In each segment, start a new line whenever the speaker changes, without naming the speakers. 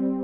niệm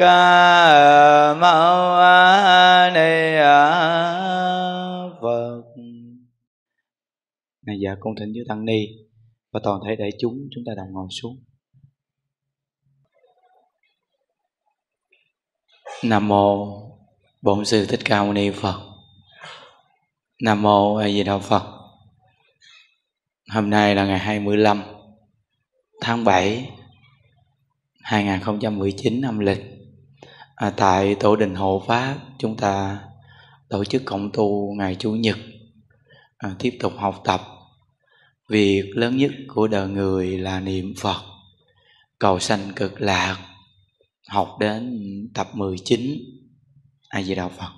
ca mâu ni phật vâng. này dạ, giờ con thỉnh với tăng ni và toàn thể đại chúng chúng ta đồng ngồi xuống. Nam mô bổn sư thích ca mâu ni phật. Nam mô a di đà phật. Hôm nay là ngày 25 tháng 7 2019 âm lịch à, tại tổ đình hộ pháp chúng ta tổ chức cộng tu ngày chủ nhật à, tiếp tục học tập. Việc lớn nhất của đời người là niệm phật cầu sanh cực lạc học đến tập 19 a di đà phật.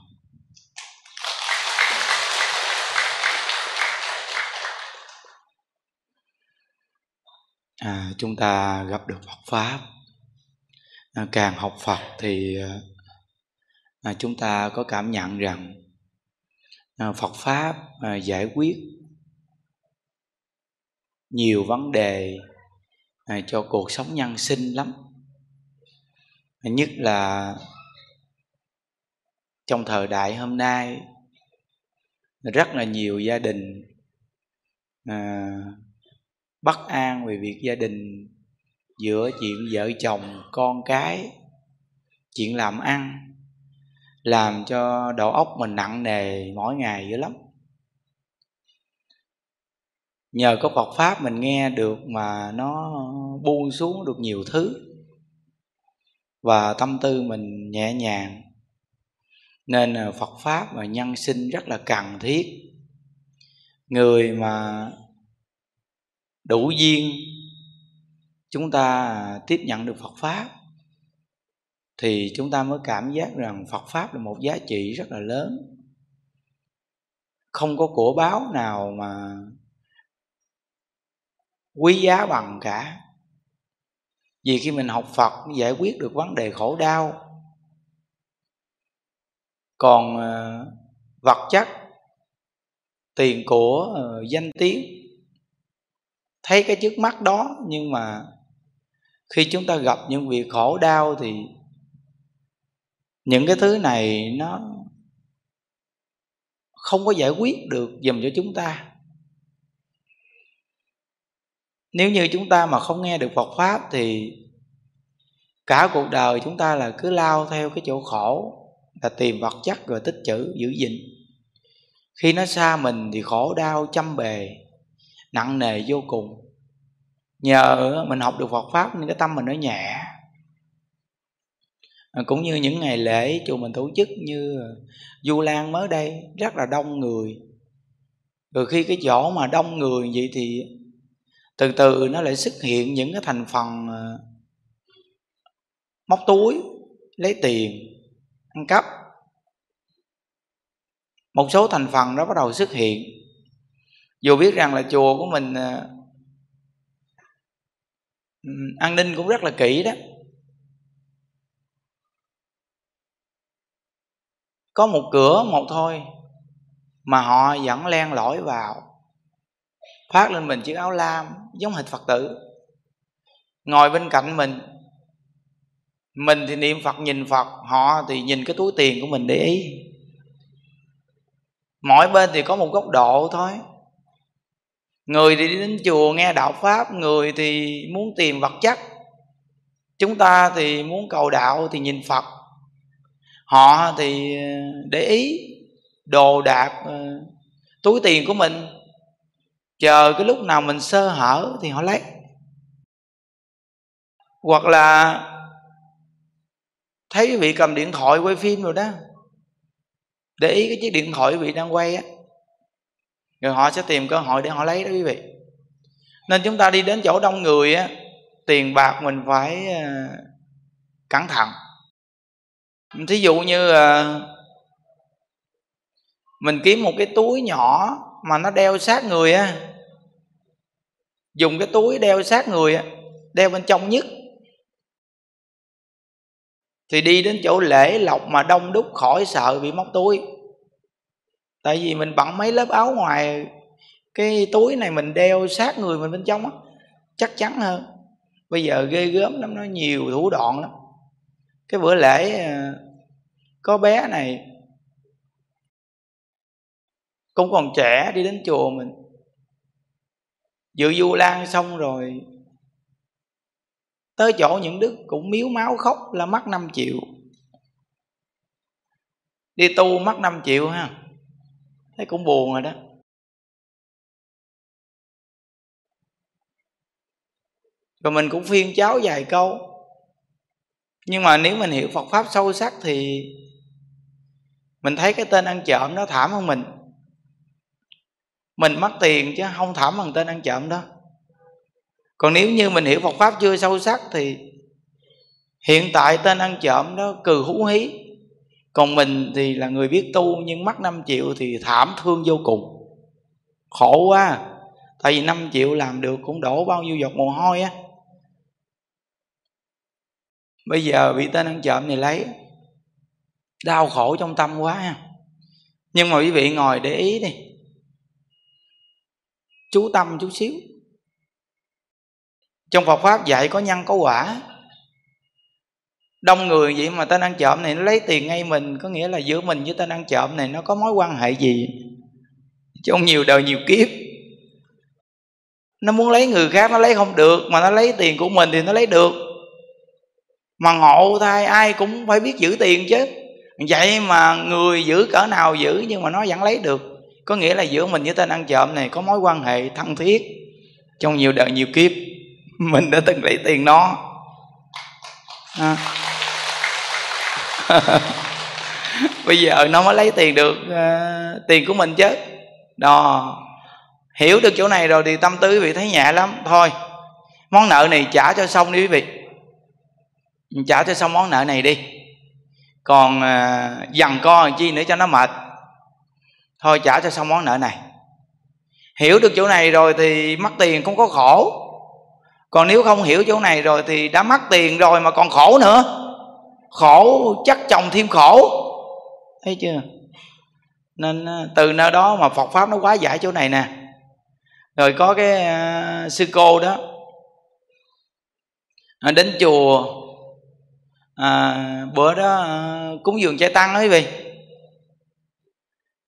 À, chúng ta gặp được phật pháp. À, càng học phật thì à, à, chúng ta có cảm nhận rằng phật pháp giải quyết nhiều vấn đề cho cuộc sống nhân sinh lắm. Nhất là trong thời đại hôm nay rất là nhiều gia đình à, bất an về việc gia đình giữa chuyện vợ chồng con cái, chuyện làm ăn, làm cho đầu óc mình nặng nề mỗi ngày dữ lắm. Nhờ có Phật pháp mình nghe được mà nó buông xuống được nhiều thứ và tâm tư mình nhẹ nhàng. Nên Phật pháp và nhân sinh rất là cần thiết. Người mà đủ duyên chúng ta tiếp nhận được Phật pháp, thì chúng ta mới cảm giác rằng Phật pháp là một giá trị rất là lớn. Không có của báo nào mà quý giá bằng cả. Vì khi mình học Phật giải quyết được vấn đề khổ đau. Còn ờ, vật chất, tiền của ờ, danh tiếng, thấy cái trước mắt đó nhưng mà khi chúng ta gặp những việc khổ đau thì những cái thứ này nó không có giải quyết được dùm cho chúng ta. Nếu như chúng ta mà không nghe được Phật pháp thì cả cuộc đời chúng ta là cứ lao theo cái chỗ khổ, là tìm vật chất rồi tích trữ, giữ gìn. Khi nó xa mình thì khổ đau trăm bề, nặng nề vô cùng nhờ mình học được Phật pháp nên cái tâm mình nó nhẹ. À, cũng như những ngày lễ chùa mình tổ chức như à, du lan mới đây, rất là đông người. Rồi khi cái chỗ mà đông người vậy thì từ từ nó lại xuất hiện những cái thành phần à, móc túi, lấy tiền, ăn cắp. Một số thành phần đó bắt đầu xuất hiện. Dù biết rằng là chùa của mình Ừ, an ninh cũng rất là kỹ đó. Có một cửa một thôi, mà họ vẫn len lỏi vào phát lên mình chiếc áo lam giống hệt phật tử. Ngồi bên cạnh mình mình thì niệm phật, nhìn phật, họ thì nhìn cái túi tiền của mình để ý. Mỗi bên thì có một góc độ thôi người thì đi đến chùa nghe đạo pháp, người thì muốn tìm vật chất. Chúng ta thì muốn cầu đạo thì nhìn phật. Họ thì ờ, để ý đồ đạc ờ, túi tiền của mình. Chờ cái lúc nào mình sơ hở thì họ lấy. Hoặc là thấy quý vị cầm điện thoại quay phim rồi đó, để ý cái chiếc điện thoại quý vị đang quay á rồi họ sẽ tìm cơ hội để họ lấy đó quý vị. Nên chúng ta đi đến chỗ đông người á, tiền bạc mình phải ờ, cẩn thận. Thí dụ như ờ, mình kiếm một cái túi nhỏ mà nó đeo sát người á, dùng cái túi đeo sát người á, đeo bên trong nhất. Thì đi đến chỗ lễ lộc mà đông đúc, khỏi sợ bị móc túi tại vì mình bận mấy lớp áo ngoài, cái túi này mình đeo sát người mình bên trong á, chắc chắn hơn. Bây giờ ghê gớm lắm, nó nhiều thủ đoạn lắm. Cái bữa lễ à, có bé này cũng còn trẻ đi đến chùa mình. Dự du lan xong rồi, tới chỗ những đức cũng miếu máu khóc, là mất 5 triệu. Đi tu mất 5 triệu ha thấy cũng buồn rồi đó. Rồi mình cũng phiên cháu vài câu. Nhưng mà nếu mình hiểu Phật pháp sâu sắc thì mình thấy cái tên ăn trộm nó thảm hơn mình. Mình mất tiền chứ không thảm bằng tên ăn trộm đó. Còn nếu như mình hiểu Phật pháp chưa sâu sắc thì hiện tại tên ăn trộm đó cừ hú hí còn mình thì là người biết tu, nhưng mắc 5 triệu thì thảm thương vô cùng. Khổ quá. Tại vì 5 triệu làm được cũng đổ bao nhiêu giọt mồ hôi á. Bây giờ bị tên ăn trộm này lấy, đau khổ trong tâm quá ha. Nhưng mà quý vị ngồi để ý đi. Chú tâm chút xíu. Trong Phật pháp dạy có nhân có quả đông người vậy mà tên ăn trộm này nó lấy tiền ngay mình, có nghĩa là giữa mình với tên ăn trộm này nó có mối quan hệ gì? Trong nhiều đời nhiều kiếp. Nó muốn lấy người khác nó lấy không được, mà nó lấy tiền của mình thì nó lấy được. Mà ngộ thay, ai cũng phải biết giữ tiền chứ. Vậy mà người giữ cỡ nào giữ nhưng mà nó vẫn lấy được. Có nghĩa là giữa mình với tên ăn trộm này có mối quan hệ thân thiết trong nhiều đời nhiều kiếp. Mình đã từng lấy tiền nó. À. bây giờ nó mới lấy tiền được uh, tiền của mình chứ. Đó hiểu được chỗ này rồi thì tâm tư quý vị thấy nhẹ lắm. Thôi món nợ này trả cho xong đi quý vị. Trả cho xong món nợ này đi. Còn uh, dằn co làm chi nữa cho nó mệt. Thôi trả cho xong món nợ này. Hiểu được chỗ này rồi thì mất tiền không có khổ. Còn nếu không hiểu chỗ này rồi thì đã mất tiền rồi mà còn khổ nữa khổ chắc chồng thêm khổ. Thấy chưa? Nên à, từ nơi đó mà Phật pháp nó quá giải chỗ này nè. Rồi có cái uh, sư cô đó à, đến chùa à, bữa đó à, cúng dường chay tăng đó quý vị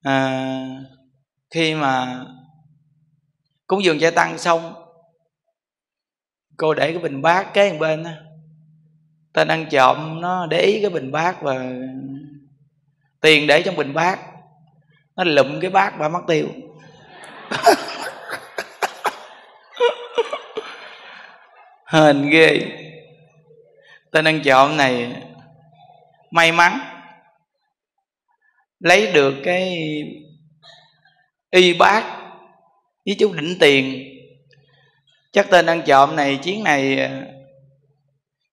à, khi mà cúng dường chay tăng xong cô để cái bình bát kế bên đó tên ăn trộm nó, để ý cái bình bát và tiền để trong bình bát. Nó lụm cái bát và mất tiêu. Hên ghê. Tên ăn trộm này, may mắn, lấy được cái y bát với chú đỉnh tiền. Chắc tên ăn trộm này, chuyến này à,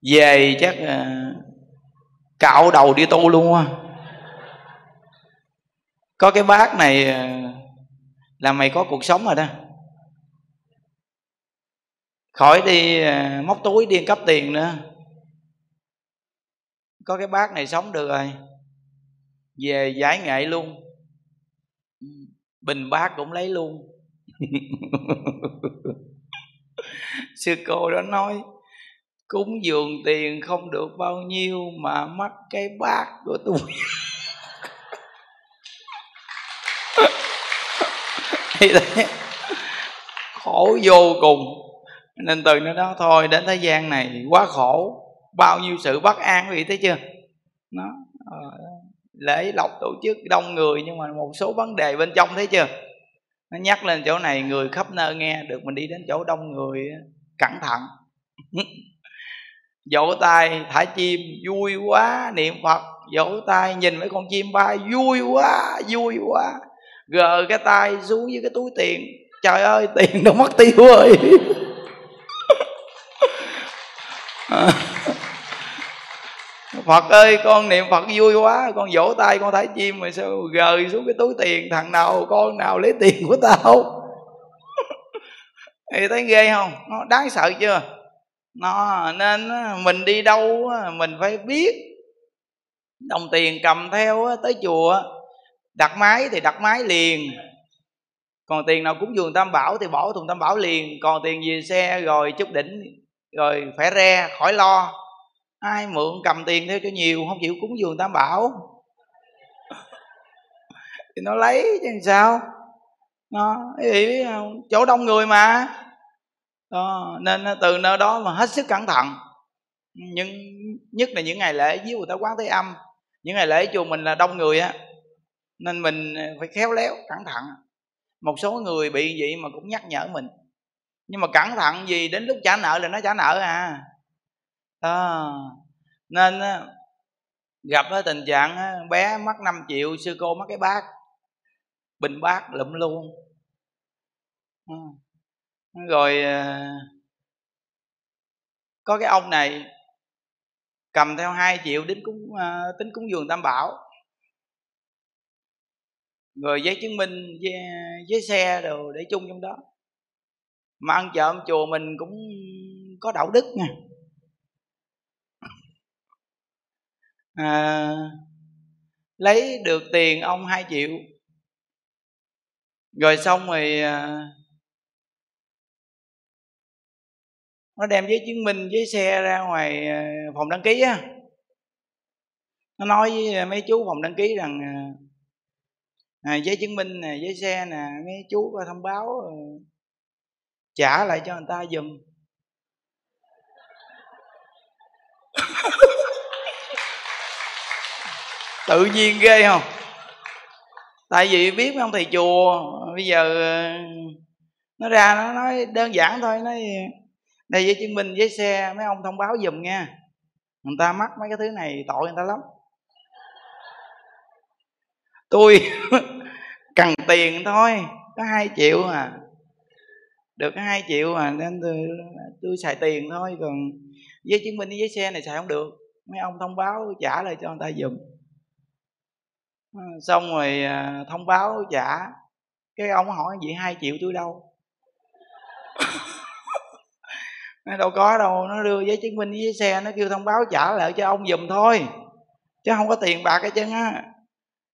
về chắc ờ, cạo đầu đi tu luôn á. Có cái bác này ờ, là mày có cuộc sống rồi đó. Khỏi đi ờ, móc túi đi cấp tiền nữa. Có cái bác này sống được rồi. Về giải nghệ luôn. Bình bác cũng lấy luôn. Sư cô đó nói cúng dường tiền không được bao nhiêu mà mất cái bát của tôi. Thì thế khổ vô cùng. Nên từ nó đó thôi, đến thế gian này quá khổ. Bao nhiêu sự bất an quý vị thấy chưa? Nó ờ, lễ lộc tổ chức đông người nhưng mà một số vấn đề bên trong thấy chưa? Nó nhắc lên chỗ này, người khắp nơi nghe, được mình đi đến chỗ đông người cẩn thận. vỗ tay thả chim, vui quá, niệm phật. Vỗ tay nhìn mấy con chim bay, vui quá vui quá. Gờ cái tay xuống với cái túi tiền. Trời ơi, tiền đâu mất tiêu rồi. Phật ơi, con niệm Phật vui quá. Con vỗ tay, con thấy chim mà sao gời xuống cái túi tiền? Thằng nào, con nào lấy tiền của tao? Thì thấy ghê không? Nó đáng sợ chưa? Nó Nên mình đi đâu Mình phải biết. Đồng tiền cầm theo tới chùa, Đặt máy thì đặt máy liền. Còn tiền nào cúng dường tam bảo Thì bỏ thùng tam bảo liền. Còn tiền về xe rồi chút đỉnh, Rồi phải re, khỏi lo. Ai mượn cầm tiền theo cho nhiều, không chịu cúng dường tam bảo. Thì nó lấy chứ sao? Nó biết không chỗ đông người mà đó, nên từ nơi đó mà hết sức cẩn thận. Nhưng nhất là những ngày lễ với người ta quán thế âm những ngày lễ chùa mình là đông người á nên mình phải khéo léo cẩn thận. Một số người bị vậy mà cũng nhắc nhở mình. Nhưng mà cẩn thận gì đến lúc trả nợ là nó trả nợ à. À, nên gặp cái tình trạng bé mất 5 triệu sư cô mất cái bát bình bát lụm luôn. Ừ rồi ờ, có cái ông này cầm theo 2 triệu đến cúng ờ, tính cúng dường tam bảo. Rồi giấy chứng minh giấy xe đồ để chung trong đó. Mà ăn trộm chùa mình cũng có đạo đức nha. À, lấy được tiền ông 2 triệu. Rồi xong rồi à, nó đem giấy chứng minh giấy xe ra ngoài ờ, phòng đăng ký á. Nó nói với ờ, mấy chú phòng đăng ký rằng ờ, à, giấy chứng minh nè giấy xe nè mấy chú có thông báo trả lại cho người ta dùm tự nhiên ghê không? Tại vì biết mấy ông thầy chùa bây giờ nó ra nó nói đơn giản thôi nói đây giấy chứng minh giấy xe mấy ông thông báo giùm nghe, người ta mắc mấy cái thứ này tội người ta lắm. Tôi cần tiền thôi có hai triệu à. Được có hai triệu à nên tôi, tôi xài tiền thôi còn giấy chứng minh giấy xe này xài không được. Mấy ông thông báo trả lại cho người ta giùm. Xong rồi à, thông báo trả. Cái ông hỏi vậy hai triệu tôi đâu? Nó đâu có đâu, nó đưa giấy chứng minh với xe, nó kêu thông báo trả lại cho ông giùm thôi, chứ không có tiền bạc cái chân á.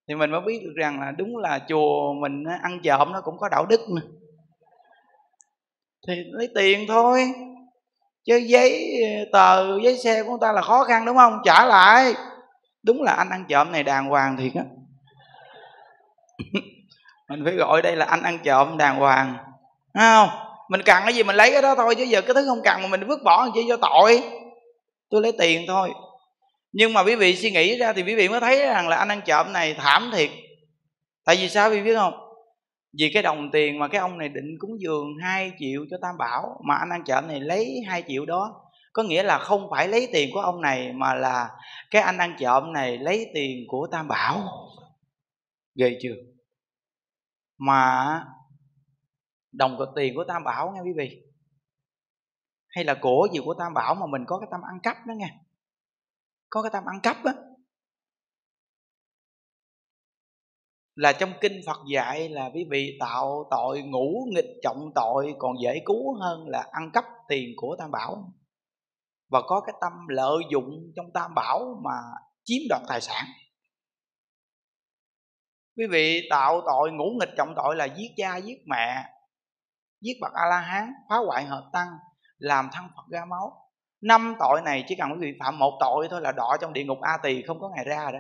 Thì mình mới biết được rằng là đúng là chùa mình ăn trộm nó cũng có đạo đức mà thì lấy tiền thôi, chứ giấy ờ, tờ, giấy xe của người ta là khó khăn, đúng không? Trả lại. Đúng là anh ăn trộm này đàng hoàng thiệt á. Mình phải gọi đây là anh ăn trộm đàng hoàng Thấy không? Mình cần cái gì mình lấy cái đó thôi, chứ giờ cái thứ không cần mà mình vứt bỏ làm chi cho tội. Tôi lấy tiền thôi. Nhưng mà quý vị suy nghĩ ra thì quý vị mới thấy rằng là anh ăn trộm này thảm thiệt. Tại vì sao quý vị biết không? Vì cái đồng tiền mà cái ông này định cúng dường 2 triệu cho tam bảo, mà anh ăn trộm này lấy 2 triệu đó. Có nghĩa là không phải lấy tiền của ông này, mà là cái anh ăn trộm này lấy tiền của tam bảo. Ghê chưa? Mà đồng cực tiền của tam bảo nghe quý vị. Hay là của gì của tam bảo mà mình có cái tâm ăn cắp đó nghe có cái tâm ăn cắp á. Là trong kinh Phật dạy là quý vị tạo tội ngủ nghịch trọng tội, còn dễ cứu hơn là ăn cắp tiền của Tam Bảo. Và có cái tâm lợi dụng trong Tam Bảo mà chiếm đoạt tài sản. Quý vị tạo tội ngủ nghịch trọng tội là giết cha, giết mẹ giết bậc a la hán phá hoại hợp tăng, làm thân phật ra máu. Năm tội này chỉ cần quý vị phạm một tội thôi là đọa trong địa ngục a tỳ, không có ngày ra đó.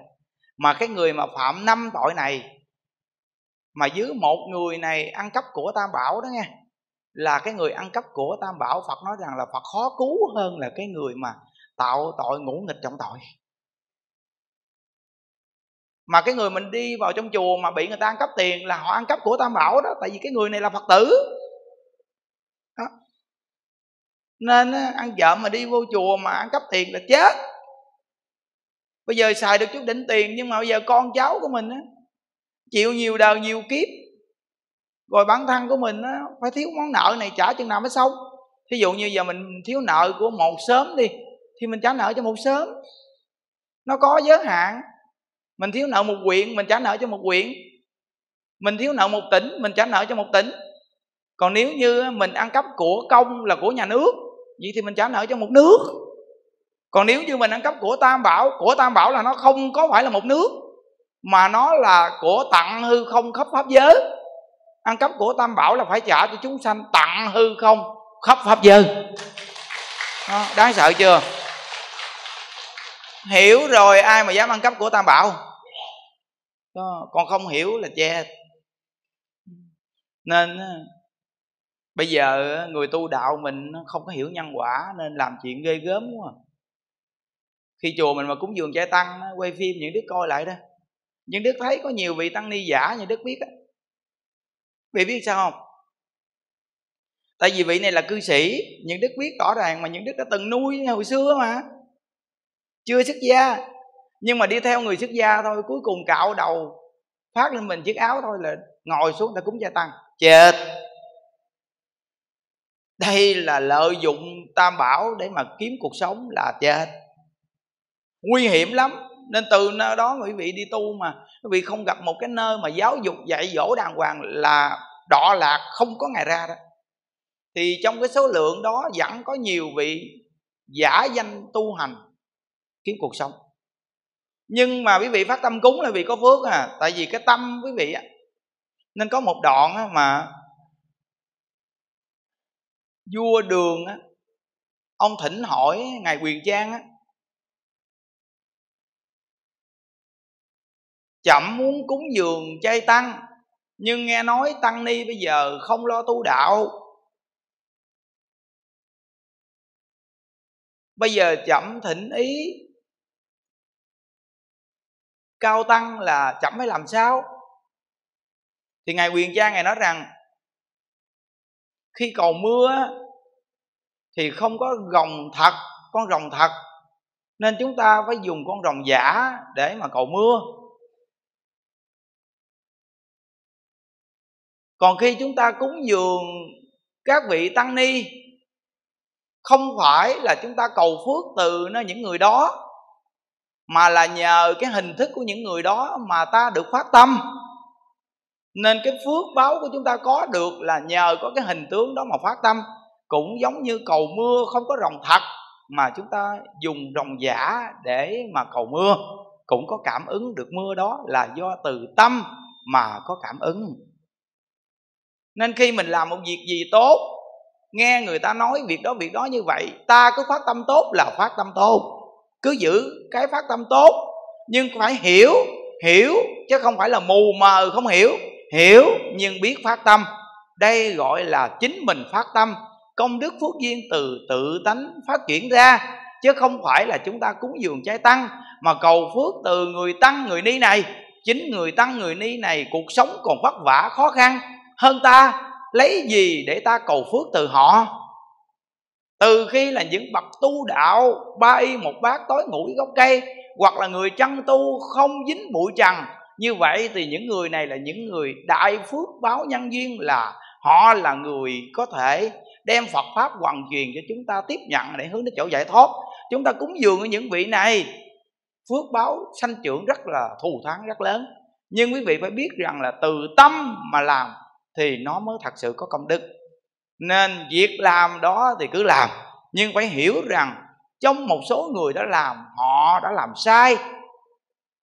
Mà cái người mà phạm năm tội này, mà dưới một người này ăn cắp của tam bảo đó nghe, là cái người ăn cắp của tam bảo, phật nói rằng là phật khó cứu hơn là cái người mà tạo tội ngũ nghịch trọng tội. Mà cái người mình đi vào trong chùa mà bị người ta ăn cắp tiền là họ ăn cắp của tam bảo đó, tại vì cái người này là phật tử nên ăn trộm mà đi vô chùa mà ăn cắp tiền là chết. Bây giờ xài được chút đỉnh tiền nhưng mà bây giờ con cháu của mình á, chịu nhiều đời nhiều kiếp. Rồi bản thân của mình á, phải thiếu món nợ này trả chừng nào mới xong. Thí dụ như giờ mình thiếu nợ của một sớm đi, thì mình trả nợ cho một sớm. Nó có giới hạn. Mình thiếu nợ một quyện, mình trả nợ cho một quyện. Mình thiếu nợ một tỉnh, mình trả nợ cho một tỉnh. Còn nếu như mình ăn cắp của công là của nhà nước vậy thì mình trả nợ cho một nước. Còn nếu như mình ăn cắp của tam bảo của tam bảo là nó không có phải là một nước mà nó là của tặng hư không khắp pháp giới ăn cắp của tam bảo là phải trả cho chúng sanh tặng hư không khắp pháp giới. Đó, đáng sợ chưa? Hiểu rồi ai mà dám ăn cắp của tam bảo? Đó, không hiểu là che nên bây giờ người tu đạo mình không có hiểu nhân quả nên làm chuyện ghê gớm quá à. khi chùa mình mà cúng dường trai tăng quay phim những đứa coi lại đó. Những đứa thấy có nhiều vị tăng ni giả như đứa biết á. Vị biết sao không? Tại vì vị này là cư sĩ, những đức biết rõ ràng mà những đức đã từng nuôi hồi xưa mà. Chưa xuất gia. Nhưng mà đi theo người xuất gia thôi, cuối cùng cạo đầu, phát lên mình chiếc áo thôi là ngồi xuống ta cúng gia tăng. Chết! Đây là lợi dụng tam bảo để mà kiếm cuộc sống là chết. Nguy hiểm lắm. Nên từ nơi đó quý vị đi tu mà, quý vị không gặp một cái nơi mà giáo dục dạy dỗ đàng hoàng là đọ lạc, không có ngày ra đó. Thì trong cái số lượng đó vẫn có nhiều vị giả danh tu hành, kiếm cuộc sống. Nhưng mà quý vị phát tâm cúng là vì có phước à. Tại vì cái tâm quý vị á, nên có một đoạn á mà vua đường á, ông thỉnh hỏi ngài quyền trang á, chậm muốn cúng dường chay tăng, nhưng nghe nói tăng ni bây giờ không lo tu đạo. Bây giờ chậm thỉnh ý. Cao tăng là chậm phải làm sao? Thì ngài quyền trang ngài nói rằng khi cầu mưa thì không có rồng thật, con rồng thật. Nên chúng ta phải dùng con rồng giả để mà cầu mưa. Còn khi chúng ta cúng dường các vị tăng ni, không phải là chúng ta cầu phước từ nó những người đó, mà là nhờ cái hình thức của những người đó mà ta được phát tâm nên cái phước báo của chúng ta có được là nhờ có cái hình tướng đó mà phát tâm. Cũng giống như cầu mưa không có rồng thật, mà chúng ta dùng rồng giả để mà cầu mưa. Cũng có cảm ứng được mưa đó là do từ tâm mà có cảm ứng. Nên khi mình làm một việc gì tốt, nghe người ta nói việc đó việc đó như vậy, ta cứ phát tâm tốt là phát tâm tốt. Cứ giữ cái phát tâm tốt, nhưng phải hiểu hiểu chứ không phải là mù mờ không hiểu hiểu nhưng biết phát tâm. Đây gọi là chính mình phát tâm. Công đức phước duyên từ tự tánh phát triển ra, chứ không phải là chúng ta cúng dường trái tăng, mà cầu phước từ người tăng người ni này. Chính người tăng người ni này, cuộc sống còn vất vả, khó khăn. Hơn ta, lấy gì để ta cầu phước từ họ? Từ khi là những bậc tu đạo ba y một bát tối ngủ gốc cây, hoặc là người chân tu không dính bụi trần như vậy thì những người này là những người đại phước báo nhân duyên là họ là người có thể đem Phật pháp hoàn truyền cho chúng ta tiếp nhận để hướng đến chỗ giải thoát. Chúng ta cúng dường những vị này, phước báo sanh trưởng rất là thù thắng, rất lớn. Nhưng quý vị phải biết rằng là từ tâm mà làm thì nó mới thật sự có công đức. Nên việc làm đó thì cứ làm. Nhưng phải hiểu rằng trong một số người đã làm, họ đã làm sai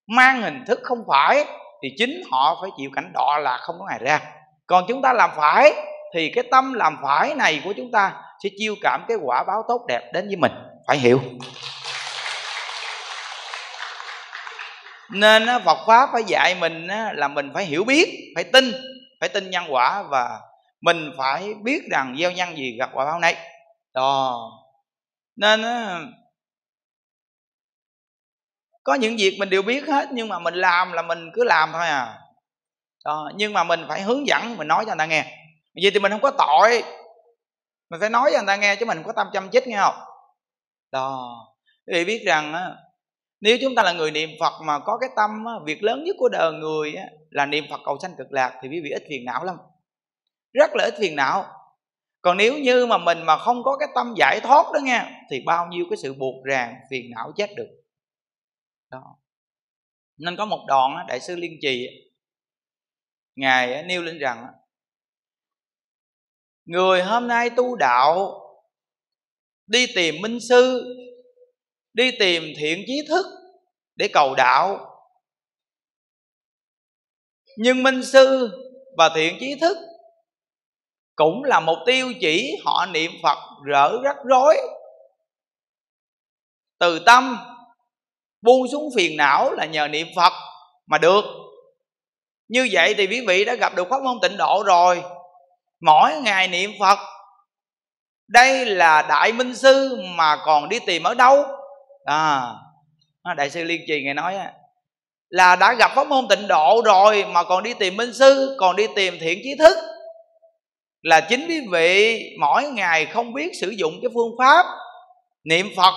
mang hình thức không phải, thì chính họ phải chịu cảnh đọa là không có ngày ra. Còn chúng ta làm phải, thì cái tâm làm phải này của chúng ta sẽ chiêu cảm cái quả báo tốt đẹp đến với mình. Phải hiểu. Nên Phật pháp phải dạy mình là mình phải hiểu biết, phải tin phải tin nhân quả và mình phải biết rằng gieo nhân gì gặp quả báo này đó. Nên có những việc mình đều biết hết nhưng mà mình làm là mình cứ làm thôi à. Đó. nhưng mà mình phải hướng dẫn mình nói cho người ta nghe. Vậy thì mình không có tội. Mình phải nói cho người ta nghe chứ mình không có tâm chăm chích nghe không? Đó. Quý vị biết rằng á nếu chúng ta là người niệm phật mà có cái tâm á, việc lớn nhất của đời người á, là niệm phật cầu sanh cực lạc thì quý vị ít phiền não lắm. Rất là ít phiền não. Còn nếu như mà mình mà không có cái tâm giải thoát đó nghe, thì bao nhiêu cái sự buộc ràng phiền não chết được đó. Nên có một đoạn đại sư liên trì ngài nêu lên rằng người hôm nay tu đạo, đi tìm minh sư, đi tìm thiện trí thức để cầu đạo. Nhưng minh sư và thiện trí thức cũng là một tiêu chỉ họ niệm phật rỡ rắc rối. Từ tâm buông xuống phiền não là nhờ niệm phật mà được. Như vậy thì quý vị đã gặp được pháp môn tịnh độ rồi. Mỗi ngày niệm phật, đây là đại minh sư mà còn đi tìm ở đâu? À, à đại sư liên trì ngài nói là đã gặp pháp môn tịnh độ rồi mà còn đi tìm minh sư, còn đi tìm thiện trí thức. Là chính quý vị mỗi ngày không biết sử dụng cái phương pháp niệm phật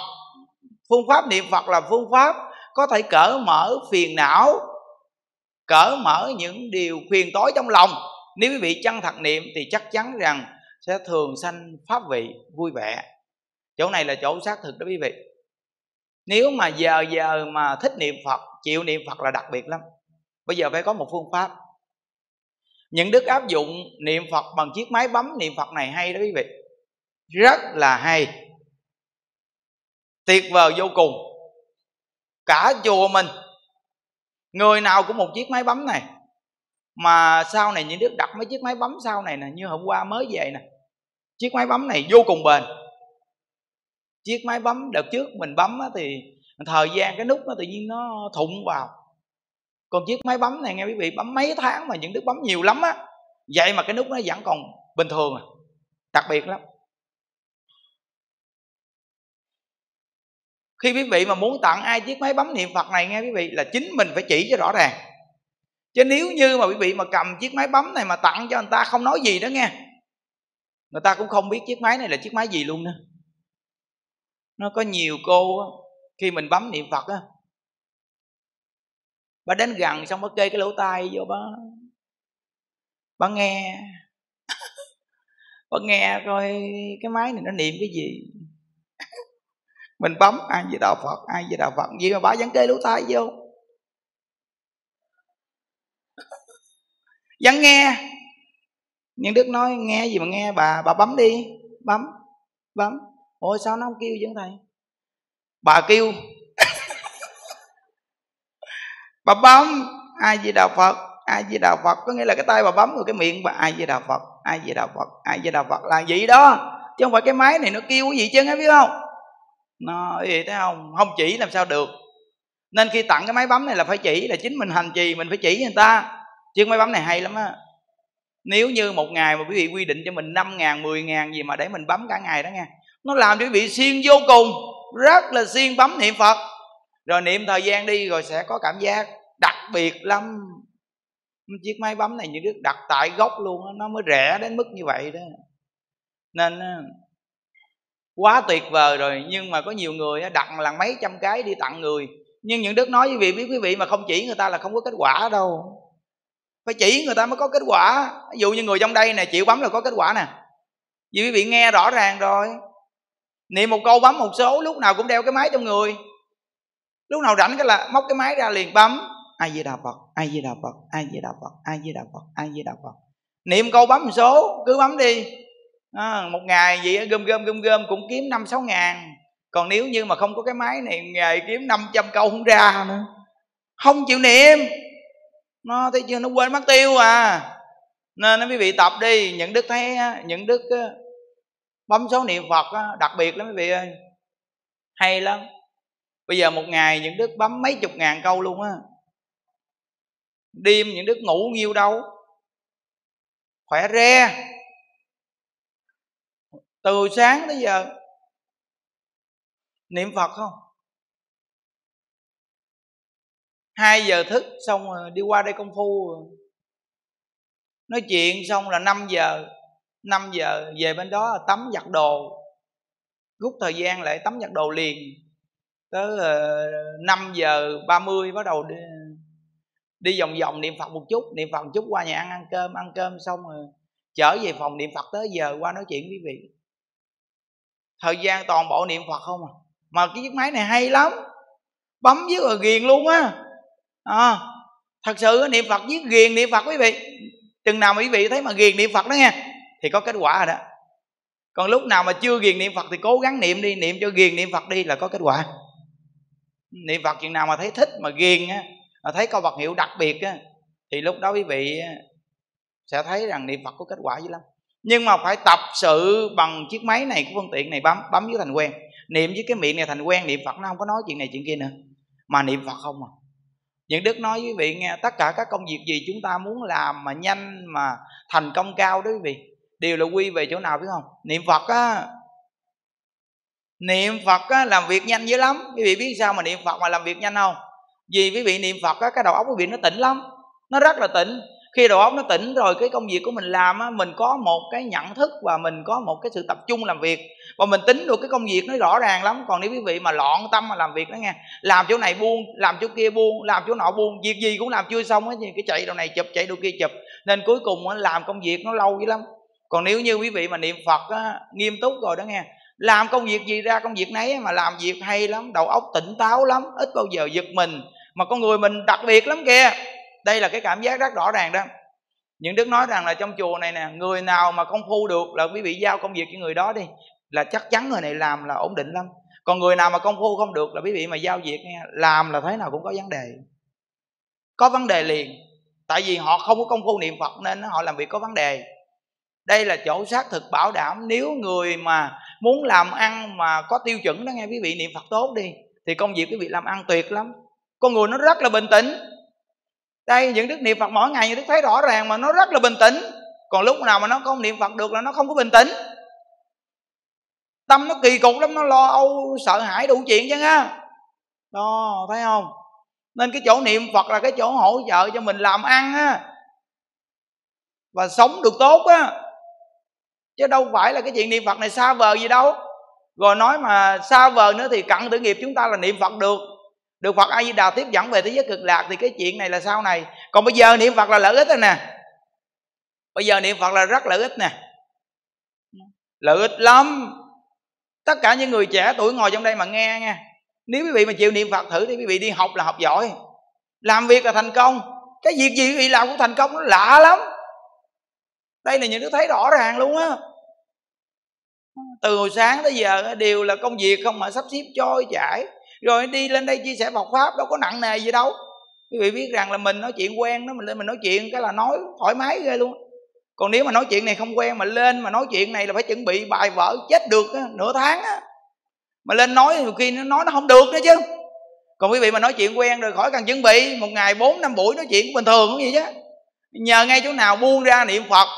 phương pháp niệm phật là phương pháp có thể cởi mở phiền não cởi mở những điều phiền tối trong lòng. Nếu quý vị chân thật niệm thì chắc chắn rằng sẽ thường sanh pháp vị vui vẻ. Chỗ này là chỗ xác thực đó quý vị. Nếu mà giờ giờ mà thích niệm phật, chịu niệm phật là đặc biệt lắm. Bây giờ phải có một phương pháp. Những đức áp dụng niệm phật bằng chiếc máy bấm niệm phật này hay đó quý vị. Rất là hay tuyệt vời vô cùng. Cả chùa mình, người nào cũng một chiếc máy bấm này. Mà sau này những đức đặt mấy chiếc máy bấm sau này nè, như hôm qua mới về nè, chiếc máy bấm này vô cùng bền. Chiếc máy bấm đợt trước mình bấm thì thời gian cái nút nó tự nhiên nó thụng vào. Còn chiếc máy bấm này nghe quý vị, bấm mấy tháng mà những đức bấm nhiều lắm á, vậy mà cái nút nó vẫn còn bình thường à. Đặc biệt lắm. Khi quý vị mà muốn tặng ai chiếc máy bấm niệm phật này nghe quý vị, là chính mình phải chỉ cho rõ ràng. Chứ nếu như mà quý vị mà cầm chiếc máy bấm này mà tặng cho người ta không nói gì đó nghe, người ta cũng không biết chiếc máy này là chiếc máy gì luôn nữa. Nó có nhiều cô khi mình bấm niệm phật á, bà đến gần xong bà kê cái lỗ tai vô bà bà nghe. Bà nghe coi cái máy này nó niệm cái gì mình bấm, ai về đạo phật, ai về đạo phật. Gì mà bà vẫn kê lỗ tai vô vẫn nghe. Nhưng đức nói, nghe gì mà nghe, bà bà bấm đi. Bấm bấm. Ôi, sao nó không kêu vậy thầy? Bà kêu. Bà bấm, ai về đạo phật, ai về đạo phật. Có nghĩa là cái tay bà bấm rồi cái miệng bà, ai về đạo phật, ai về đạo phật, ai về đạo phật. Là vậy đó. Chứ không phải cái máy này nó kêu cái gì chứ, nghe biết không? Nó gì thấy không? Không chỉ làm sao được. Nên khi tặng cái máy bấm này là phải chỉ, là chính mình hành trì, mình phải chỉ người ta. Chứ máy bấm này hay lắm á. Nếu như một ngày mà quý vị quy định cho mình năm ngàn, mười ngàn gì mà để mình bấm cả ngày đó nghe, nó làm cho quý vị siêng vô cùng, rất là siêng bấm niệm phật. Rồi niệm thời gian đi rồi sẽ có cảm giác đặc biệt lắm. Chiếc máy bấm này như đức đặt tại gốc luôn nó mới rẻ đến mức như vậy đó. Nên quá tuyệt vời rồi, nhưng mà có nhiều người đặt là mấy trăm cái đi tặng người. Nhưng những đức nói với vị, biết quý vị mà không chỉ người ta là không có kết quả đâu. Phải chỉ người ta mới có kết quả. Ví dụ như người trong đây này chịu bấm là có kết quả nè. Vì quý vị nghe rõ ràng rồi. Niệm một câu bấm một số, lúc nào cũng đeo cái máy trong người. Lúc nào rảnh cái là móc cái máy ra liền bấm. Ai di đà phật ai di đà phật ai di đà phật ai di đà phật ai di đà phật. Niệm câu bấm số, cứ bấm đi à, một ngày vậy gom gom gom gom cũng kiếm năm sáu ngàn. Còn nếu như mà không có cái máy này ngày kiếm 500 câu không ra nữa. Không chịu niệm. Nó thấy chưa nó quên mất tiêu à. Nên nó quý vị tập đi những đức thấy những đức bấm số niệm phật đặc biệt lắm quý vị ơi. Hay lắm. Bây giờ một ngày những đức bấm mấy chục ngàn câu luôn á. Đêm những đức ngủ nhiêu đâu. Khỏe re từ sáng tới giờ niệm phật không? Hai giờ thức xong rồi đi qua đây công phu rồi. nói chuyện xong là 5 giờ 5 giờ về bên đó tắm giặt đồ. Rút thời gian lại tắm giặt đồ liền. Tới ờ, năm giờ 5 giờ 30 bắt đầu đi, đi vòng vòng niệm phật một chút. Niệm phật một chút qua nhà ăn ăn cơm ăn cơm xong rồi trở về phòng niệm phật tới giờ qua nói chuyện với quý vị thời gian toàn bộ niệm phật không à? Mà cái chiếc máy này hay lắm. Bấm viết rồi ghiền luôn á. À, thật sự niệm phật viết ghiền niệm phật quý vị. Chừng nào mà quý vị thấy mà ghiền niệm phật đó nghe thì có kết quả rồi đó. Còn lúc nào mà chưa ghiền niệm phật thì cố gắng niệm đi niệm cho ghiền niệm phật đi là có kết quả. Niệm phật chừng nào mà thấy thích mà ghiền á mà thấy câu vật hiệu đặc biệt á thì lúc đó quý vị sẽ thấy rằng niệm phật có kết quả dữ lắm nhưng mà phải tập sự bằng chiếc máy này của phương tiện này bấm bấm với thành quen. Niệm với cái miệng này thành quen, niệm phật nó không có nói chuyện này chuyện kia nữa. Mà niệm phật không à. Những đức nói với quý vị nghe, tất cả các công việc gì chúng ta muốn làm mà nhanh, mà thành công cao đó quý vị, đều là quy về chỗ nào biết không? Niệm phật á. Niệm phật á, làm việc nhanh dữ lắm. Quý vị biết sao mà niệm phật mà làm việc nhanh không? Vì quý vị niệm phật á, cái đầu óc quý vị nó tỉnh lắm. Nó rất là tỉnh khi đầu óc nó tỉnh rồi cái công việc của mình làm á mình có một cái nhận thức và mình có một cái sự tập trung làm việc. Và mình tính được cái công việc nó rõ ràng lắm. Còn nếu quý vị mà loạn tâm mà làm việc đó nghe làm chỗ này buông làm chỗ kia buông làm chỗ nọ buông việc gì cũng làm chưa xong á cái chạy đầu này chụp chạy đầu kia chụp. Nên cuối cùng á, làm công việc nó lâu dữ lắm. Còn nếu như quý vị mà niệm phật á, nghiêm túc rồi đó nghe làm công việc gì ra công việc nấy mà làm việc hay lắm đầu óc tỉnh táo lắm ít bao giờ giật mình. Mà con người mình đặc biệt lắm kìa đây là cái cảm giác rất rõ ràng đó. Những đức nói rằng là trong chùa này nè, người nào mà công phu được là quý vị giao công việc cho người đó đi, là chắc chắn người này làm là ổn định lắm. Còn người nào mà công phu không được là quý vị mà giao việc nghe, làm là thế nào cũng có vấn đề. Có vấn đề liền. Tại vì họ không có công phu niệm phật nên họ làm việc có vấn đề. Đây là chỗ xác thực bảo đảm nếu người mà muốn làm ăn mà có tiêu chuẩn đó nghe, quý vị niệm phật tốt đi, thì công việc quý vị làm ăn tuyệt lắm. Con người nó rất là bình tĩnh đây, những đức niệm phật mỗi ngày những đức thấy rõ ràng mà nó rất là bình tĩnh. Còn lúc nào mà nó không niệm phật được là nó không có bình tĩnh. Tâm nó kỳ cục lắm, nó lo âu, sợ hãi đủ chuyện chứ á đó, thấy không? Nên cái chỗ niệm phật là cái chỗ hỗ trợ cho mình làm ăn á. Và sống được tốt á. Chứ đâu phải là cái chuyện niệm phật này xa vời gì đâu. Rồi nói mà xa vời nữa thì cặn tử nghiệp chúng ta là niệm phật được được phật a di đà tiếp dẫn về thế giới cực lạc thì cái chuyện này là sau này. Còn bây giờ niệm phật là lợi ích rồi nè. Bây giờ niệm phật là rất lợi ích nè. Lợi ích lắm. Tất cả những người trẻ tuổi ngồi trong đây mà nghe nha. Nếu quý vị mà chịu niệm phật thử thì quý vị đi học là học giỏi. Làm việc là thành công. Cái việc gì quý vị làm cũng thành công, nó lạ lắm. Đây là những đứa thấy rõ ràng luôn á. Từ hồi sáng tới giờ đều là công việc không mà sắp xếp trôi chảy rồi đi lên đây chia sẻ Phật pháp đâu có nặng nề gì đâu. Quý vị biết rằng là mình nói chuyện quen đó mình lên mình nói chuyện cái là nói thoải mái ghê luôn. Còn nếu mà nói chuyện này không quen mà lên mà nói chuyện này là phải chuẩn bị bài vở chết được á, nửa tháng á. Mà lên nói nhiều khi nó nói nó không được nữa chứ. Còn quý vị mà nói chuyện quen rồi khỏi cần chuẩn bị một ngày bốn năm buổi nói chuyện bình thường cũng gì chứ. Nhờ ngay chỗ nào buông ra niệm phật.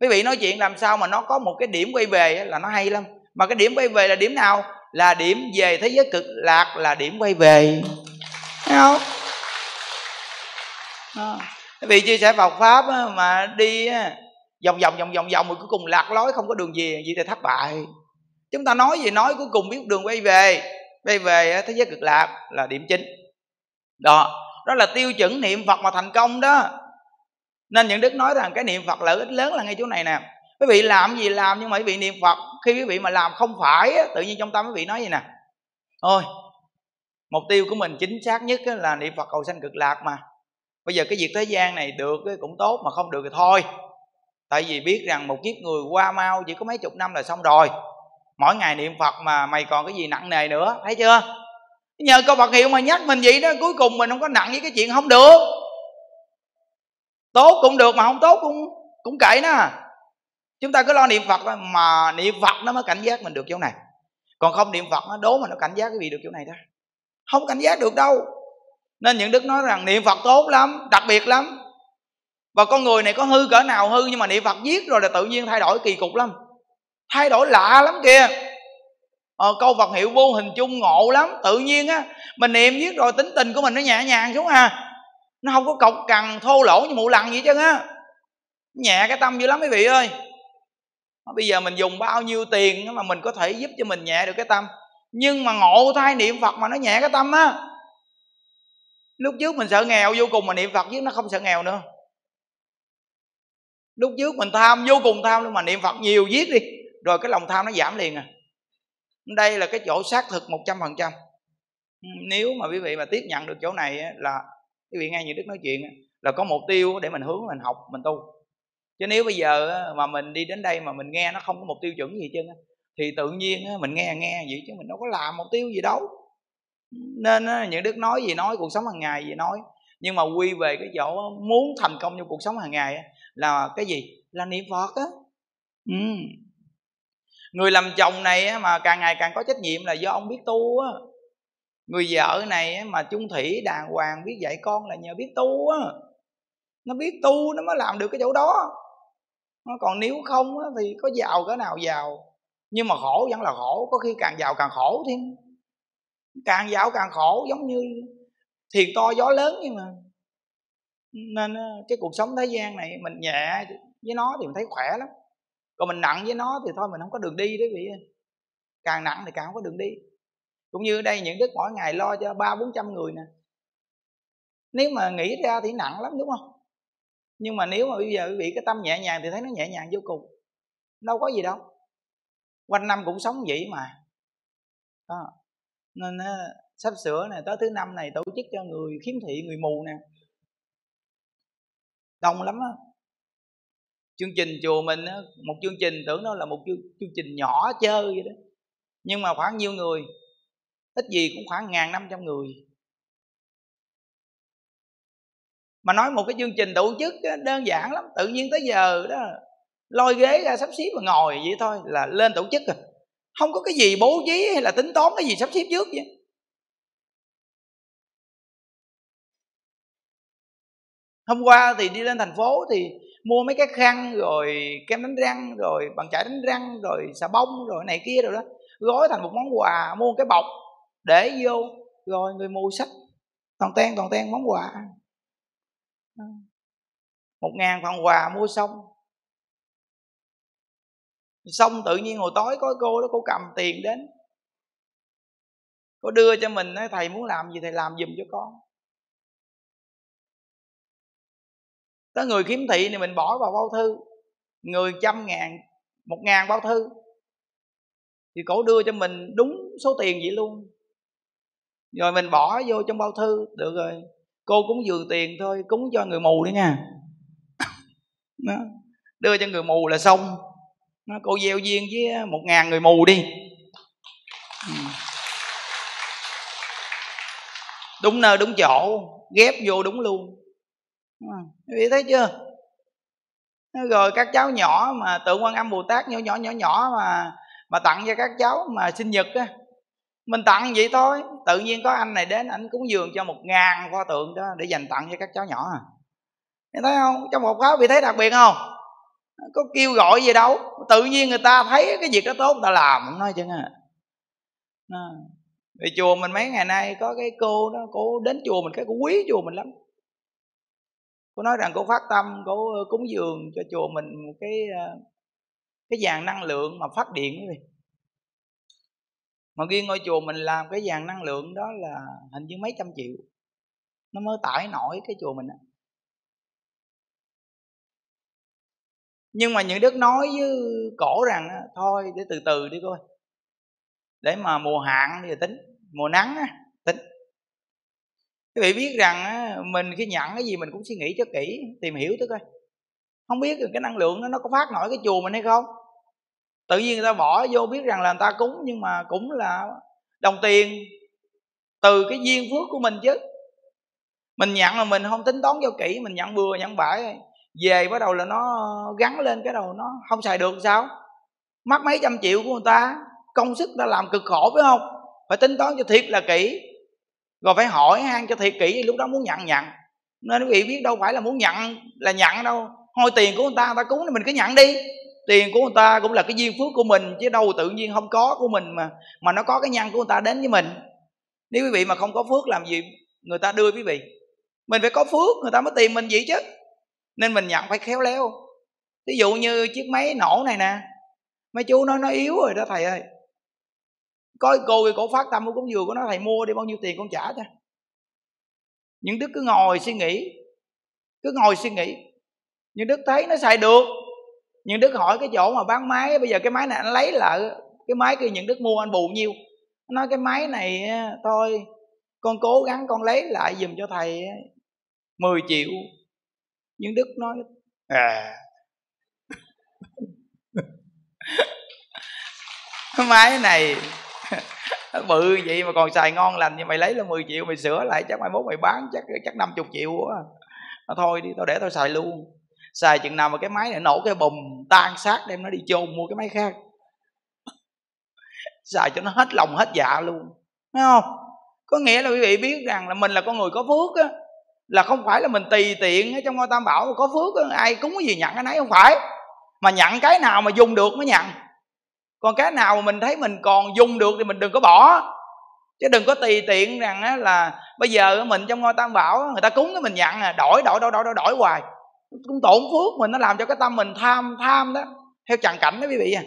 Quý vị nói chuyện làm sao mà nó có một cái điểm quay về là nó hay lắm. Mà cái điểm quay về là điểm nào? Là điểm về thế giới cực lạc là điểm quay về. Thấy không? À. vì chia sẻ Phật pháp mà đi vòng vòng vòng vòng vòng mà cuối cùng lạc lối, không có đường gì gì thì thất bại. Chúng ta nói gì nói, cuối cùng biết đường quay về. Quay về thế giới cực lạc là điểm chính. Đó. Đó là tiêu chuẩn niệm phật mà thành công đó. Nên những đức nói rằng cái niệm phật lợi ích lớn là ngay chỗ này nè quý vị làm gì làm nhưng mà quý vị niệm phật. Khi quý vị mà làm không phải tự nhiên trong tâm quý vị nói gì nè? Thôi, mục tiêu của mình chính xác nhất là niệm phật cầu sanh cực lạc mà. Bây giờ cái việc thế gian này được cũng tốt mà không được thì thôi. Tại vì biết rằng một kiếp người qua mau chỉ có mấy chục năm là xong rồi. Mỗi ngày niệm phật mà mày còn cái gì nặng nề nữa, thấy chưa? Nhờ câu Phật hiệu mà nhắc mình vậy đó, cuối cùng mình không có nặng với cái chuyện không được. Tốt cũng được mà không tốt cũng cũng kệ nó chúng ta cứ lo niệm phật mà niệm phật nó mới cảnh giác mình được chỗ này. Còn không niệm phật nó đố mà nó cảnh giác cái gì được chỗ này đó. Không cảnh giác được đâu. Nên những đức nói rằng niệm phật tốt lắm đặc biệt lắm. Và con người này có hư cỡ nào hư nhưng mà niệm phật giết rồi là tự nhiên thay đổi kỳ cục lắm. Thay đổi lạ lắm kìa. Ờ, câu Phật hiệu vô hình chung ngộ lắm. Tự nhiên á mình niệm giết rồi tính tình của mình nó nhẹ nhàng xuống à. Nó không có cọc cằn thô lỗ như mụ lằn gì chứ á. Nhẹ cái tâm dữ lắm quý vị ơi bây giờ mình dùng bao nhiêu tiền mà mình có thể giúp cho mình nhẹ được cái tâm? Nhưng mà ngộ thai niệm phật mà nó nhẹ cái tâm á. Lúc trước mình sợ nghèo vô cùng mà niệm phật chứ nó không sợ nghèo nữa. Lúc trước mình tham vô cùng tham nhưng mà niệm phật nhiều viết đi. Rồi cái lòng tham nó giảm liền à. Đây là cái chỗ xác thực một trăm phần trăm. Nếu mà quý vị mà tiếp nhận được chỗ này là quý vị nghe những đức nói chuyện là có mục tiêu để mình hướng, mình học, mình tu chứ nếu bây giờ mà mình đi đến đây mà mình nghe nó không có mục tiêu chuẩn gì chứ thì tự nhiên mình nghe nghe vậy chứ mình đâu có làm mục tiêu gì đâu. Nên những đức nói gì nói, cuộc sống hàng ngày gì nói. Nhưng mà quy về cái chỗ muốn thành công trong cuộc sống hàng ngày là cái gì? Là niệm phật á. Ừ người làm chồng này mà càng ngày càng có trách nhiệm là do ông biết tu á. Người vợ này mà chung thủy đàng hoàng, biết dạy con là nhờ biết tu á. Nó biết tu, nó mới làm được cái chỗ đó còn nếu không á, thì có giàu cỡ nào giàu? Nhưng mà khổ vẫn là khổ có khi càng giàu càng khổ thêm. Càng giàu càng khổ giống như thiền to gió lớn nhưng mà. Nên cái cuộc sống thế gian này mình nhẹ với nó thì mình thấy khỏe lắm. Còn mình nặng với nó thì thôi mình không có đường đi đấy vị càng nặng thì càng không có đường đi. Cũng như đây những đức mỗi ngày lo cho ba bốn trăm người nè. Nếu mà nghĩ ra thì nặng lắm đúng không? Nhưng mà nếu mà bây giờ quý vị cái tâm nhẹ nhàng thì thấy nó nhẹ nhàng vô cùng. Đâu có gì đâu. Quanh năm cũng sống vậy mà. Đó. nên ờ, sắp sửa này tới thứ năm này tổ chức cho người khiếm thị người mù nè. Đông lắm á. Chương trình chùa mình á, một chương trình tưởng nó là một chương, chương trình nhỏ chơi vậy đó. Nhưng mà khoảng nhiêu người? Ít gì cũng khoảng ngàn năm trăm người. Mà nói một cái chương trình tổ chức đơn giản lắm, tự nhiên tới giờ đó, lôi ghế ra sắp xếp và ngồi vậy thôi là lên tổ chức rồi. Không có cái gì bố trí hay là tính toán cái gì sắp xếp trước vậy. Hôm qua thì đi lên thành phố thì mua mấy cái khăn rồi kem đánh răng rồi bằng chải đánh răng rồi xà bông rồi này kia rồi đó, gói thành một món quà, mua một cái bọc để vô, rồi người mua sách. Toàn ten toàn ten món quà một ngàn phần quà mua xong xong tự nhiên hồi tối có cô đó, cô cầm tiền đến. Cô đưa cho mình, nói, thầy muốn làm gì thầy làm giùm cho con. Tới người kiếm thị thì mình bỏ vào bao thư. Người trăm ngàn, một ngàn bao thư. Thì cổ đưa cho mình đúng số tiền vậy luôn. Rồi mình bỏ vô trong bao thư, được rồi. Cô cũng dường tiền thôi, cúng cho người mù đi nha đó. đưa cho người mù là xong. Nó cô gieo duyên với một ngàn người mù đi. Ừ. Đúng nơi, đúng chỗ, ghép vô đúng luôn. Quý vị thấy chưa? Rồi các cháu nhỏ mà tượng quan âm bồ tát nhỏ nhỏ nhỏ nhỏ mà mà tặng cho các cháu mà sinh nhật á, mình tặng vậy thôi. Tự nhiên có anh này đến anh cúng dường cho một ngàn pho tượng đó để dành tặng cho các cháu nhỏ à. Nghe thấy không? Trong một khóa vị thấy đặc biệt không? Có kêu gọi gì đâu. Tự nhiên người ta thấy cái việc đó tốt, người ta làm nói chứ à. Vì chùa mình mấy ngày nay có cái cô đó, cô đến chùa mình cái cô quý chùa mình lắm. Cô nói rằng cô phát tâm, cô ờ, cúng dường cho chùa mình một cái ờ, cái dàn năng lượng mà phát điện quý vị. Mà riêng ngôi chùa mình làm cái dàn năng lượng đó là hình như mấy trăm triệu. Nó mới tải nổi cái chùa mình á. Nhưng mà những đức nói với cổ rằng thôi, để từ từ đi coi để mà mùa hạn thì tính, mùa nắng tính. Quý vị biết rằng mình khi nhận cái gì mình cũng suy nghĩ cho kỹ, tìm hiểu tới coi. Không biết cái năng lượng nó có phát nổi cái chùa mình hay không. Tự nhiên người ta bỏ vô biết rằng là người ta cúng, nhưng mà cũng là đồng tiền từ cái duyên phước của mình chứ. Mình nhận là mình không tính toán cho kỹ, mình nhận bừa, nhận bãi về bắt đầu là nó gắn lên cái đầu nó, không xài được sao? Mất mấy trăm triệu của người ta, công sức ta làm cực khổ, phải không? Phải tính toán cho thiệt là kỹ. Rồi phải hỏi han cho thiệt kỹ, lúc đó muốn nhận nhận. Nên quý vị biết đâu phải là muốn nhận, là nhận đâu. Thôi tiền của người ta người ta cúng thì mình cứ nhận đi. Tiền của người ta cũng là cái duyên phước của mình, chứ đâu tự nhiên không có của mình mà mà nó có cái nhân của người ta đến với mình. Nếu quý vị mà không có phước làm gì người ta đưa quý vị? Mình phải có phước, người ta mới tìm mình gì chứ nên mình nhận phải khéo léo. Ví dụ như chiếc máy nổ này nè, mấy chú nói, nó yếu rồi đó, thầy ơi. Có cô cổ phát tâm của cúng dường của nó, thầy mua đi, bao nhiêu tiền con trả cho. Những đức cứ ngồi suy nghĩ, cứ ngồi suy nghĩ. Những đức thấy nó xài được. Những đức hỏi cái chỗ mà bán máy, bây giờ cái máy này anh lấy lại cái máy kia những đức mua anh bù nhiêu. Nói, cái máy này thôi, con cố gắng con lấy lại dùm cho thầy 10 triệu nhưng đức nói à. Cái máy này, bự vậy mà còn xài ngon lành như mày lấy là 10 triệu mày sửa lại, chắc mai mốt mày bán, chắc chắc 50 triệu quá à. nó thôi đi, tao để tao xài luôn. Xài chừng nào mà cái máy này nổ cái bùm tan xác, đem nó đi chôn mua cái máy khác. Xài cho nó hết lòng hết dạ luôn. Thấy không? Có nghĩa là quý vị biết rằng là mình là con người có phước á là không phải là mình tùy tiện ở trong ngôi tam bảo có phước ai cúng cái gì nhận cái nấy không phải. Mà nhận cái nào mà dùng được mới nhận. Còn cái nào mà mình thấy mình còn dùng được thì mình đừng có bỏ. Chứ đừng có tùy tiện rằng là bây giờ mình trong ngôi tam bảo người ta cúng cái mình nhận à đổi đổi đổi đổi đổi, đổi hoài. Cũng tổn phước mình nó làm cho cái tâm mình tham tham đó theo trần cảnh đó quý vị à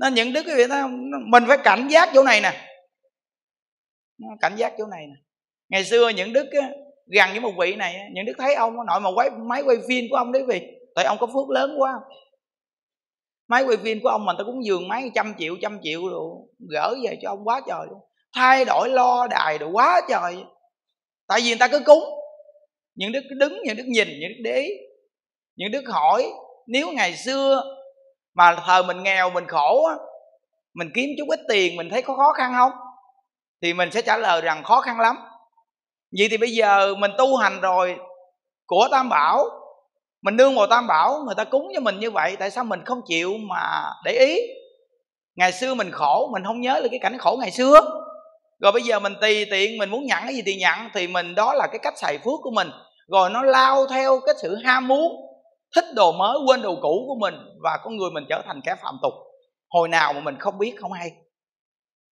nên những đức quý vị thấy mình phải cảnh giác chỗ này nè. Cảnh giác chỗ này nè. Ngày xưa những đức á, gần với một vị này những đức thấy ông nội mà quay máy quay phim của ông đấy vì tại ông có phước lớn quá. Máy quay phim của ông mà ta cũng dường máy trăm triệu trăm triệu rồi gỡ về cho ông quá trời luôn. Thay đổi lo đài rồi quá trời. Tại vì người ta cứ cúng. Những đức đứng những đức nhìn những đức đế, những đức hỏi nếu ngày xưa mà thời mình nghèo mình khổ á mình kiếm chút ít tiền mình thấy có khó khăn không? Thì mình sẽ trả lời rằng khó khăn lắm vậy thì bây giờ mình tu hành rồi của tam bảo, mình nương vào tam bảo, người ta cúng cho mình như vậy, tại sao mình không chịu mà để ý? Ngày xưa mình khổ, mình không nhớ được cái cảnh khổ ngày xưa. Rồi bây giờ mình tùy tiện, mình muốn nhận cái gì thì nhận thì mình đó là cái cách xài phước của mình. Rồi nó lao theo cái sự ham muốn, thích đồ mới, quên đồ cũ của mình, và con người mình trở thành kẻ phạm tục. Hồi nào mà mình không biết không hay.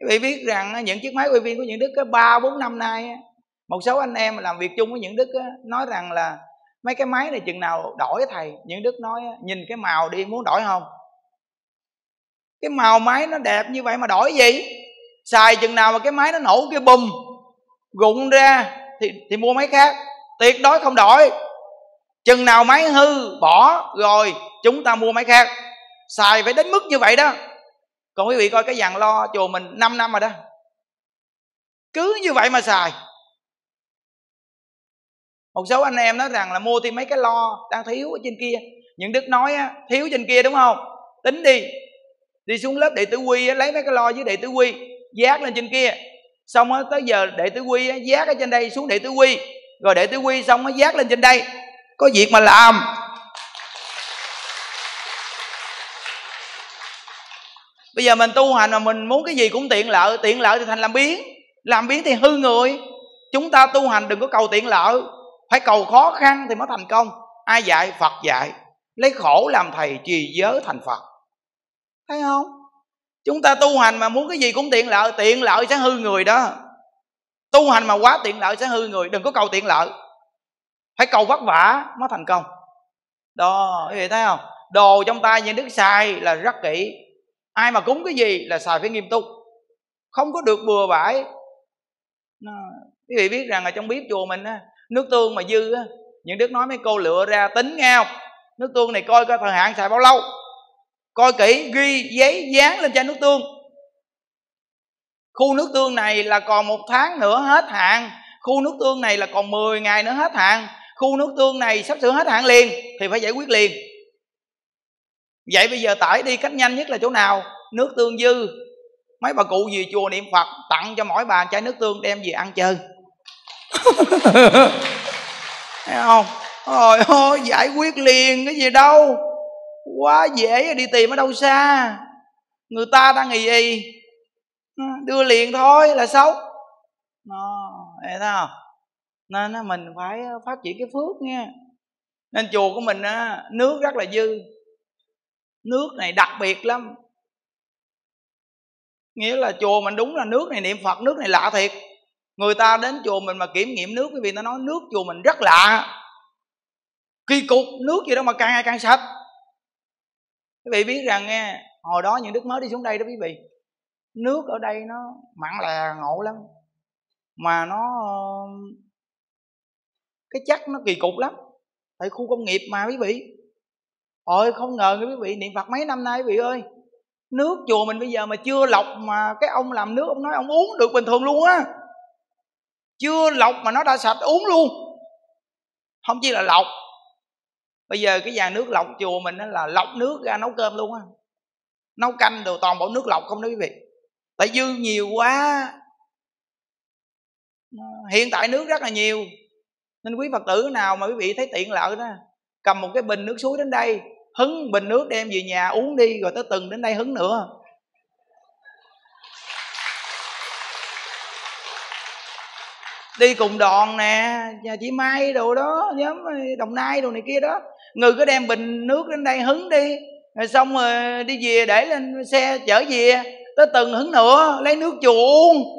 Quý vị biết rằng những chiếc máy quay phim của những đức cái ba, bốn năm nay một số anh em làm việc chung với những đức nói rằng là mấy cái máy này chừng nào đổi thầy? Những đức nói nhìn cái màu đi, muốn đổi không? Cái màu máy nó đẹp như vậy mà đổi gì? Xài chừng nào mà cái máy nó nổ cái bùm rụng ra thì thì mua máy khác. Tuyệt đối không đổi. Chừng nào máy hư, bỏ, rồi chúng ta mua máy khác. Xài phải đến mức như vậy đó. Còn quý vị coi cái dàn lo chùa mình 5 năm rồi đó. Cứ như vậy mà xài một số anh em nói rằng là mua thêm mấy cái lo đang thiếu ở trên kia. Những đức nói á, thiếu trên kia đúng không? Tính đi. Đi xuống lớp đệ tử quy á, lấy mấy cái lo với đệ tử quy giác lên trên kia. Xong á tới giờ đệ tử quy á, giác ở trên đây xuống đệ tử quy. Rồi đệ tử quy xong á giác lên trên đây. Có việc mà làm. Bây giờ mình tu hành mà mình muốn cái gì cũng tiện lợi tiện lợi thì thành làm biến. Làm biến thì hư người. Chúng ta tu hành đừng có cầu tiện lợi phải cầu khó khăn thì mới thành công. Ai dạy? Phật dạy. Lấy khổ làm thầy trì giới thành phật. Thấy không? Chúng ta tu hành mà muốn cái gì cũng tiện lợi tiện lợi sẽ hư người đó. Tu hành mà quá tiện lợi sẽ hư người, đừng có cầu tiện lợi. Phải cầu vất vả mới thành công. Đó, quý vị thấy không? Đồ trong tay như đức xài là rất kỹ. Ai mà cúng cái gì là xài phải nghiêm túc. Không có được bừa bãi. Quý vị biết rằng ở trong bếp chùa mình á nước tương mà dư á, những đức nói mấy cô lựa ra tính nghe không? Nước tương này coi coi thời hạn xài bao lâu? Coi kỹ, ghi giấy dán lên chai nước tương. Khu nước tương này là còn một tháng nữa hết hạn. Khu nước tương này là còn 10 ngày nữa hết hạn. Khu nước tương này sắp sửa hết hạn liền, thì phải giải quyết liền. Vậy bây giờ tải đi cách nhanh nhất là chỗ nào? Nước tương dư. Mấy bà cụ gì chùa niệm phật tặng cho mỗi bà chai nước tương đem về ăn chơi thấy không? Rồi ôi giải quyết liền cái gì đâu. Quá dễ đi tìm ở đâu xa. Người ta đang nghỉ y à, đưa liền thôi, là xấu. Nó thấy không nên mình phải phát triển cái phước nha. Nên chùa của mình nước rất là dư. Nước này đặc biệt lắm. Nghĩa là chùa mình đúng là nước này niệm phật, nước này lạ thiệt người ta đến chùa mình mà kiểm nghiệm nước quý vị ta nói nước chùa mình rất lạ. Kỳ cục, nước gì đó mà càng ngày càng sạch. Quý vị biết rằng nghe, hồi đó những đức mới đi xuống đây đó quý vị, nước ở đây nó mặn lè ngộ lắm, mà nó, cái chắc nó kỳ cục lắm. Tại khu công nghiệp mà quý vị. Ôi, không ngờ quý vị, niệm phật mấy năm nay quý vị ơi, nước chùa mình bây giờ mà chưa lọc mà cái ông làm nước, ông nói ông uống được bình thường luôn á chưa lọc mà nó đã sạch, uống luôn. Không chỉ là lọc. Bây giờ cái dàn nước lọc chùa mình là lọc nước ra nấu cơm luôn á. Nấu canh đồ toàn bộ nước lọc không đó quý vị. Tại dư nhiều quá. Hiện tại nước rất là nhiều. Nên quý phật tử nào mà quý vị thấy tiện lợi đó, cầm một cái bình nước suối đến đây, hứng bình nước đem về nhà uống đi, rồi tới từng đến đây hứng nữa. Đi cùng đoàn nè, nhà chị mai đồ đó, nhóm đồng nai đồ này kia đó. Người cứ đem bình nước đến đây hứng đi. Rồi xong rồi đi về để lên xe chở về. Tới từng hứng nữa, lấy nước chùa uống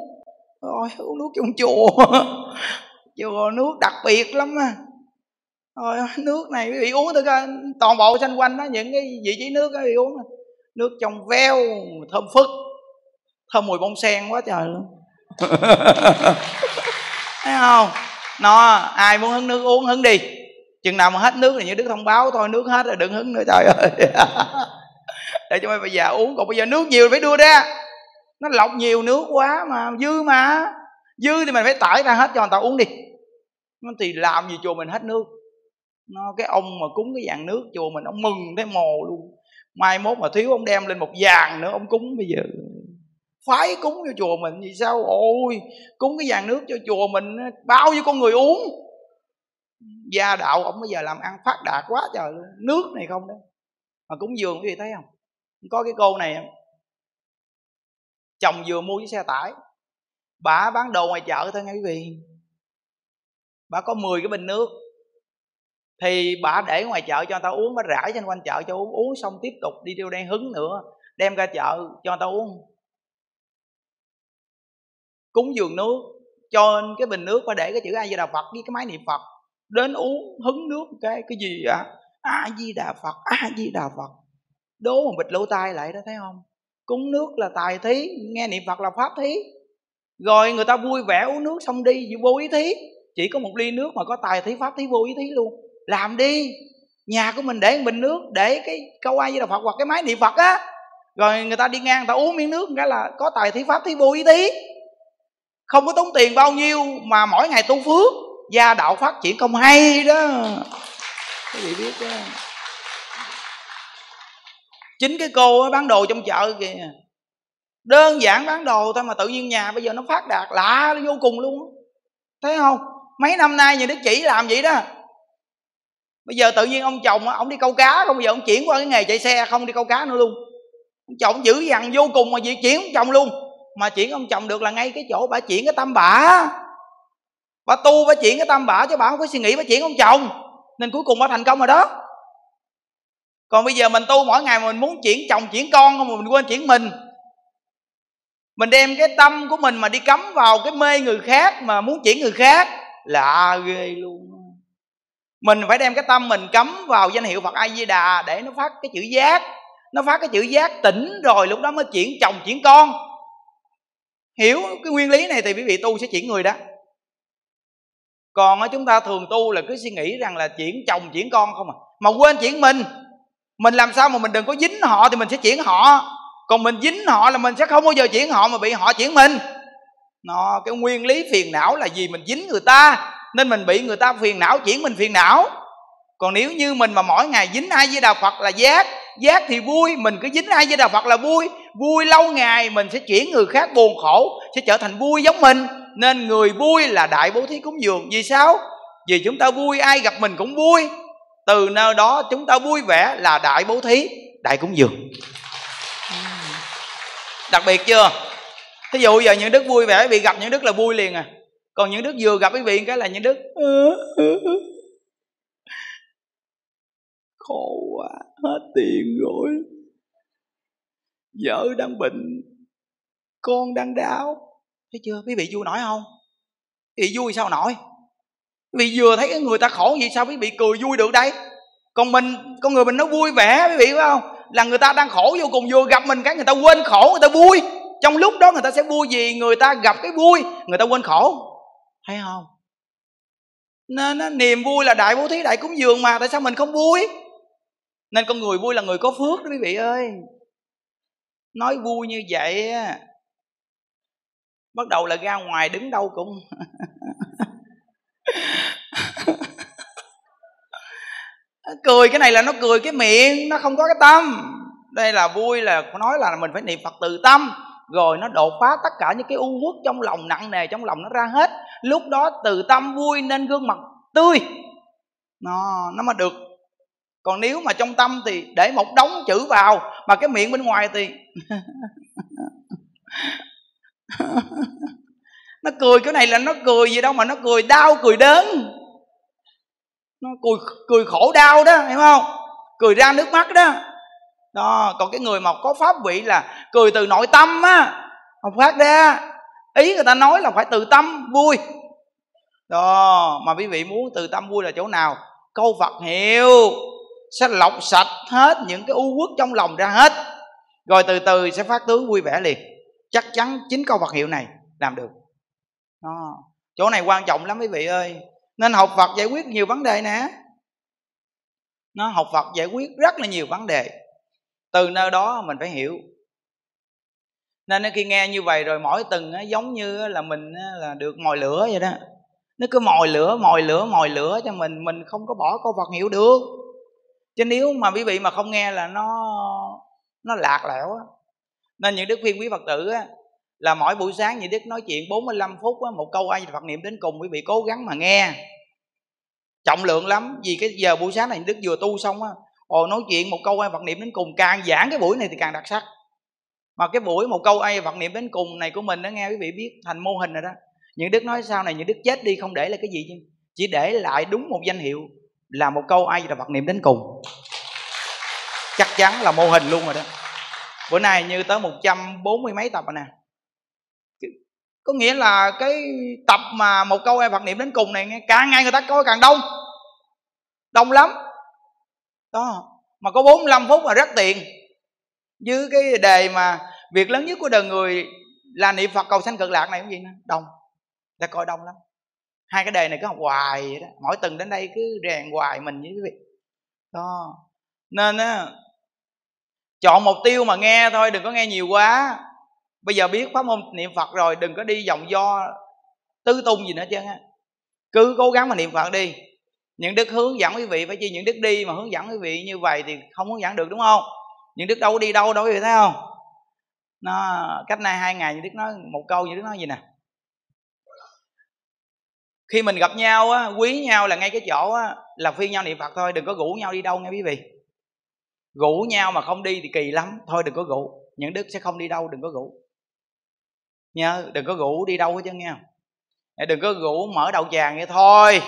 rồi uống nước trong chùa. Chùa nước đặc biệt lắm á. Rồi nước này bị uống tới toàn bộ xanh quanh đó, những cái vị trí nước quý uống. Nước trong veo, thơm phức. Thơm mùi bông sen quá trời luôn. thấy không? Nó, ai muốn hứng nước uống hứng đi. Chừng nào mà hết nước thì như đức thông báo thôi, nước hết rồi đừng hứng nữa, trời ơi. Để cho mày bây giờ uống, còn bây giờ nước nhiều phải đưa ra. Nó lọc nhiều nước quá mà, dư mà. Dư thì mình phải tải ra hết cho người ta uống đi. Nó thì làm gì chùa mình hết nước? Nó, cái ông mà cúng cái dạng nước chùa mình, ông mừng thấy mồ luôn. Mai mốt mà thiếu ông đem lên một vàng nữa, ông cúng bây giờ phái cúng cho chùa mình vì sao? Ôi, cúng cái vàng nước cho chùa mình, bao nhiêu con người uống. Gia đạo ông bây giờ làm ăn phát đạt quá trời nước này không đó mà cúng dường quý vị thấy không? Có cái cô này chồng vừa mua chiếc xe tải. Bà bán đồ ngoài chợ thôi nghe quý vị. Bà có 10 cái bình nước. Thì bà để ngoài chợ cho người ta uống, bà rải trên quanh chợ cho uống. Uống xong tiếp tục đi tiêu đen hứng nữa. Đem ra chợ cho người ta uống cúng dường nước, cho cái bình nước và để cái chữ a di đà phật với cái máy niệm phật, đến uống hứng nước cái cái gì ạ? A di đà phật, a di đà phật. Đố một bịch lỗ tai lại đó, thấy không? Cúng nước là tài thí, nghe niệm phật là pháp thí. Rồi người ta vui vẻ uống nước xong đi, vô ý thí. Chỉ có một ly nước mà có tài thí, pháp thí vô ý thí luôn. Làm đi. Nhà của mình để một bình nước, để cái câu ai với đà phật hoặc cái máy niệm phật á. Rồi người ta đi ngang, người ta uống miếng nước cái là có tài thí, pháp thí vô ý thí không có tốn tiền bao nhiêu mà mỗi ngày tu phước. Gia đạo phát triển không hay đó. Quý vị biết đó. Chính cái cô bán đồ trong chợ kìa. Đơn giản bán đồ thôi mà tự nhiên nhà bây giờ nó phát đạt lạ vô cùng luôn thấy không? Mấy năm nay nhà đức chỉ làm vậy đó. Bây giờ tự nhiên ông chồng ông đi câu cá, không bây giờ ông chuyển qua cái nghề chạy xe, không đi câu cá nữa luôn. Ông chồng dữ dằn vô cùng mà việc chuyển ông chồng luôn mà chuyển ông chồng được là ngay cái chỗ bà chuyển cái tâm bả. Bà tu bà chuyển cái tâm bả chứ bà không có suy nghĩ bà chuyển ông chồng. Nên cuối cùng bà thành công rồi đó. Còn bây giờ mình tu mỗi ngày mình muốn chuyển chồng, chuyển con không mà mình quên chuyển mình. Mình đem cái tâm của mình mà đi cắm vào cái mê người khác mà muốn chuyển người khác, lạ ghê luôn. Mình phải đem cái tâm mình cắm vào danh hiệu phật a di đà để nó phát cái chữ giác. Nó phát cái chữ giác tỉnh rồi, lúc đó mới chuyển chồng, chuyển con hiểu cái nguyên lý này thì quý vị tu sẽ chuyển người đó. Còn chúng ta thường tu là cứ suy nghĩ rằng là chuyển chồng, chuyển con không à. Mà quên chuyển mình. Mình làm sao mà mình đừng có dính họ thì mình sẽ chuyển họ. Còn mình dính họ là mình sẽ không bao giờ chuyển họ mà bị họ chuyển mình. Nó, cái nguyên lý phiền não là gì mình dính người ta, nên mình bị người ta phiền não, chuyển mình phiền não. Còn nếu như mình mà mỗi ngày dính ai với đạo phật là giác giác thì vui, mình cứ dính ai với đạo phật là vui. Vui lâu ngày mình sẽ chuyển người khác buồn khổ, sẽ trở thành vui giống mình. Nên người vui là đại bố thí cúng dường. Vì sao? Vì chúng ta vui, ai gặp mình cũng vui. Từ nơi đó chúng ta vui vẻ là đại bố thí, đại cúng dường. Đặc biệt chưa? Thí dụ giờ những đức vui vẻ bị gặp những đức là vui liền à. Còn những đức vừa gặp quý vị cái là những đức ừ, ừ, ừ. khổ hết tiền rồi. Vợ đang bệnh con đang đau. Thấy chưa? Quý vị vui nổi không? Thì vui sao nổi? Vì vừa thấy cái người ta khổ gì sao quý vị cười vui được đây? Còn mình con người mình nó vui vẻ quý vị phải không? Là người ta đang khổ vô cùng vừa gặp mình cái người ta quên khổ người ta vui. Trong lúc đó người ta sẽ vui gì người ta gặp cái vui người ta quên khổ. Thấy không? Nên nó, niềm vui là đại bố thí đại cúng dường mà tại sao mình không vui? Nên con người vui là người có phước đó quý vị ơi. Nói vui như vậy bắt đầu là ra ngoài đứng đâu cũng cười, cái này là nó cười cái miệng, nó không có cái tâm. Đây là vui là nói là mình phải niệm phật từ tâm. Rồi nó đột phá tất cả những cái u uất trong lòng, nặng nề trong lòng nó ra hết. Lúc đó từ tâm vui nên gương mặt tươi. Nó nó mà được còn nếu mà trong tâm thì để một đống chữ vào, mà cái miệng bên ngoài thì nó cười, cái này là nó cười gì đâu mà nó cười đau, cười đớn. Nó cười cười khổ đau đó, hiểu không? Cười ra nước mắt đó. Đó, còn cái người mà có pháp vị là cười từ nội tâm á, không phát ra ý người ta nói là phải từ tâm vui. Đó, mà quý vị muốn từ tâm vui là chỗ nào? Câu phật hiệu sẽ lọc sạch hết những cái u uất trong lòng ra hết. Rồi từ từ sẽ phát tướng vui vẻ liền. Chắc chắn chính câu phật hiệu này làm được. Đó. chỗ này quan trọng lắm quý vị ơi. Nên học phật giải quyết nhiều vấn đề nè. Nó học phật giải quyết rất là nhiều vấn đề. Từ nơi đó mình phải hiểu. Nên khi nghe như vậy rồi mỗi từng giống như là mình là được mồi lửa vậy đó. Nó cứ mồi lửa mồi lửa mồi lửa cho mình mình không có bỏ câu phật hiểu được chứ nếu mà quý vị mà không nghe là nó nó lạc lẽo á. Nên những đức khuyên quý phật tử á là mỗi buổi sáng những đức nói chuyện 45 phút á, một câu ai phật niệm đến cùng quý vị cố gắng mà nghe. Trọng lượng lắm vì cái giờ buổi sáng này đức vừa tu xong á ồ nói chuyện một câu ai phật niệm đến cùng càng giảng cái buổi này thì càng đặc sắc. Mà cái buổi một câu ai phật niệm đến cùng này của mình nó nghe quý vị biết thành mô hình rồi đó. Những đức nói sau này những đức chết đi không để là cái gì chứ? Chỉ để lại đúng một danh hiệu là một câu ai là phật niệm đến cùng. Chắc chắn là mô hình luôn rồi đó. Bữa nay như tới một trăm bốn mươi mấy tập rồi nè. Có nghĩa là cái tập mà một câu ai phật niệm đến cùng này càng ngày người ta coi càng đông. Đông lắm. Đó, mà có 45 phút mà rất tiền với cái đề mà việc lớn nhất của đời người là niệm phật cầu sanh cực lạc này cũng gì nữa đông. Ta coi đông lắm hai cái đề này cứ học hoài vậy đó. Mỗi tuần đến đây cứ rèn hoài mình với quý vị. Đó. Nên á, chọn mục tiêu mà nghe thôi, đừng có nghe nhiều quá. Bây giờ biết pháp môn niệm phật rồi, đừng có đi vòng do tư tung gì nữa chứ á cứ cố gắng mà niệm phật đi. Những đức hướng dẫn quý vị phải chi những đức đi mà hướng dẫn quý vị như vậy thì không hướng dẫn được, đúng không? Những đức đâu có đi đâu đâu, quý vị thấy không? Nó, cách nay hai ngày những đức nói một câu, những đức nói gì nè? Khi mình gặp nhau á, quý nhau là ngay cái chỗ á, là phi nhau niệm phật thôi, đừng có rủ nhau đi đâu nghe quý vị. Rủ nhau mà không đi thì kỳ lắm, thôi đừng có rủ, những đức sẽ không đi đâu, đừng có rủ. Nha đừng có rủ đi đâu hết chứ nghe đừng có rủ mở đầu tràng vậy thôi.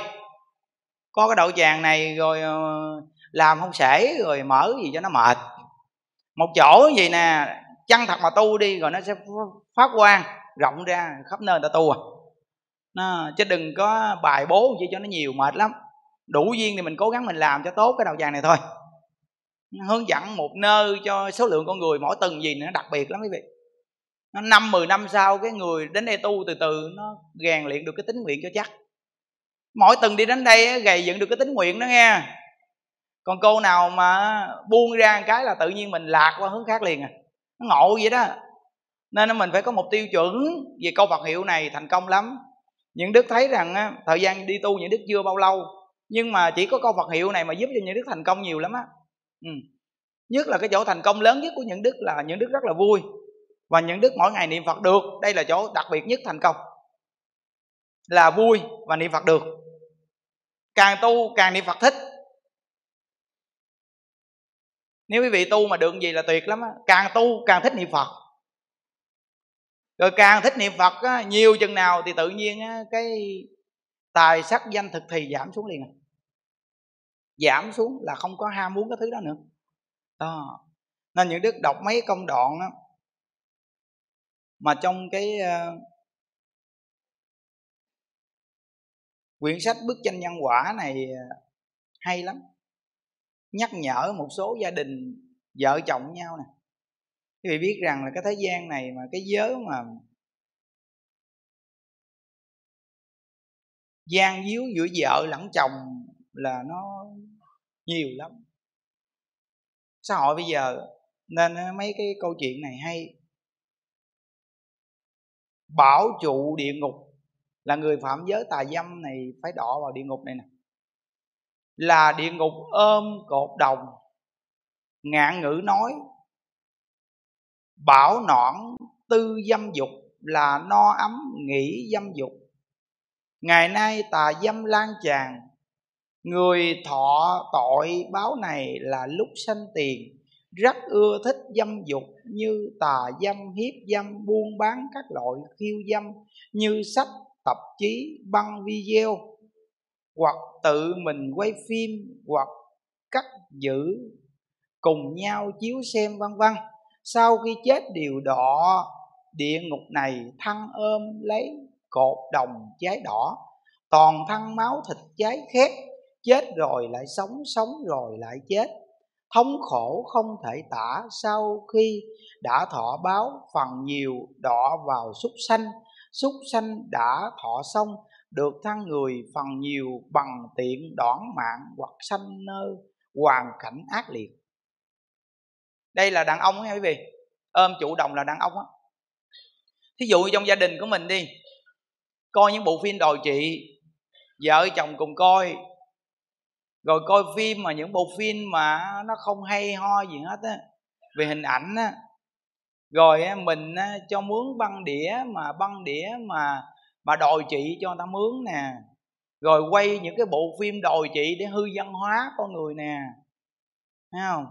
Có cái đậu tràng này rồi ờ, làm không sể rồi mở gì cho nó mệt. Một chỗ gì nè, chăng thật mà tu đi rồi nó sẽ phát quang, rộng ra, khắp nơi ta tu à nó, chứ đừng có bài bố chi cho nó nhiều mệt lắm. Đủ duyên thì mình cố gắng mình làm cho tốt cái đầu vàng này thôi. Hướng dẫn một nơi cho số lượng con người mỗi tuần gì nó đặc biệt lắm quý vị. Nó năm mười năm sau cái người đến đây tu từ từ nó rèn luyện được cái tính nguyện cho chắc. Mỗi tuần đi đến đây gầy dựng được cái tính nguyện đó nghe. Còn cô nào mà buông ra một cái là tự nhiên mình lạc qua hướng khác liền à. Nó ngộ vậy đó. Nên mình phải có một tiêu chuẩn về câu Phật hiệu này thành công lắm những đức thấy rằng á, thời gian đi tu những đức chưa bao lâu nhưng mà chỉ có câu Phật hiệu này mà giúp cho những đức thành công nhiều lắm á. Ừ. nhất là cái chỗ thành công lớn nhất của những đức là những đức rất là vui và những đức mỗi ngày niệm Phật được. Đây là chỗ đặc biệt nhất thành công. Là vui và niệm Phật được. Càng tu càng niệm Phật thích. Nếu quý vị tu mà được gì là tuyệt lắm á càng tu càng thích niệm Phật rồi càng thích niệm phật á, nhiều chừng nào thì tự nhiên á, cái tài sắc danh thực thì giảm xuống liền à. giảm xuống là không có ham muốn cái thứ đó nữa. Đó. Nên những đức đọc mấy công đoạn á, mà trong cái uh, quyển sách bức tranh nhân quả này ờ, hay lắm. Nhắc nhở một số gia đình vợ chồng nhau nè quý vị biết rằng là cái thế gian này mà cái giới mà gian díu giữa vợ lẫn chồng là nó nhiều lắm. Xã hội bây giờ nên mấy cái câu chuyện này hay. Bảo trụ địa ngục là người phạm giới tà dâm này phải đọ vào địa ngục này nè. Là địa ngục ôm cột đồng, ngạn ngữ nói bảo nõn tư dâm dục là no ấm nghĩ dâm dục. Ngày nay tà dâm lan tràn, người thọ tội báo này là lúc sanh tiền. Rất ưa thích dâm dục như tà dâm, hiếp dâm, buôn bán các loại khiêu dâm như sách, tạp chí, băng video hoặc tự mình quay phim hoặc cắt giữ, cùng nhau chiếu xem, vân vân sau khi chết điều đọ địa ngục này thăng ôm lấy cột đồng cháy đỏ. Toàn thân máu thịt cháy khét, chết rồi lại sống sống rồi lại chết. Thống khổ không thể tả sau khi đã thọ báo phần nhiều đọ vào súc sanh. Súc sanh đã thọ xong, được thân người phần nhiều bằng tiện đoạn mạng hoặc sanh nơi hoàn cảnh ác liệt đây là đàn ông nha quý vị. Ôm chủ động là đàn ông á. Thí dụ trong gia đình của mình đi, coi những bộ phim đòi trị vợ chồng cùng coi, rồi coi phim mà những bộ phim mà nó không hay ho gì hết á, về hình ảnh á, rồi mình cho mướn băng đĩa mà băng đĩa mà mà đòi chị cho người ta mướn nè, rồi quay những cái bộ phim đòi chị để hư văn hóa con người nè. Thấy không?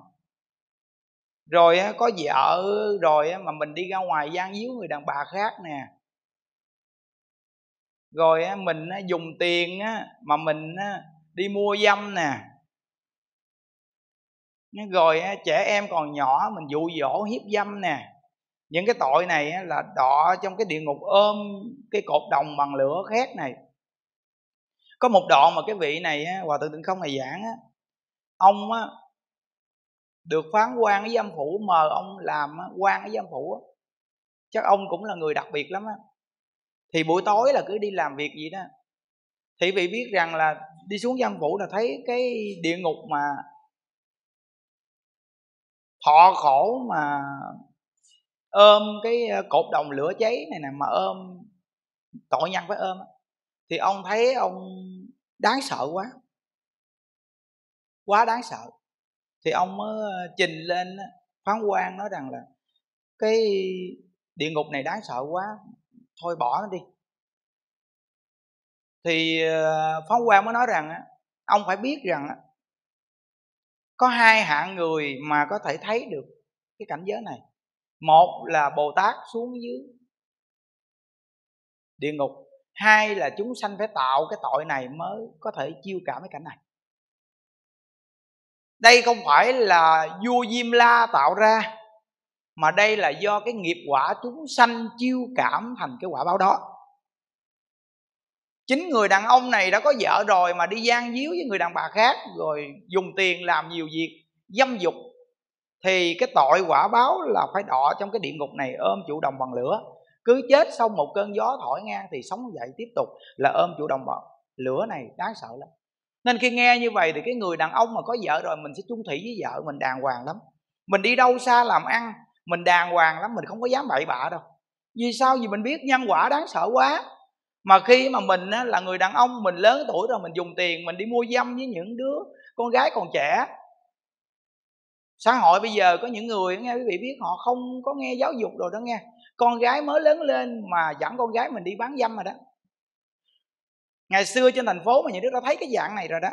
Rồi có vợ rồi mà mình đi ra ngoài gian díu người đàn bà khác nè. Rồi mình dùng tiền mà mình đi mua dâm nè. Rồi trẻ em còn nhỏ, mình dụ dỗ hiếp dâm nè. Những cái tội này là đọ trong cái địa ngục ôm cái cột đồng bằng lửa khét này. Có một đoạn mà cái vị này hòa thượng tịnh không này giảng ông á được phán quan với giam phủ, mời ông làm quan với giam phủ chắc ông cũng là người đặc biệt lắm á. Thì buổi tối là cứ đi làm việc gì đó. Thì vị biết rằng là đi xuống giam phủ là thấy cái địa ngục mà thọ khổ mà ôm cái cột đồng lửa cháy này nè, mà ôm tội nhân phải ôm thì ông thấy ông đáng sợ quá. Quá đáng sợ thì ông mới ờ, trình lên phán quan nói rằng là cái địa ngục này đáng sợ quá, thôi bỏ nó đi. Thì ờ, phán quan mới nói rằng ông phải biết rằng có hai hạng người mà có thể thấy được cái cảnh giới này. Một là bồ tát xuống dưới địa ngục, hai là chúng sanh phải tạo cái tội này mới có thể chiêu cảm cái cảnh này đây không phải là vua diêm la tạo ra, mà đây là do cái nghiệp quả chúng sanh chiêu cảm thành cái quả báo đó. Chính người đàn ông này đã có vợ rồi mà đi gian díu với người đàn bà khác, rồi dùng tiền làm nhiều việc, dâm dục, thì cái tội quả báo là phải đọ trong cái địa ngục này ôm chủ đồng bằng lửa. Cứ chết xong một cơn gió thổi ngang thì sống dậy tiếp tục là ôm chủ đồng bằng lửa này đáng sợ lắm nên khi nghe như vậy thì cái người đàn ông mà có vợ rồi mình sẽ chung thủy với vợ mình đàng hoàng lắm. Mình đi đâu xa làm ăn mình đàng hoàng lắm mình không có dám bậy bạ đâu. Vì sao? Vì mình biết nhân quả đáng sợ quá. Mà khi mà mình á, là người đàn ông mình lớn tuổi rồi mình dùng tiền mình đi mua dâm với những đứa con gái còn trẻ. Xã hội bây giờ có những người nghe quý vị biết họ không có nghe giáo dục rồi đó nghe. Con gái mới lớn lên mà dẫn con gái mình đi bán dâm rồi đó ngày xưa trên thành phố mà nhà đứa đã thấy cái dạng này rồi đó,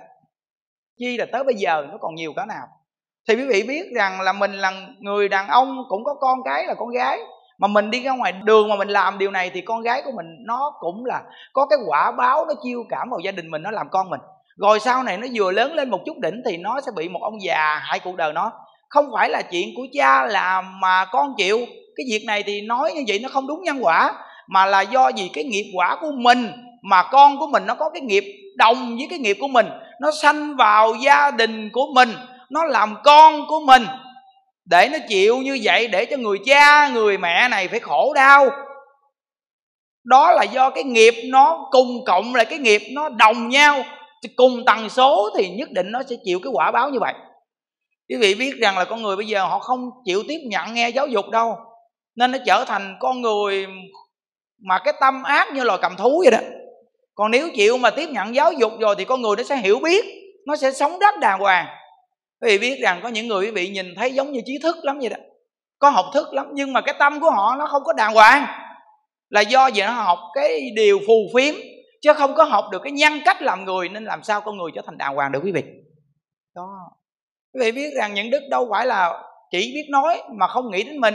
chi là tới bây giờ nó còn nhiều cỡ nào. Thì quý vị biết rằng là mình là người đàn ông, cũng có con cái là con gái. Mà mình đi ra ngoài đường mà mình làm điều này thì con gái của mình nó cũng là có cái quả báo, nó chiêu cảm vào gia đình mình, nó làm con mình. Rồi sau này nó vừa lớn lên một chút đỉnh thì nó sẽ bị một ông già hại cuộc đời nó. Không phải là chuyện của cha làm mà con chịu. Cái việc này thì nói như vậy nó không đúng nhân quả, mà là do vì cái nghiệp quả của mình mà con của mình nó có cái nghiệp, đồng với cái nghiệp của mình. Nó sanh vào gia đình của mình, nó làm con của mình. Để nó chịu như vậy, để cho người cha, người mẹ này phải khổ đau. Đó là do cái nghiệp nó cùng cộng lại cái nghiệp nó đồng nhau. Cùng tần số thì nhất định nó sẽ chịu cái quả báo như vậy. Quý vị biết rằng là con người bây giờ họ không chịu tiếp nhận nghe giáo dục đâu. Nên nó trở thành con người mà cái tâm ác như loài cầm thú vậy đó còn nếu chịu mà tiếp nhận giáo dục rồi thì con người nó sẽ hiểu biết, nó sẽ sống rất đàng hoàng. Quý vị biết rằng có những người quý vị nhìn thấy giống như trí thức lắm vậy đó. Có học thức lắm, nhưng mà cái tâm của họ nó không có đàng hoàng. Là do gì nó học cái điều phù phiếm, chứ không có học được cái nhân cách làm người, nên làm sao con người trở thành đàng hoàng được quý vị? Đó. Quý vị biết rằng những đức đâu phải là chỉ biết nói mà không nghĩ đến mình.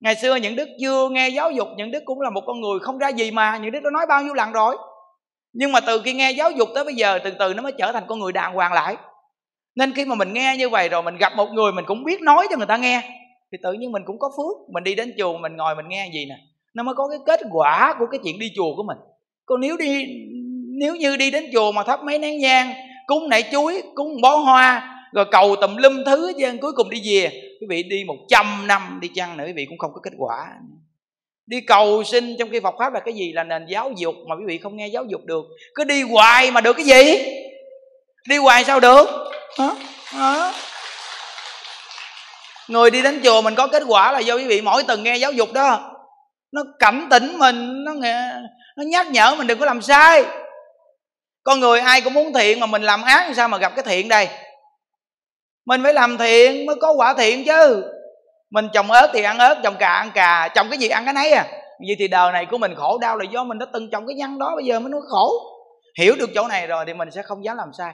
Ngày xưa những đức chưa nghe giáo dục, những đức cũng là một con người không ra gì mà. Những đức đã nói bao nhiêu lần rồi? Nhưng mà từ khi nghe giáo dục tới bây giờ, từ từ nó mới trở thành con người đàng hoàng lại. Nên khi mà mình nghe như vậy rồi, mình gặp một người mình cũng biết nói cho người ta nghe, thì tự nhiên mình cũng có phước. Mình đi đến chùa, mình ngồi mình nghe gì nè, nó mới có cái kết quả của cái chuyện đi chùa của mình. Còn nếu đi, nếu như đi đến chùa mà thắp mấy nén nhang, cúng nảy chuối, cúng bó hoa, rồi cầu tùm lum thứ chứ, cuối cùng đi về, quý vị đi một trăm năm đi chăng nữa, quý vị cũng không có kết quả đi cầu xin trong khi Phật pháp là cái gì? Là nền giáo dục mà quý vị không nghe giáo dục được. Cứ đi hoài mà được cái gì? Đi hoài sao được? Hả? Hả? Người đi đến chùa mình có kết quả là do quý vị mỗi tuần nghe giáo dục đó. Nó cảnh tỉnh mình nó nghe nó nhắc nhở mình đừng có làm sai. Con người ai cũng muốn thiện mà mình làm ác thì sao mà gặp cái thiện đây? Mình phải làm thiện mới có quả thiện chứ mình trồng ớt thì ăn ớt, trồng cà, ăn cà. Trồng cái gì ăn cái nấy à. Vậy thì đời này của mình khổ đau là do mình đã từng trồng cái nhân đó, bây giờ mới nó khổ. Hiểu được chỗ này rồi thì mình sẽ không dám làm sai.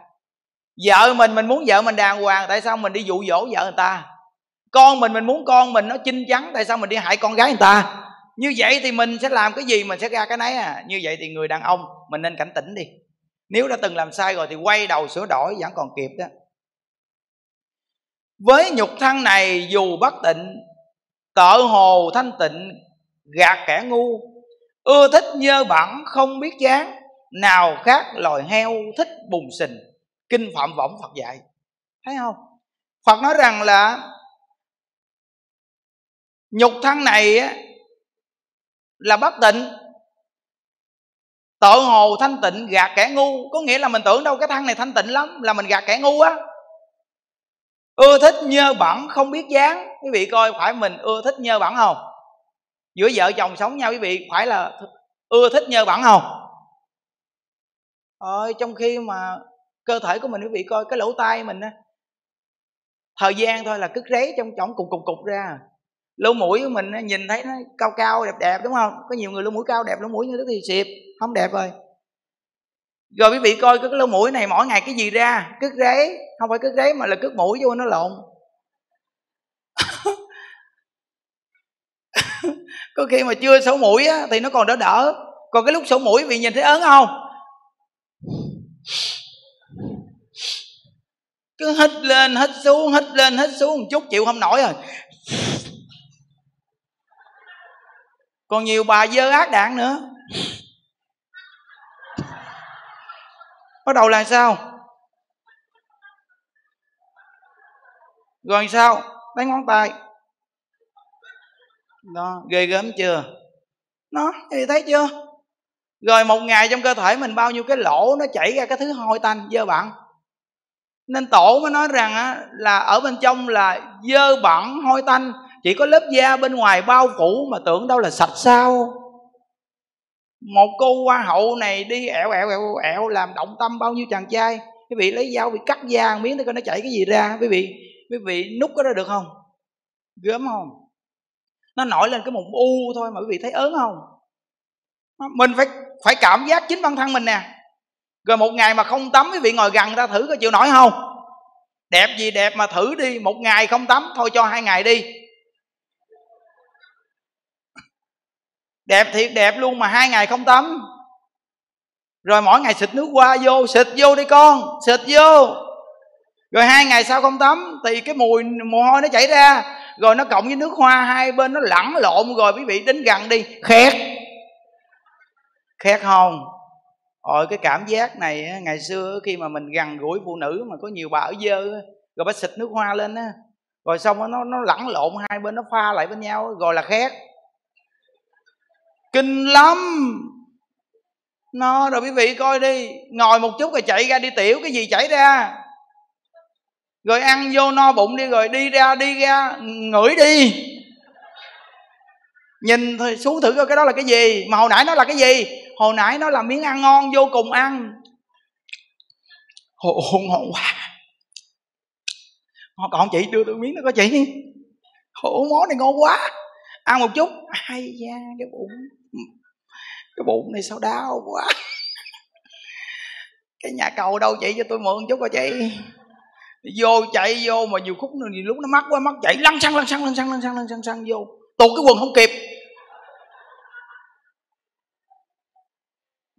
Vợ mình mình muốn vợ mình đàng hoàng, tại sao mình đi dụ dỗ vợ người ta? Con mình mình muốn con mình nó chinh chắn, tại sao mình đi hại con gái người ta? Như vậy thì mình sẽ làm cái gì, mình sẽ ra cái nấy à. Như vậy thì người đàn ông, mình nên cảnh tỉnh đi. Nếu đã từng làm sai rồi thì quay đầu sửa đổi vẫn còn kịp đó với nhục thân này dù bất tịnh tợ hồ thanh tịnh, gạt kẻ ngu. Ưa thích nhơ bẩn, không biết chán nào khác loài heo thích bùng sình kinh phạm võng phật dạy. Thấy không? Phật nói rằng là nhục thân này là bất tịnh, tự hồ thanh tịnh, gạt kẻ ngu. Có nghĩa là mình tưởng đâu cái thân này thanh tịnh lắm, là mình gạt kẻ ngu á ưa thích nhơ bẩn không biết dáng. Quý vị coi phải mình ưa thích nhơ bẩn không? Giữa vợ chồng sống nhau, quý vị phải là ưa thích nhơ bẩn không? Ơi trong khi mà cơ thể của mình, quý vị coi cái lỗ tai mình á, thời gian thôi là cứt rấy trong chổng cục cục cục ra. Lỗ mũi của mình nhìn thấy nó cao cao, đẹp đẹp, đúng không? Có nhiều người lỗ mũi cao, đẹp, lỗ mũi như thế thì xịp, không đẹp rồi rồi quý vị coi cái lỗ mũi này mỗi ngày cái gì ra? Cứt rế không phải cứt rế mà là cứt mũi vô nó lộn. Có khi mà chưa sổ mũi á, thì nó còn đỡ đỡ. Còn cái lúc sổ mũi vì nhìn thấy ớn không? Cứ hít lên hít xuống hít lên hít xuống một chút chịu không nổi rồi. Còn nhiều bà dơ ác đạn nữa. Bắt đầu là sao? Rồi sao? Đánh ngón tay. Đó ghê gớm chưa? Nó thì thấy chưa? Rồi một ngày trong cơ thể mình bao nhiêu cái lỗ nó chảy ra cái thứ hôi tanh dơ bẩn. Nên tổ mới nói rằng á, là ở bên trong là dơ bẩn hôi tanh. Chỉ có lớp da bên ngoài bao phủ mà tưởng đâu là sạch sao một cô hoa hậu này đi ẹo ẹo ẹo ẹo làm động tâm bao nhiêu chàng trai. Quý vị lấy dao bị cắt da miếng để coi nó chảy cái gì ra. Quý vị quý vị nút cái đó được không? Gớm không? Nó nổi lên cái mụn u thôi mà quý vị thấy ớn không? Mình phải phải cảm giác chính bản thân mình nè. Rồi một ngày mà không tắm, quý vị ngồi gần ta thử có chịu nổi không? Đẹp gì đẹp mà thử đi, một ngày không tắm, thôi cho hai ngày đi. Đẹp thiệt đẹp luôn mà hai ngày không tắm. Rồi mỗi ngày xịt nước qua, vô, xịt vô đi con, xịt vô. Rồi hai ngày sau không tắm, thì cái mùi, mồ hôi nó chảy ra. Rồi nó cộng với nước hoa, hai bên nó lẫn lộn. Rồi quý vị đến gần đi khét khét không Ôi, cái cảm giác này ngày xưa khi mà mình gần gũi phụ nữ mà có nhiều bà ở dơ rồi bà xịt nước hoa lên á, rồi xong nó nó lẫn lộn, hai bên nó pha lại với nhau rồi là khét kinh lắm. Nó rồi quý vị coi đi, ngồi một chút rồi chạy ra đi tiểu cái gì chảy ra. Rồi ăn vô no bụng đi, rồi đi ra đi ra, ngửi đi. Nhìn thôi, xuống thử coi cái đó là cái gì. Mà hồi nãy nó là cái gì? Hồi nãy nó là miếng ăn ngon vô cùng ăn. Hồ ngon quá. Còn chị? Đưa tôi miếng nó có chị. Khổ món này ngon quá. Ăn một chút. Ai da, cái bụng cái bụng này sao đau quá. Cái nhà cầu đâu chị cho tôi mượn chút coi chị? Vô chạy vô mà nhiều khúc nhiều lúc nó mắc quá, mắc chạy lăn xăng lăn xăng lăn xăng lăn xăng lăn xăng xăng vô. Tụt cái quần không kịp.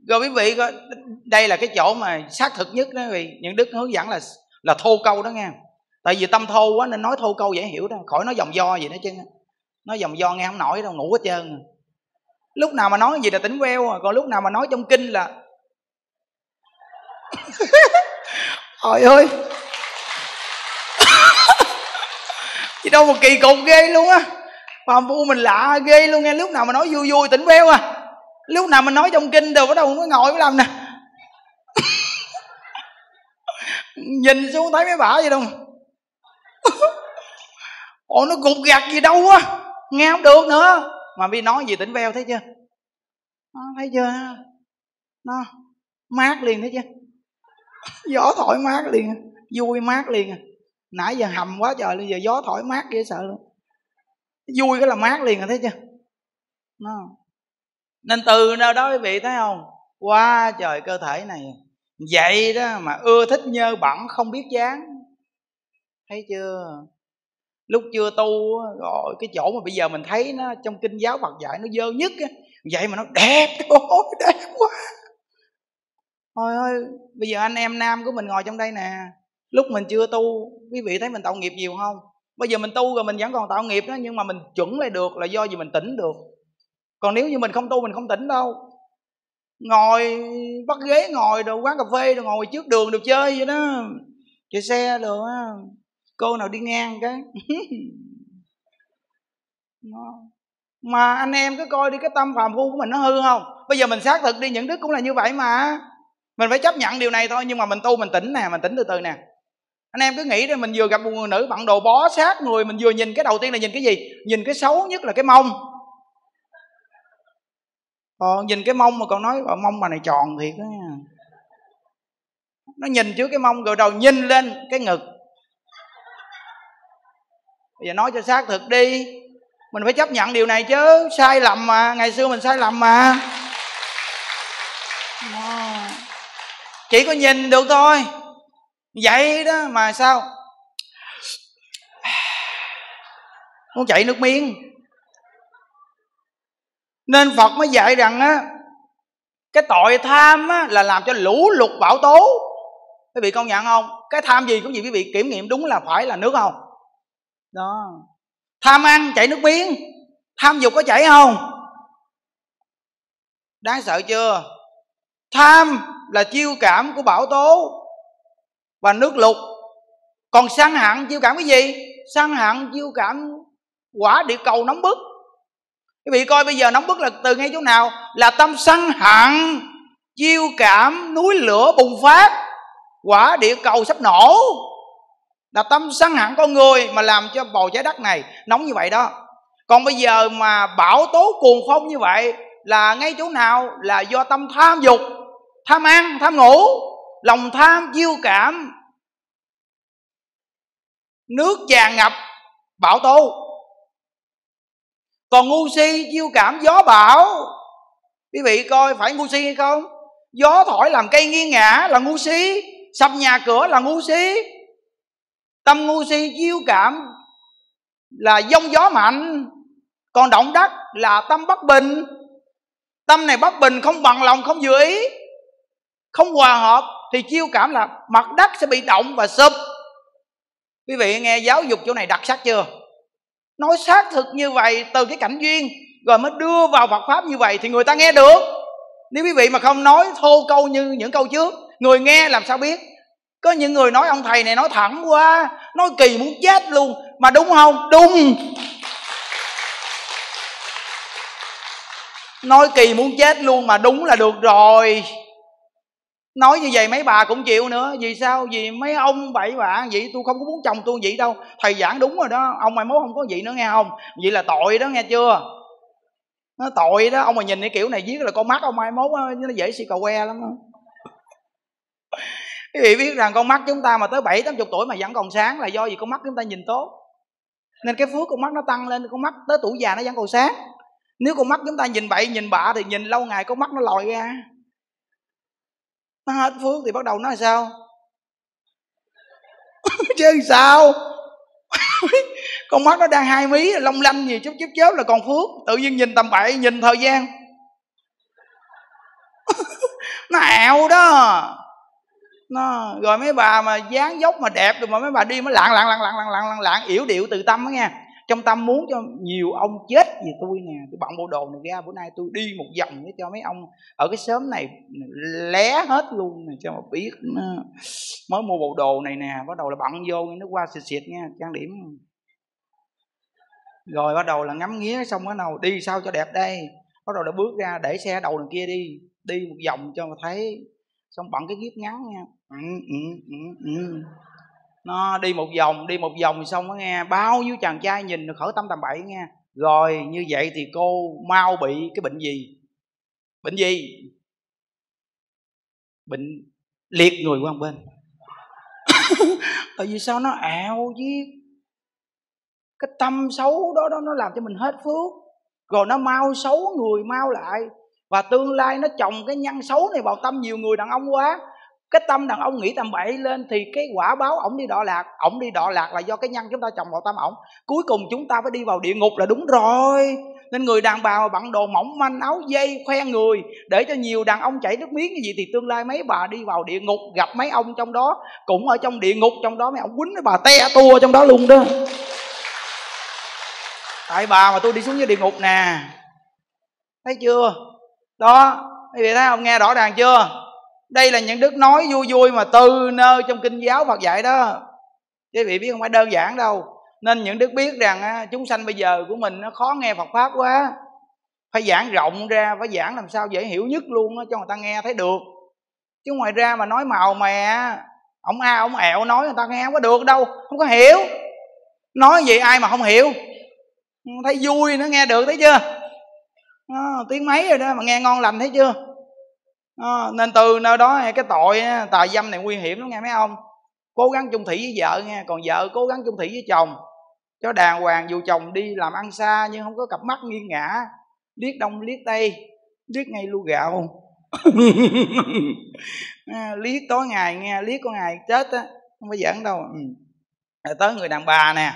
Rồi quý vị coi, đây là cái chỗ mà xác thực nhất đó quý vị. Những đức hướng dẫn là là thô câu đó nghe. Tại vì tâm thô quá nên nói thô câu dễ hiểu đó. Khỏi nói dòng do gì nữa chứ. Nói dòng do nghe không nổi đâu, ngủ hết trơn lúc nào mà nói gì là tỉnh queo à còn lúc nào mà nói trong kinh là trời ơi. Chứ đâu mà kỳ cục ghê luôn á. Phàm phu mình lạ ghê luôn nghe, lúc nào mà nói vui vui tỉnh queo à. Lúc nào mình nói trong kinh đều bắt đầu mới ngồi mới làm nè. Nhìn xuống thấy mấy bả vậy đâu. Ồ nó gục gặt gì đâu á. Nghe không được nữa mà bi nói gì tỉnh veo thấy chưa? Nó thấy chưa? Nó mát liền thấy chưa? Gió thổi mát liền, vui mát liền. Nãy giờ hầm quá trời bây giờ gió thổi mát dễ sợ luôn. Vui cái là mát liền rồi thấy chưa? Nó. Nên từ nào đó quý vị thấy không? Quá trời cơ thể này, vậy đó mà ưa thích nhơ bẩn không biết chán thấy chưa? Lúc chưa tu rồi cái chỗ mà bây giờ mình thấy nó trong kinh giáo Phật dạy nó dơ nhất á, vậy mà nó đẹp ôi đẹp quá. Thôi ơi, bây giờ anh em nam của mình ngồi trong đây nè. Lúc mình chưa tu, quý vị thấy mình tạo nghiệp nhiều không? Bây giờ mình tu rồi mình vẫn còn tạo nghiệp đó, nhưng mà mình chuẩn lại được là do gì mình tỉnh được. Còn nếu như mình không tu, mình không tỉnh đâu. Ngồi bắt ghế ngồi đồ, quán cà phê đồ ngồi trước đường được chơi vậy đó. Chạy xe được cô nào đi ngang cái. Mà anh em cứ coi đi cái tâm phàm phu của mình nó hư không? Bây giờ mình xác thực đi những đức cũng là như vậy mà. Mình phải chấp nhận điều này thôi nhưng mà mình tu mình tỉnh nè mình tỉnh từ từ nè. Anh em cứ nghĩ đi mình vừa gặp một người nữ bận đồ bó sát người mình vừa nhìn cái đầu tiên là nhìn cái gì? Nhìn cái xấu nhất là cái mông. Ờ, nhìn cái mông mà còn nói ờ, mông mà này tròn thiệt đó nó nhìn trước cái mông rồi đầu nhìn lên cái ngực bây giờ nói cho xác thực đi. Mình phải chấp nhận điều này chứ. Sai lầm mà. Ngày xưa mình sai lầm mà. Chỉ có nhìn được thôi. Vậy đó mà sao? Muốn chạy nước miếng. Nên phật mới dạy rằng á cái tội tham á, là làm cho lũ lụt bão tố. Quý vị công nhận không? Cái tham gì cũng gì quý vị kiểm nghiệm đúng là phải là nước không? Đó. Tham ăn chảy nước miếng. Tham dục có chảy không? Đáng sợ chưa? Tham là chiêu cảm của bão tố và nước lục còn sang hận chiêu cảm cái gì? Sang hận chiêu cảm quả địa cầu nóng bức. Quý vị coi bây giờ nóng bức là từ ngay chỗ nào? Là tâm sân hận chiêu cảm núi lửa bùng phát, quả địa cầu sắp nổ là tâm sân hẳn con người mà làm cho bầu trái đất này nóng như vậy đó. Còn bây giờ mà bão tố cuồng phong như vậy là ngay chỗ nào là do tâm tham dục, tham ăn, tham ngủ, lòng tham chiêu cảm, nước tràn ngập, bão tố. Còn ngu si chiêu cảm, gió bão, quý vị coi phải ngu si hay không? Gió thổi làm cây nghiêng ngã là ngu si, sập nhà cửa là ngu si tâm ngu si, chiêu cảm là giông gió mạnh còn động đất là tâm bất bình. Tâm này bất bình không bằng lòng, không vừa ý, không hòa hợp, thì chiêu cảm là mặt đất sẽ bị động và sụp. Quý vị nghe giáo dục chỗ này đặc sắc chưa? Nói xác thực như vậy từ cái cảnh duyên, rồi mới đưa vào Phật pháp như vậy thì người ta nghe được. Nếu quý vị mà không nói thô câu như những câu trước, người nghe làm sao biết? Có những người nói ông thầy này nói thẳng quá nói kỳ muốn chết luôn. Mà đúng không? Đúng. Nói kỳ muốn chết luôn mà đúng là được rồi. Nói như vậy mấy bà cũng chịu nữa. Vì sao? Vì mấy ông bậy bạ vậy, tôi không có muốn chồng tôi vậy đâu. Thầy giảng đúng rồi đó. Ông mai mốt không có vậy nữa nghe không? Vậy là tội đó nghe chưa? Nó tội đó. Ông mà nhìn cái kiểu này viết là con mắt ông mai mốt nó dễ xì cầu que lắm đó quý vị biết rằng con mắt chúng ta mà tới bảy, tám chục tuổi mà vẫn còn sáng là do gì con mắt chúng ta nhìn tốt. Nên cái phước con mắt nó tăng lên, con mắt tới tuổi già nó vẫn còn sáng. Nếu con mắt chúng ta nhìn bậy, nhìn bạ thì nhìn lâu ngày con mắt nó lòi ra. Nó hết phước thì bắt đầu nó là sao? Chứ sao? Con mắt nó đang hai mí, long lanh gì chút chút chớp là còn phước. Tự nhiên nhìn tầm bậy, nhìn thời gian. Nó ảo đó nó rồi mấy bà mà dáng dốc mà đẹp rồi mà mấy bà đi mới lạng lạng lạng lạng lạng lạng lạng, lạng yểu điệu từ tâm đó nha trong tâm muốn cho nhiều ông chết vì tôi nè tôi bận bộ đồ này ra bữa nay tôi đi một vòng để cho mấy ông ở cái xóm này lé hết luôn nè cho mà biết nó mới mua bộ đồ này nè bắt đầu là bận vô nó qua xịt xịt nha trang điểm. Rồi bắt đầu là ngắm nghía xong bắt đầu đi sao cho đẹp đây? Bắt đầu là bước ra để xe đầu đằng kia đi đi một vòng cho mà thấy xong bận cái kiếp ngắn nha ừ, ừ, ừ, ừ. Nó đi một vòng đi một vòng xong nó nghe. Bao nhiêu chàng trai nhìn được khởi tâm tầm bậy nghe. Rồi như vậy thì cô mau bị cái bệnh gì? Bệnh gì? Bệnh liệt người qua bên. Tại vì sao nó ảo chứ cái tâm xấu đó đó nó làm cho mình hết phước. Rồi nó mau xấu người mau lại. Và tương lai nó trồng cái nhân xấu này vào tâm nhiều người đàn ông quá cái tâm đàn ông nghĩ tầm bậy lên thì cái quả báo ổng đi đọa lạc, ổng đi đọa lạc là do cái nhân chúng ta trồng vào tâm ổng. Cuối cùng chúng ta phải đi vào địa ngục là đúng rồi. Nên người đàn bà mà bận đồ mỏng manh, áo dây, khoe người, để cho nhiều đàn ông chảy nước miếng như vậy thì tương lai mấy bà đi vào địa ngục, gặp mấy ông trong đó, cũng ở trong địa ngục, trong đó mấy ông quýnh mấy bà te tua trong đó luôn đó. Tại bà mà tôi đi xuống dưới địa ngục nè. Thấy chưa? Đó, mấy vị thấy không? Nghe rõ ràng chưa? Đây là những đức nói vui vui mà từ nơi trong kinh giáo Phật dạy đó. Quý vị biết không? Phải đơn giản đâu. Nên những đức biết rằng chúng sanh bây giờ của mình nó khó nghe Phật pháp quá. Phải giảng rộng ra phải giảng làm sao dễ hiểu nhất luôn đó, cho người ta nghe thấy được. Chứ ngoài ra mà nói màu mè ông a ông ẹo nói người ta nghe không có được đâu không có hiểu. Nói gì ai mà không hiểu? Thấy vui nó nghe được thấy chưa? À, tiếng mấy rồi đó mà nghe ngon lành thấy chưa? À, nên từ nơi đó cái tội tà dâm này nguy hiểm lắm nghe mấy ông. Cố gắng chung thủy với vợ nghe còn vợ cố gắng chung thủy với chồng. Cho đàng hoàng dù chồng đi làm ăn xa nhưng không có cặp mắt nghiêng ngã liếc đông liếc tây liếc ngay lu gạo. À, liếc tối ngày nghe liếc có ngày chết á không phải giỡn đâu. Ừ. Rồi tới người đàn bà nè.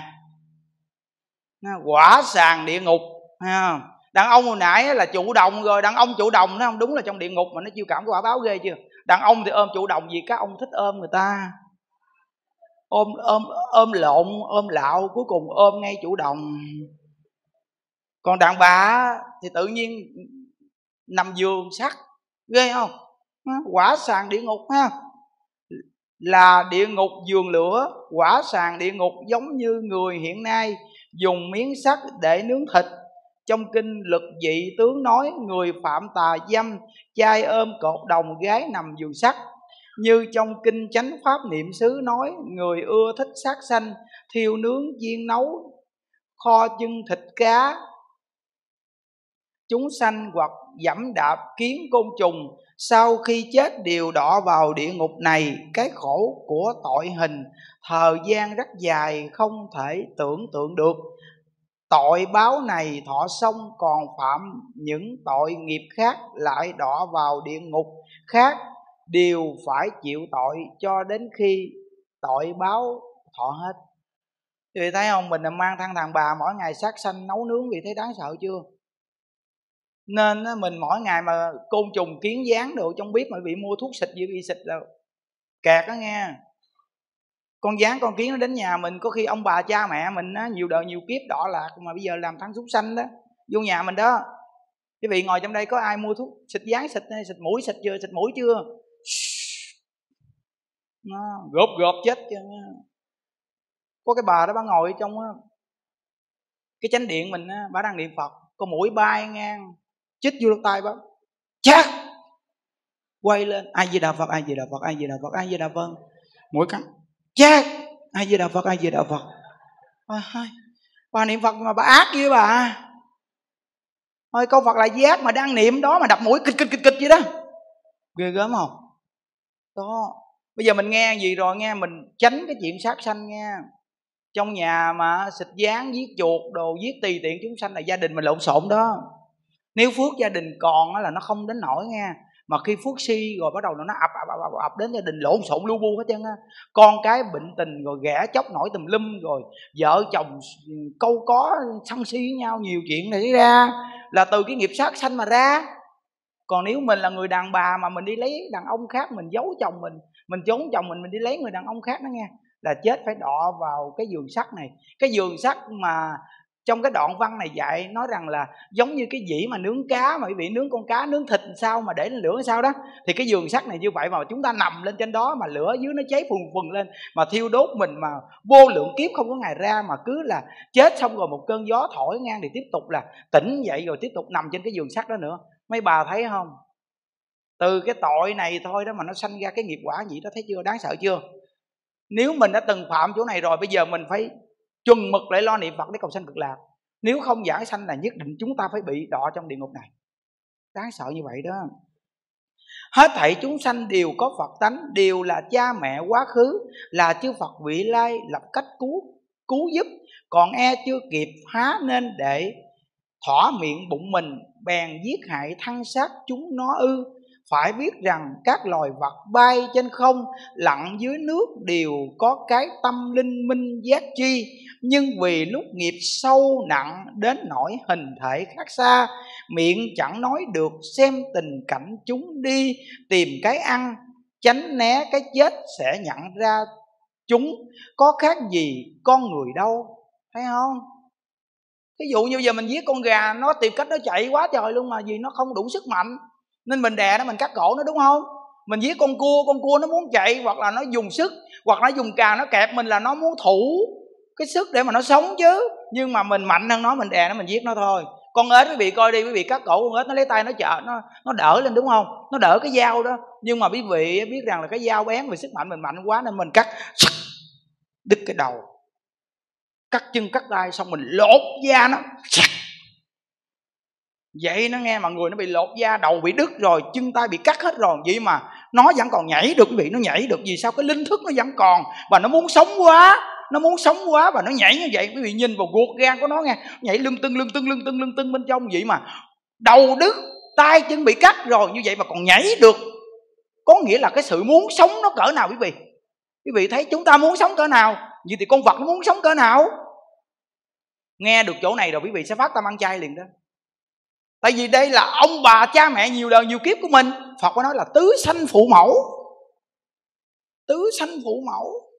À, quả sàn địa ngục ha đàn ông hồi nãy là chủ động rồi, đàn ông chủ động nó không đúng là trong địa ngục mà nó chịu cảm quả báo ghê chưa? Đàn ông thì ôm chủ động vì các ông thích ôm người ta. Ôm ôm ôm lộn, ôm lạo, cuối cùng ôm ngay chủ động. Còn đàn bà thì tự nhiên nằm giường sắt, ghê không? Quả sàn địa ngục, ha? Là địa ngục giường lửa, quả sàn địa ngục giống như người hiện nay dùng miếng sắt để nướng thịt trong kinh lực dị tướng nói, người phạm tà dâm trai ôm cột đồng gái nằm giường sắt. Như trong kinh chánh pháp niệm xứ nói, người ưa thích sát sanh, thiêu nướng chiên nấu, kho chân thịt cá. Chúng sanh hoặc dẫm đạp kiến côn trùng, sau khi chết đều đọa vào địa ngục này. Cái khổ của tội hình, thời gian rất dài không thể tưởng tượng được tội báo này thọ xong, còn phạm những tội nghiệp khác lại đọa vào địa ngục. Khác đều phải chịu tội cho đến khi tội báo thọ hết. Thì thấy không? Mình mang thân thằng bà, mỗi ngày sát sanh, nấu nướng vì thấy đáng sợ chưa? Nên mình mỗi ngày mà côn trùng, kiến dán đồ, trong bếp mà bị mua thuốc xịt gì bị xịt là kẹt đó nghe con dán con kiến nó đến nhà mình có khi ông bà cha mẹ mình á, nhiều đời nhiều kiếp đỏ lạc mà bây giờ làm thằng súc xanh đó vô nhà mình đó. Quý vị ngồi trong đây có ai mua thuốc xịt dán xịt xịt mũi xịt chưa xịt mũi chưa? Nó gộp gộp chết chưa có cái bà đó bà ngồi trong cái chánh điện mình á, bà đang niệm phật có mũi bay ngang chích vô tay bà. Chắc quay lên ai di đà phật ai di đà phật ai di đà phật ai di đà phật. Mũi cắn chết. Ai di đạo phật ai di đạo phật? À, bà niệm phật mà bà ác với bà. Thôi câu phật là giác mà đang niệm đó mà đập mũi kịch kịch kịch kịch vậy đó. Ghê gớm không? Đó. Bây giờ mình nghe gì rồi? Nghe mình tránh cái chuyện sát sanh nghe. Trong nhà mà xịt dán giết chuột đồ giết tùy tiện chúng sanh là gia đình mình lộn xộn đó. Nếu phước gia đình còn là nó không đến nổi nghe mà khi phước si rồi bắt đầu nó ập ập ập, ập đến gia đình lộn xộn lu bu hết trơn á. Con cái bệnh tình rồi ghẻ chóc nổi tùm lum rồi vợ chồng câu có sân si với nhau nhiều chuyện này ra. Là từ cái nghiệp sát sanh mà ra. Còn nếu mình là người đàn bà mà mình đi lấy đàn ông khác mình giấu chồng mình mình trốn chồng mình mình đi lấy người đàn ông khác đó nghe là chết phải đọ vào cái giường sắt này. Cái giường sắt mà trong cái đoạn văn này dạy nói rằng là giống như cái dĩ mà nướng cá mà quý vị nướng con cá, nướng thịt sao mà để lên lửa sao đó, thì cái giường sắt này như vậy mà chúng ta nằm lên trên đó mà lửa dưới nó cháy phùng phùng lên, mà thiêu đốt mình mà vô lượng kiếp không có ngày ra mà cứ là chết xong rồi một cơn gió thổi ngang thì tiếp tục là tỉnh dậy rồi tiếp tục nằm trên cái giường sắt đó nữa. Mấy bà thấy không? Từ cái tội này thôi đó mà nó sanh ra cái nghiệp quả gì đó, thấy chưa? Đáng sợ chưa? Nếu mình đã từng phạm chỗ này rồi, bây giờ mình phải chuẩn mực lại lo niệm phật để cầu sanh cực lạc. Nếu không giải sanh là nhất định chúng ta phải bị đọa trong địa ngục này. Đáng sợ như vậy đó. Hết thảy chúng sanh đều có phật tánh, đều là cha mẹ quá khứ, là chư phật vị lai lập cách cứu cứu giúp. Còn e chưa kịp há nên để thỏa miệng bụng mình, bèn giết hại thân xác chúng nó ư phải biết rằng các loài vật bay trên không, lặn dưới nước đều có cái tâm linh minh giác chi. Nhưng vì lúc nghiệp sâu nặng đến nỗi hình thể khác xa, miệng chẳng nói được xem tình cảnh chúng đi, tìm cái ăn, tránh né cái chết sẽ nhận ra chúng. Có khác gì con người đâu, thấy không? Ví dụ như giờ mình giết con gà, nó tìm cách nó chạy quá trời luôn mà vì nó không đủ sức mạnh nên mình đè nó, mình cắt cổ nó, đúng không? Mình giết con cua con cua nó muốn chạy, hoặc là nó dùng sức, hoặc nó dùng càng nó kẹp mình là nó muốn thủ cái sức để mà nó sống chứ. Nhưng mà mình mạnh hơn nó, mình đè nó, mình giết nó thôi. Con ếch quý vị coi đi, quý vị cắt cổ con ếch, nó lấy tay nó chợ nó nó đỡ lên, đúng không? Nó đỡ cái dao đó. Nhưng mà quý vị biết rằng là cái dao bén vì sức mạnh mình mạnh quá nên mình cắt đứt cái đầu. Cắt chân, cắt tay, xong mình lột da nó vậy nó nghe mà người nó bị lột da, đầu bị đứt rồi, chân tay bị cắt hết rồi. Vậy mà nó vẫn còn nhảy được, quý vị, nó nhảy được. Vì sao? Cái linh thức nó vẫn còn và nó muốn sống quá, nó muốn sống quá và nó nhảy như vậy. Quý vị nhìn vào ruột gan của nó nghe, nhảy lưng tưng lưng tưng lưng tưng lưng tưng bên trong. Vậy mà đầu đứt, tay chân bị cắt rồi, như vậy mà còn nhảy được. Có nghĩa là cái sự muốn sống nó cỡ nào, quý vị? Quý vị thấy chúng ta muốn sống cỡ nào? Vậy thì con vật nó muốn sống cỡ nào? Nghe được chỗ này rồi, quý vị sẽ phát tâm ăn chay liền đó tại vì đây là ông bà cha mẹ nhiều đời, nhiều kiếp của mình. Phật có nói là tứ sanh phụ mẫu. Tứ sanh phụ mẫu.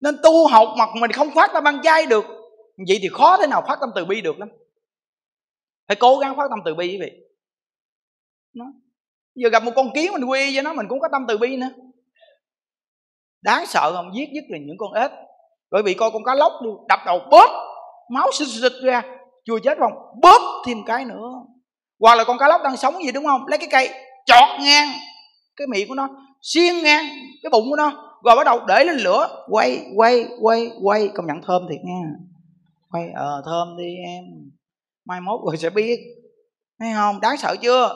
Nên tu học mà mình không phát tâm ăn chay được. Vậy thì khó thế nào phát tâm từ bi được lắm. Phải cố gắng phát tâm từ bi quý vị. Nó giờ gặp một con kiến mình quy với nó, mình cũng có tâm từ bi nữa. Đáng sợ không? Giết nhất là những con ếch. Bởi vì coi con cá lóc đi, đập đầu bóp, máu xịt xịt ra chưa chết không? Bóp thêm cái nữa. Hoặc là con cá lóc đang sống gì đúng không? Lấy cái cây, chọt ngang cái miệng của nó, xiên ngang cái bụng của nó, rồi bắt đầu để lên lửa, quay quay quay quay. Công nhận thơm thiệt nha. Quay ờ thơm đi em. Mai mốt rồi sẽ biết. Thấy không? Đáng sợ chưa?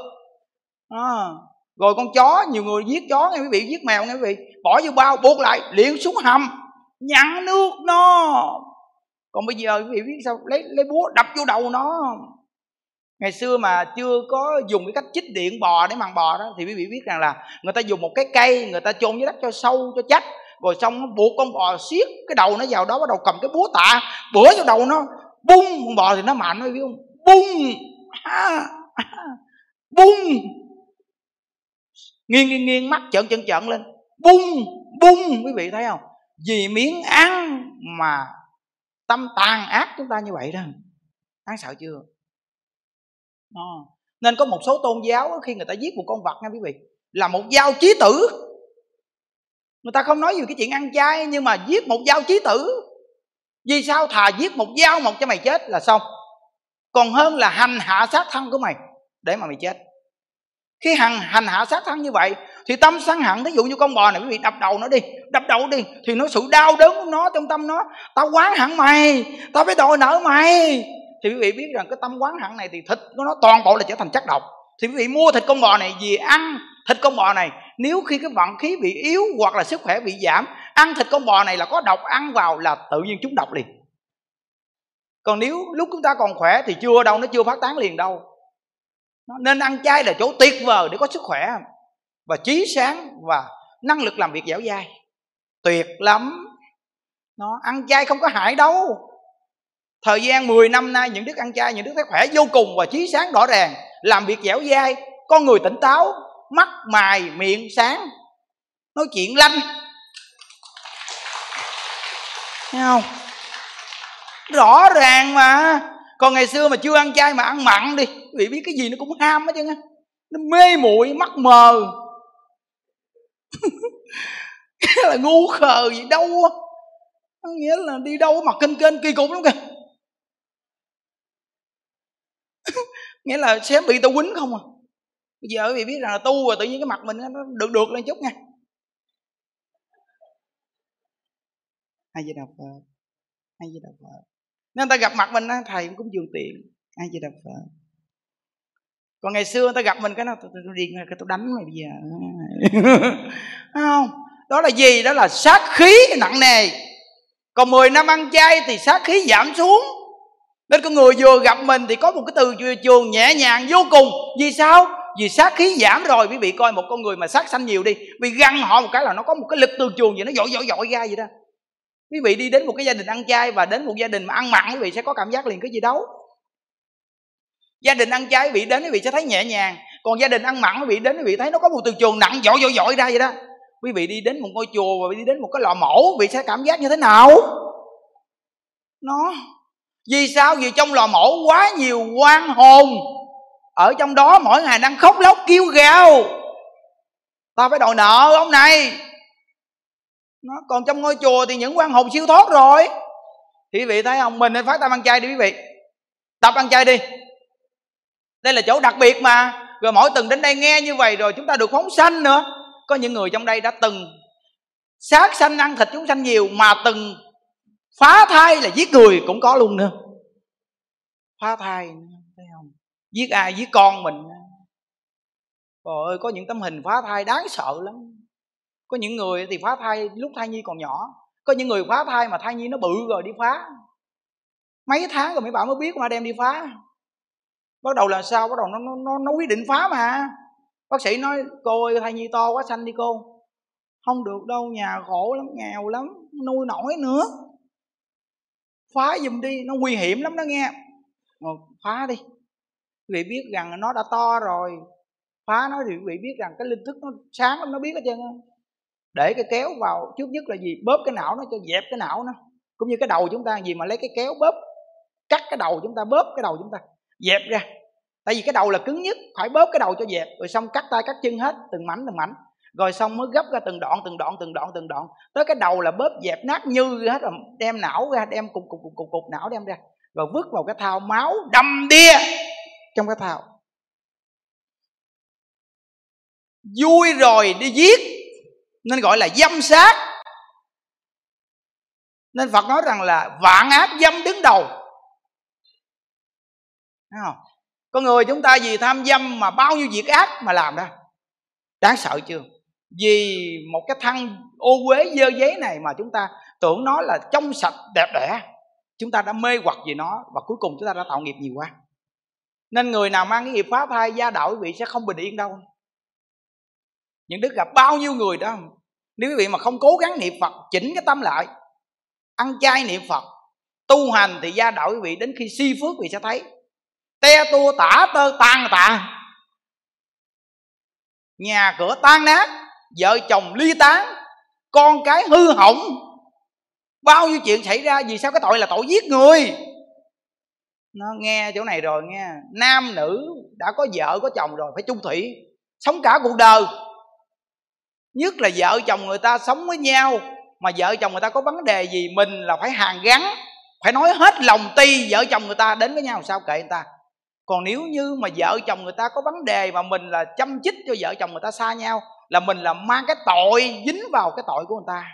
À. rồi con chó, nhiều người giết chó, nghe quý vị, giết mèo nghe quý vị. Bỏ vô bao, buộc lại, liền xuống hầm nhặn nước nó còn bây giờ quý vị biết sao? Lấy lấy búa đập vô đầu nó. Ngày xưa mà chưa có dùng cái cách chích điện bò để màng bò đó, thì quý vị biết rằng là người ta dùng một cái cây, người ta chôn dưới đất cho sâu, cho chắc, rồi xong nó buộc con bò siết cái đầu nó vào đó, bắt đầu cầm cái búa tạ, bữa vô đầu nó, bung, con bò thì nó mạnh quý biết không? Bung! Bung! Nghiêng nghiêng nghiêng, mắt trợn trợn trợn lên. Bung bung, quý vị thấy không? Vì miếng ăn mà tâm tàn ác chúng ta như vậy đó. Đáng sợ chưa? À. nên có một số tôn giáo khi người ta giết một con vật nha quý vị, là một dao chí tử. Người ta không nói về cái chuyện ăn chay, nhưng mà giết một dao chí tử. Vì sao thà giết một dao một cho mày chết là xong. Còn hơn là hành hạ sát thân của mày để mà mày chết khi hằng hành hạ sát thân như vậy, thì tâm sân hận, ví dụ như con bò này, quý vị đập đầu nó đi, đập đầu đi, thì nó sự đau đớn của nó trong tâm nó, tao quán hận mày, tao phải đòi nợ mày. Thì quý vị biết rằng cái tâm quán hận này thì thịt của nó toàn bộ là trở thành chất độc. Thì quý vị mua thịt con bò này vì ăn thịt con bò này, nếu khi cái vận khí bị yếu hoặc là sức khỏe bị giảm, ăn thịt con bò này là có độc, ăn vào là tự nhiên chúng độc liền. Còn nếu lúc chúng ta còn khỏe thì chưa đâu, nó chưa phát tán liền đâu nên ăn chay là chỗ tuyệt vời để có sức khỏe. Và trí sáng và năng lực làm việc dẻo dai. Tuyệt lắm. Nó ăn chay không có hại đâu. Thời gian 10 năm nay, những đứa ăn chay, những đứa thấy khỏe vô cùng và trí sáng rõ ràng, làm việc dẻo dai con người tỉnh táo, mắt mày miệng sáng, nói chuyện lanh. Thấy không? Rõ ràng mà còn ngày xưa mà chưa ăn chay mà ăn mặn đi quý vị biết cái gì nó cũng ham hết trơn á, nó mê muội mắt mờ. Là ngu khờ gì đâu á. Nghĩa là đi đâu mặt kênh kênh kỳ cục lắm kìa. Nghĩa là sẽ bị tao quýnh không à. Bây giờ quý vị biết rằng là tu rồi tự nhiên cái mặt mình nó được được lên chút nha. Ai gì đọc ờ, hai ai gì đọc ờ, nên nên ta gặp mặt mình thầy cũng dường tiền ai chỉ đọc phật. Còn ngày xưa người ta gặp mình cái nào tôi, điên cái tôi đánh mày bây giờ. Không? Đó là gì? Đó là sát khí nặng nề. Còn 10 năm ăn chay thì sát khí giảm xuống. Nên con người vừa gặp mình thì có một cái từ trường nhẹ nhàng vô cùng. Vì sao? Vì sát khí giảm rồi. Quý vị coi một con người mà sát sanh nhiều đi vì găng họ một cái là nó có một cái lực từ trường gì nó dội dội dội ra vậy đó quý vị đi đến một cái gia đình ăn chay và đến một gia đình mà ăn mặn, quý vị sẽ có cảm giác liền cái gì đâu. Gia đình ăn chay, quý vị đến, quý vị sẽ thấy nhẹ nhàng. Còn gia đình ăn mặn, quý vị đến, quý vị thấy nó có một từ trường nặng dội dội dội ra vậy đó. Quý vị đi đến một ngôi chùa và đi đến một cái lò mổ, quý vị sẽ cảm giác như thế nào? Nó. Vì sao? Vì trong lò mổ quá nhiều quan hồn. Ở trong đó mỗi ngày đang khóc lóc kêu gào. Ta phải đòi nợ ông này nó, còn trong ngôi chùa thì những quan hồn siêu thoát rồi. Thì quý vị thấy không? Mình nên phát tâm ăn chay đi quý vị. Tập ăn chay đi. Đây là chỗ đặc biệt mà. Rồi mỗi từng đến đây nghe như vậy rồi chúng ta được phóng sanh nữa. Có những người trong đây đã từng sát sanh, ăn thịt chúng sanh nhiều mà từng phá thai là giết người cũng có luôn nữa. Phá thai thấy không? Giết ai? Giết con mình trời ơi, có những tấm hình phá thai đáng sợ lắm có những người thì phá thai lúc thai nhi còn nhỏ. Có những người phá thai mà thai nhi nó bự rồi đi phá mấy tháng rồi mấy bạn mới biết mà đem đi phá bắt đầu là sao? Bắt đầu nó nó nó quyết định phá mà. Bác sĩ nói, cô ơi, thai nhi to quá xanh đi cô. Không được đâu, nhà khổ lắm, nghèo lắm, nuôi nổi nữa. Phá giùm đi, nó nguy hiểm lắm đó nghe. Mà phá đi. Quý vị biết rằng nó đã to rồi. Phá nó thì quý vị biết rằng cái linh thức nó sáng lắm, nó biết hết trơn để cái kéo vào trước nhất là gì? Bóp cái não nó cho dẹp cái não nó. Cũng như cái đầu chúng ta gì mà lấy cái kéo bóp cắt cái đầu chúng ta bóp cái đầu chúng ta dẹp ra. Tại vì cái đầu là cứng nhất phải bóp cái đầu cho dẹp rồi xong cắt tay cắt chân hết từng mảnh từng mảnh. Rồi xong mới gấp ra từng đoạn từng đoạn từng đoạn từng đoạn. Tới cái đầu là bóp dẹp nát như hết rồi đem não ra đem cục cục cục cục, cục não đem ra. Rồi vứt vào cái thao máu đâm đia trong cái thao vui rồi đi giết nên gọi là dâm sát. Nên phật nói rằng là vạn ác dâm đứng đầu. Thấy không? Con người chúng ta vì tham dâm mà bao nhiêu việc ác mà làm ra. Đáng sợ chưa? Vì một cái thân ô uế dơ giấy này mà chúng ta tưởng nó là trong sạch, đẹp đẽ. Chúng ta đã mê hoặc vì nó và cuối cùng chúng ta đã tạo nghiệp nhiều quá. Nên người nào mang cái nghiệp phá thai, gia đạo quý vị sẽ không bình yên đâu. Những đức gặp bao nhiêu người đó nếu quý vị mà không cố gắng niệm phật, chỉnh cái tâm lại, ăn chay niệm phật, tu hành thì gia đạo quý vị đến khi si phước quý vị sẽ thấy. Te tua tả tơ tan tạ nhà cửa tan nát, vợ chồng ly tán, con cái hư hỏng. Bao nhiêu chuyện xảy ra vì sao cái tội là tội giết người? Nó nghe chỗ này rồi nghe. Nam nữ đã có vợ có chồng rồi, phải chung thủy, sống cả cuộc đời nhất là vợ chồng người ta sống với nhau, mà vợ chồng người ta có vấn đề gì mình là phải hàng gắn, phải nói hết lòng ti vợ chồng người ta đến với nhau sao kệ người ta. Còn nếu như mà vợ chồng người ta có vấn đề mà mình là chăm chích cho vợ chồng người ta xa nhau, là mình là mang cái tội, dính vào cái tội của người ta.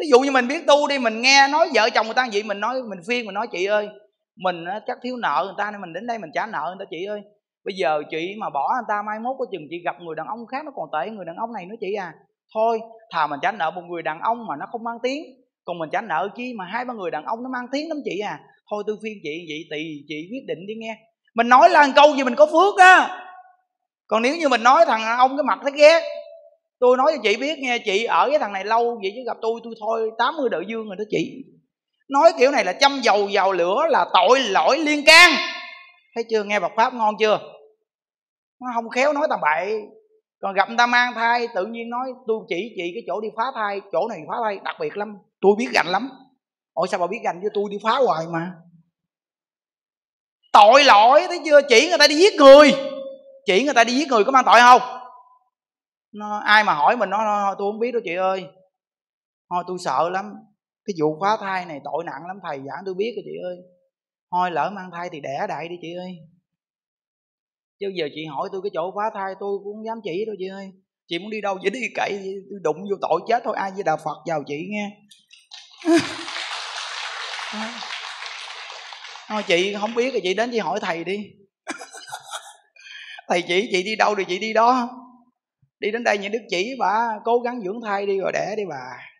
Ví dụ như mình biết tu đi, mình nghe nói vợ chồng người ta vậy, mình nói, mình phiên mình nói, chị ơi, mình chắc thiếu nợ người ta nên mình đến đây mình trả nợ người ta, chị ơi bây giờ chị mà bỏ anh ta mai mốt có chừng chị gặp người đàn ông khác nó còn tệ người đàn ông này nữa chị à. Thôi, thà mình tránh nợ một người đàn ông mà nó không mang tiếng. Còn mình tránh nợ chi mà hai ba người đàn ông nó mang tiếng lắm chị à. Thôi tôi phiên chị vậy thì chị quyết định đi nghe. Mình nói là câu gì mình có phước á. Còn nếu như mình nói thằng ông cái mặt nó ghét, tôi nói cho chị biết nghe, chị ở với thằng này lâu vậy chứ gặp tôi tôi thôi 80 đợi dương rồi đó chị. Nói kiểu này là châm dầu vào lửa là tội lỗi liên can. Thấy chưa, nghe bậc pháp ngon chưa? Nó không khéo nói tầm bậy. Còn gặp người ta mang thai, tự nhiên nói, tôi chỉ chị cái chỗ đi phá thai, chỗ này phá thai đặc biệt lắm, tôi biết gành lắm. Ôi, sao bà biết gành với tôi đi phá hoài mà. Tội lỗi thấy chưa? Chỉ người ta đi giết người. Chỉ người ta đi giết người có mang tội không? Nó, ai mà hỏi mình nói thôi tôi không biết đâu chị ơi. Thôi, tôi sợ lắm. Cái vụ phá thai này tội nặng lắm, thầy giảng tôi biết rồi chị ơi. Thôi, lỡ mang thai thì đẻ đại đi chị ơi chứ giờ chị hỏi tôi cái chỗ phá thai tôi cũng không dám chỉ đâu chị ơi. Chị muốn đi đâu vậy? Đi cậy tôi đụng vô tội chết thôi. Ai với đạo phật vào chị nghe. Thôi chị không biết thì chị đến chị hỏi thầy đi. Thầy chỉ chị đi đâu thì chị đi đó. Đi đến đây những đức chỉ bà cố gắng dưỡng thai đi rồi đẻ đi bà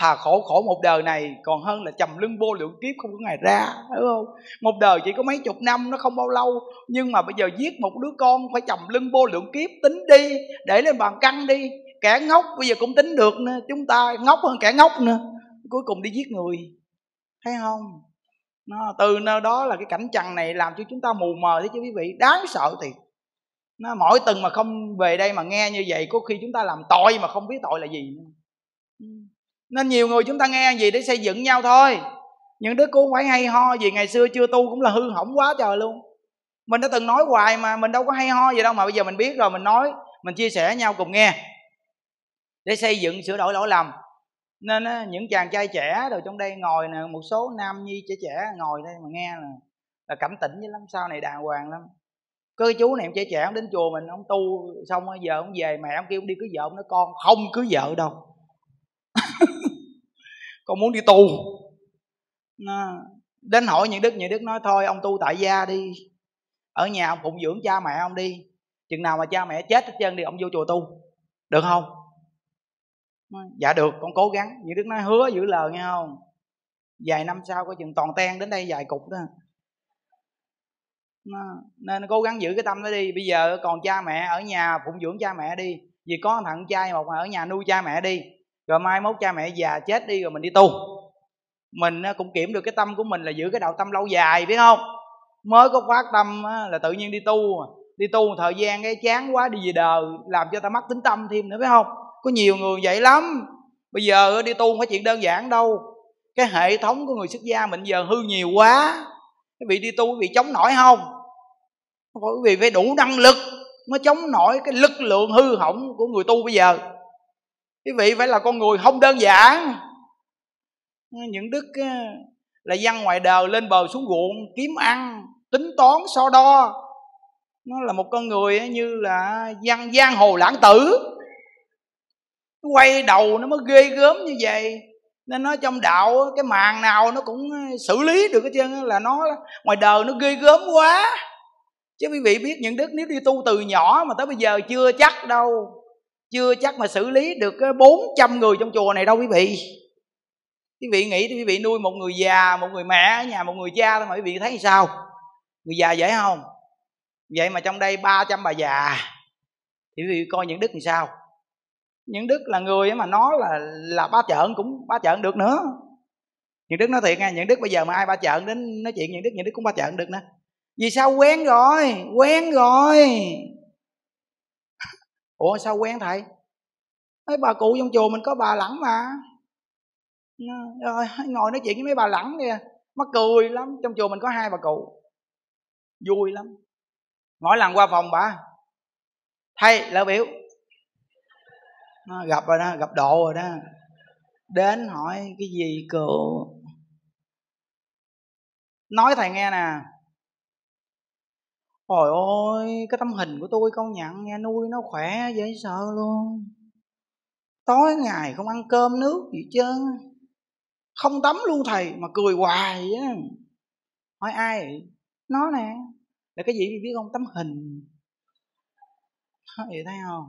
thà khổ khổ một đời này, còn hơn là trầm lưng vô lượng kiếp không có ngày ra đúng không? Một đời chỉ có mấy chục năm, nó không bao lâu. Nhưng mà bây giờ giết một đứa con phải trầm lưng vô lượng kiếp, tính đi, để lên bàn căng đi. Kẻ ngốc bây giờ cũng tính được nữa, chúng ta ngốc hơn kẻ ngốc nữa. Cuối cùng đi giết người, thấy không? Nó, từ nơi đó là cái cảnh trần này làm cho chúng ta mù mờ thế chứ quý vị, đáng sợ thì nó, mỗi tuần mà không về đây mà nghe như vậy, có khi chúng ta làm tội mà không biết tội là gì nữa nên nhiều người chúng ta nghe gì để xây dựng nhau thôi. Những đứa cũng phải hay ho gì ngày xưa chưa tu cũng là hư hỏng quá trời luôn. Mình đã từng nói hoài mà mình đâu có hay ho gì đâu mà bây giờ mình biết rồi mình nói mình chia sẻ nhau cùng nghe. Để xây dựng sửa đổi lỗi lầm. Nên á, những chàng trai trẻ rồi trong đây ngồi nè một số nam nhi trẻ trẻ ngồi đây mà nghe là là cảm tỉnh với lắm sau này đàng hoàng lắm. Có cái chú này em trẻ trẻ ông đến chùa mình ông tu xong giờ ông về mẹ ông kêu ông đi cưới vợ ông nói con không cưới vợ đâu con muốn đi tu. Nó, đến hỏi những đức những đức nói thôi ông tu tại gia đi. Ở nhà ông phụng dưỡng cha mẹ ông đi. Chừng nào mà cha mẹ chết hết trơn đi ông vô chùa tu. Được không? Dạ được con cố gắng. Những đức nói hứa giữ lời nghe không? Vài năm sau có chừng toàn ten đến đây vài cục đó. Nên cố gắng giữ cái tâm đó đi. Bây giờ còn cha mẹ ở nhà phụng dưỡng cha mẹ đi. Vì có thằng trai một mà ở nhà nuôi cha mẹ đi rồi mai mốt cha mẹ già chết đi rồi mình đi tu. Mình cũng kiểm được cái tâm của mình là giữ cái đạo tâm lâu dài, biết không? Mới có phát tâm là tự nhiên đi tu. Đi tu một thời gian cái chán quá đi về đời, làm cho ta mất tính tâm thêm nữa phải không? Có nhiều người vậy lắm. Bây giờ đi tu không phải chuyện đơn giản đâu. Cái hệ thống của người xuất gia mình giờ hư nhiều quá. Quý vị đi tu quý vị chống nổi không? Bởi vì quý vị phải đủ năng lực mới chống nổi cái lực lượng hư hỏng của người tu bây giờ quý vị phải là con người không đơn giản. Những đức là dân ngoài đời lên bờ xuống ruộng kiếm ăn, tính toán, so đo. Nó là một con người như là dân giang hồ lãng tử. Quay đầu nó mới ghê gớm như vậy. Nên nó trong đạo cái màn nào nó cũng xử lý được cái chân là nó ngoài đời nó ghê gớm quá. Chứ quý vị biết những đức, nếu đi tu từ nhỏ mà tới bây giờ chưa chắc đâu chưa chắc mà xử lý được ờ, 400 người trong chùa này đâu, quý vị. Quý vị nghĩ quý vị nuôi một người già, một người mẹ ở nhà, một người cha thôi mà quý vị thấy sao? Người già dễ không? Vậy mà trong đây 300 bà già, thì quý vị coi những đức làm sao? Những đức là người mà nó là là ba trợn cũng ba trợn được nữa. Những đức nói thiệt nha, những đức bây giờ mà ai ba trợn đến nói chuyện những đức những đức cũng ba trợn được nữa. Vì sao? Quen rồi quen rồi ủa, sao quen thầy? Mấy bà cụ trong chùa mình có bà lẳng mà. Rồi, ngồi nói chuyện với mấy bà lẳng kìa. Mắc cười lắm, trong chùa mình có hai bà cụ. Vui lắm. Mỗi lần qua phòng bà, thầy, lỡ biểu. Gặp rồi đó, gặp độ rồi đó. Đến hỏi, cái gì cụ nói thầy nghe nè. Ôi ôi, cái tấm hình của tôi con nhận nghe nuôi nó khỏe dễ sợ luôn. Tối ngày không ăn cơm nước gì trơn. Không tắm luôn thầy mà cười hoài á. Hỏi ai vậy? Nó nè. Là cái gì biết không? Tấm hình. Vậy thấy không?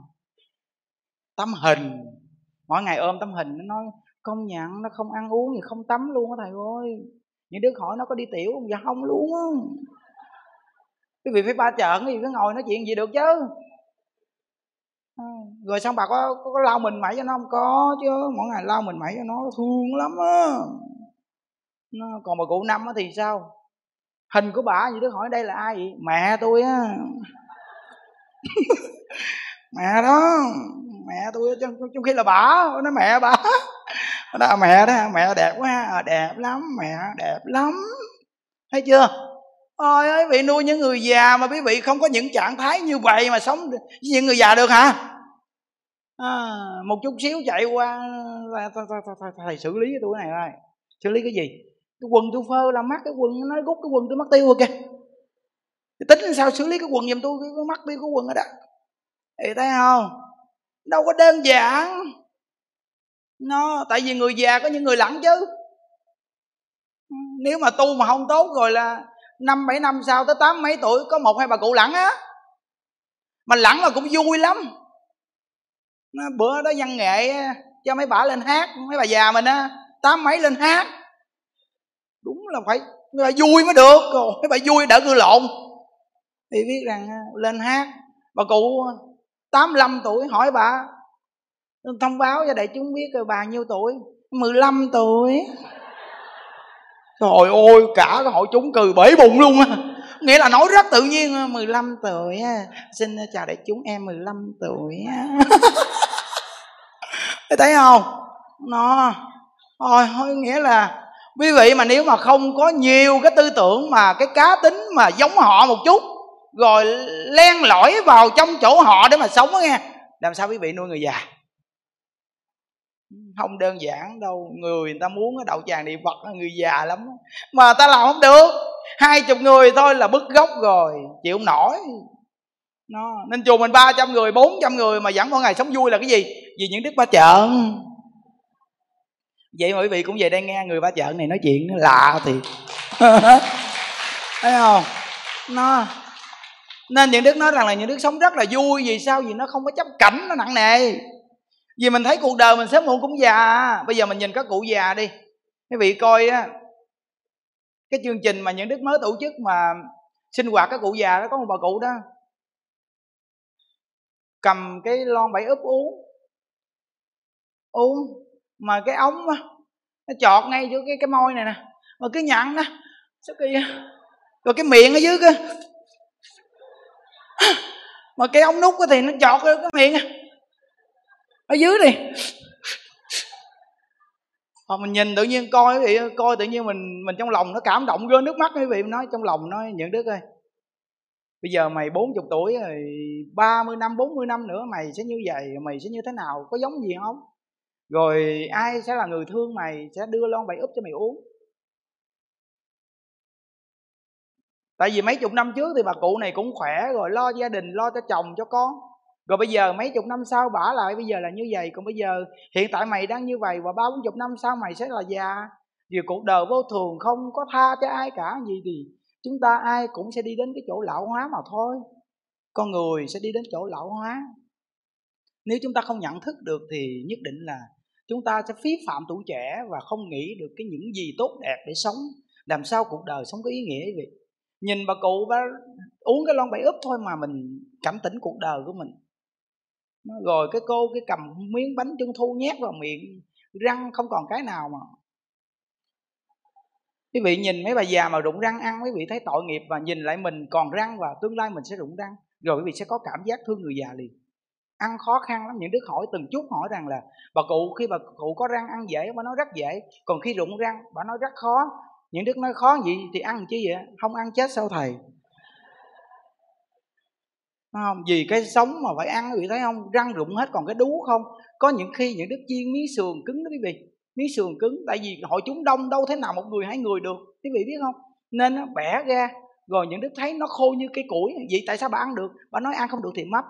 Tấm hình. Mỗi ngày ôm tấm hình nó nói công nhận nó không ăn uống gì không tắm luôn á thầy ơi. Những đứa hỏi nó có đi tiểu không? Dạ không luôn á quý vị phải ba trận gì cứ ngồi nói chuyện gì được chứ. Ừ, rồi xong bà có, có, có lau mình mẩy cho nó không? Có chứ mỗi ngày lau mình mẩy cho nó thương lắm á. Còn bà cụ năm thì sao? Hình của bà gì đứa hỏi đây là ai vậy? Mẹ tôi á. Mẹ đó mẹ tôi trong, trong khi là bà nói mẹ bà. Đó mẹ đó mẹ đẹp quá à, đẹp lắm mẹ đẹp lắm. Thấy chưa? Ôi ơi vị nuôi những người già mà quý vị không có những trạng thái như vậy mà sống với những người già được hả? À, một chút xíu chạy qua thầy xử lý cái tuổi này rồi xử lý cái gì? Cái quần tôi phơ làm mắt cái quần nó rút cái quần tôi mất tiêu rồi kìa. Tính sao xử lý cái quần giùm tôi cái mắt tiêu cái quần ở đó. Thì thấy không? Đâu có đơn giản. Nó tại vì người già có những người lẳng chứ. Nếu mà tu mà không tốt rồi là năm bảy năm sau tới tám mấy tuổi, có một hai bà cụ lẳng á. Mà lẳng là cũng vui lắm. Bữa đó văn nghệ cho mấy bà lên hát, mấy bà già mình á. Tám mấy lên hát. Đúng là phải mấy bà vui mới được rồi mấy bà vui đỡ cư lộn. Thì biết rằng à, lên hát, bà cụ 85 tuổi hỏi bà, thông báo cho đại chúng biết rồi bà nhiêu tuổi? 15 tuổi. Trời ơi cả cái hội chúng cười bể bụng luôn á. Nghĩa là nói rất tự nhiên 15 tuổi Xin chào đại chúng em 15 tuổi Thấy không? Nó Thôi, thôi nghĩa là Quý vị mà nếu mà không có nhiều cái tư tưởng Mà cái cá tính mà giống họ một chút Rồi len lỏi vào trong chỗ họ để mà sống đó nghe. Làm sao quý vị nuôi người già? Không đơn giản đâu, người người ta muốn ở đậu tràng niệm phật người già lắm mà ta làm không được. Hai chục người thôi là bứt gốc rồi, chịu không nổi. Nó nên chùa mình 300 người 400 người mà vẫn mỗi ngày sống vui là cái gì? Vì những đức ba trợn. Vậy mà quý vị cũng về đây nghe người ba trợn này nói chuyện, nó lạ thì thấy không? Nó, nên những đức nói rằng là những đức sống rất là vui, vì sao? Vì nó không có chấp cảnh nó nặng nề vì mình thấy cuộc đời mình sớm muộn cũng già. Bây giờ mình nhìn các cụ già đi. Quý vị coi á, cái chương trình mà những đức mới tổ chức mà sinh hoạt các cụ già đó, có một bà cụ đó cầm cái lon bảy úp uống. Uống, mà cái ống á, nó chọt ngay giữa cái cái môi này nè mà cứ nhặn đó, sao kỳ rồi cái miệng ở dưới kia mà cái ống nút thì nó chọt cái miệng ở dưới đi. Hoặc mình nhìn tự nhiên coi quý vị coi tự nhiên mình mình trong lòng nó cảm động rơi nước mắt quý vị, nói trong lòng nói những đứa ơi, bây giờ mày 40 tuổi rồi 30 năm 40 năm nữa mày sẽ như vậy, mày sẽ như thế nào, có giống gì không? Rồi ai sẽ là người thương mày sẽ đưa lon bày úp cho mày uống. Tại vì mấy chục năm trước thì bà cụ này cũng khỏe rồi, lo gia đình, lo cho chồng, cho con rồi bây giờ mấy chục năm sau bả lại, bây giờ là như vậy. Còn bây giờ hiện tại mày đang như vậy, và ba bốn chục năm sau mày sẽ là già. Vì cuộc đời vô thường không có tha cho ai cả, gì thì chúng ta ai cũng sẽ đi đến cái chỗ lão hóa mà thôi. Con người sẽ đi đến chỗ lão hóa. Nếu chúng ta không nhận thức được thì nhất định là chúng ta sẽ phí phạm tuổi trẻ và không nghĩ được cái những gì tốt đẹp để sống. Làm sao cuộc đời sống có ý nghĩa vậy? Nhìn bà cụ bà uống cái lon bảy úp thôi mà mình cảm tỉnh cuộc đời của mình rồi cái cô cái cầm miếng bánh trung thu nhét vào miệng, răng không còn cái nào mà. Quý vị nhìn mấy bà già mà rụng răng ăn, quý vị thấy tội nghiệp và nhìn lại mình còn răng và tương lai mình sẽ rụng răng, rồi quý vị sẽ có cảm giác thương người già liền. Ăn khó khăn lắm, những đứa hỏi từng chút hỏi rằng là, bà cụ, khi bà cụ có răng ăn dễ, bà nói rất dễ, còn khi rụng răng, bà nói rất khó. Những đứa nói khó gì thì ăn chứ vậy? Không ăn chết sao thầy? Không? Vì cái sống mà phải ăn quý vị thấy không? Răng rụng hết, còn cái đú không? Có những khi những đức chiên miếng sườn cứng đó quý vị. Miếng sườn cứng, tại vì hội chúng đông, đâu thế nào một người hai người được, quý vị biết không? Nên nó bẻ ra, rồi những đức thấy nó khô như cây củi. Vậy tại sao bà ăn được? Bà nói ăn không được thì mấp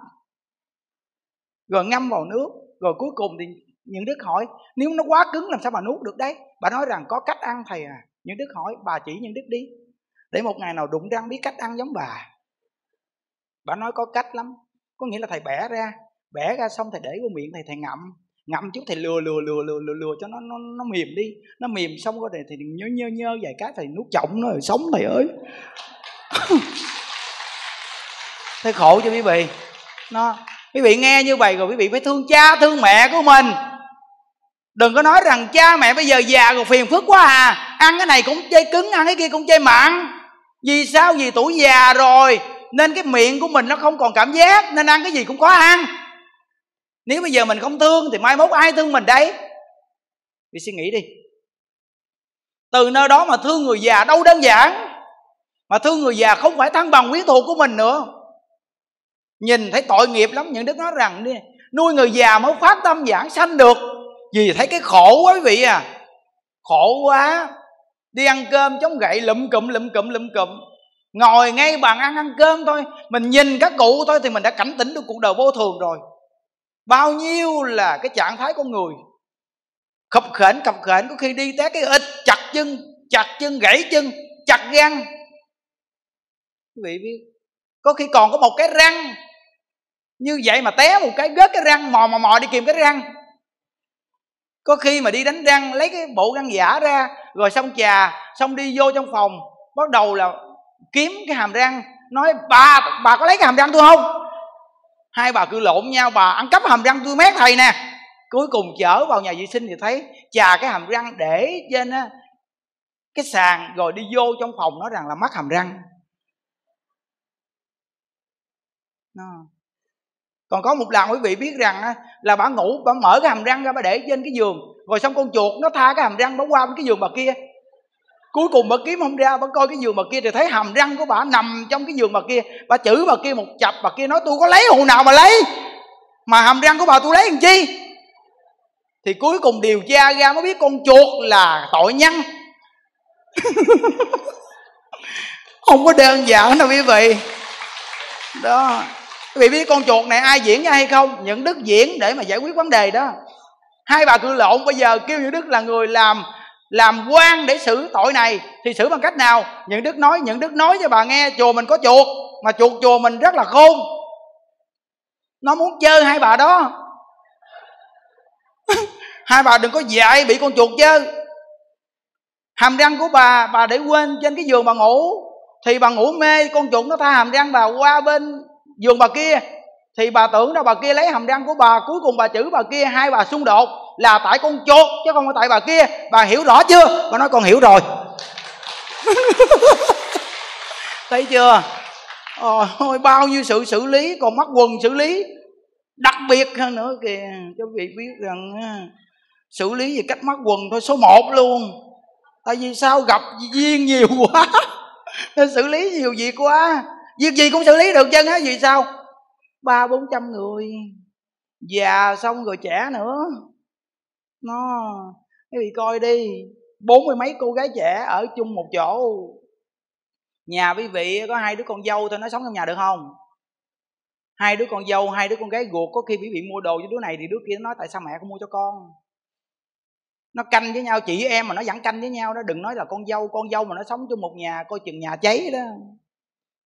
rồi ngâm vào nước, rồi cuối cùng thì những đức hỏi, nếu nó quá cứng làm sao bà nuốt được đấy? Bà nói rằng, có cách ăn thầy à. Những đức hỏi, bà chỉ những đức đi. Để một ngày nào đụng răng biết cách ăn giống bà bà nói có cách lắm. Có nghĩa là thầy bẻ ra. Bẻ ra xong thầy để vô miệng thầy thầy ngậm. Ngậm chút thầy lừa lừa lừa lừa lừa, lừa cho nó nó nó mềm đi. Nó mềm xong rồi thầy nhớ nhớ nhớ vài cái thầy nuốt trọng nó rồi sống thầy ơi. Thầy khổ cho quý vị? Nó quý vị nghe như vậy rồi quý vị phải thương cha thương mẹ của mình. Đừng có nói rằng cha mẹ bây giờ già rồi phiền phức quá à. Ăn cái này cũng chơi cứng ăn cái kia cũng chơi mặn. Vì sao? Vì tuổi già rồi nên cái miệng của mình nó không còn cảm giác, nên ăn cái gì cũng khó ăn. Nếu bây giờ mình không thương thì mai mốt ai thương mình đấy vì suy nghĩ đi. Từ nơi đó mà thương người già đâu đơn giản. Mà thương người già không phải thăng bằng quyến thuộc của mình nữa. Nhìn thấy tội nghiệp lắm, những đức nói rằng nuôi người già mới phát tâm giảng sanh được, vì thấy cái khổ quá quý vị à. Khổ quá. Đi ăn cơm chống gậy, lụm cụm lụm cụm lụm cụm ngồi ngay bàn ăn ăn cơm thôi. Mình nhìn các cụ thôi thì mình đã cảnh tỉnh được cuộc đời vô thường rồi. Bao nhiêu là cái trạng thái con người. Khập khểnh khập khểnh, có khi đi té cái ít chặt chân chặt chân, gãy chân, chặt răng quý vị biết, có khi còn có một cái răng. Như vậy mà té một cái, gớt cái răng, mò mò mò đi kìm cái răng. Có khi mà đi đánh răng, lấy cái bộ răng giả ra, rồi xong trà xong đi vô trong phòng. Bắt đầu là kiếm cái hàm răng nói bà bà có lấy cái hàm răng tôi không? Hai bà cứ lộn nhau bà ăn cắp hàm răng tôi mét thầy nè. Cuối cùng chở vào nhà vệ sinh thì thấy chà cái hàm răng để trên á, cái sàn rồi đi vô trong phòng nói rằng là mắc hàm răng. Còn có một lần quý vị biết rằng là bà ngủ bà mở cái hàm răng ra bà để trên cái giường rồi xong con chuột nó tha cái hàm răng bà qua bên cái giường bà kia cuối cùng bà kiếm không ra, bà coi cái giường bà kia thì thấy hàm răng của bà nằm trong cái giường bà kia. Bà chửi bà kia một chập, bà kia nói, tôi có lấy hồ nào mà lấy? Mà hàm răng của bà tôi lấy làm chi? Thì cuối cùng điều tra ra mới biết con chuột là tội nhân. Không có đơn giản đâu quý vị. Đó. Quý vị biết con chuột này ai diễn ra hay không? Những đức diễn để mà giải quyết vấn đề đó. Hai bà cự lộn bây giờ kêu những đức là người làm làm quan để xử tội này, thì xử bằng cách nào? Những đức nói, những đức nói cho bà nghe, chùa mình có chuột, mà chuột chùa mình rất là khôn. Nó muốn chơi hai bà đó. Hai bà đừng có dạy bị con chuột chơi. Hàm răng của bà bà để quên trên cái giường bà ngủ. Thì bà ngủ mê, con chuột nó tha hàm răng bà qua bên giường bà kia. Thì bà tưởng đâu bà kia lấy hàm răng của bà, cuối cùng bà chửi bà kia, hai bà xung đột là tại con chuột chứ không phải tại bà kia. Bà hiểu rõ chưa? Bà nói con hiểu rồi. Thấy chưa? Ôi bao nhiêu sự xử lý còn mắc quần xử lý. Đặc biệt hơn nữa kìa cho vị biết rằng xử lý về cách mắc quần thôi số 1 luôn. Tại vì sao? Gặp duyên nhiều quá. Nên xử lý nhiều việc quá. Việc gì cũng xử lý được chân á vì sao? Ba bốn trăm người. Già xong rồi trẻ nữa nó quý vị coi đi, bốn mươi mấy cô gái trẻ ở chung một chỗ. Nhà quý vị, có hai đứa con dâu thôi, nó sống trong nhà được không? Hai đứa con dâu, hai đứa con gái ruột, có khi bị vị mua đồ cho đứa này thì đứa kia nó nói, tại sao mẹ không mua cho con? Nó canh với nhau, chị em mà nó vẫn canh với nhau đó, đừng nói là con dâu con dâu mà nó sống trong một nhà, coi chừng nhà cháy đó.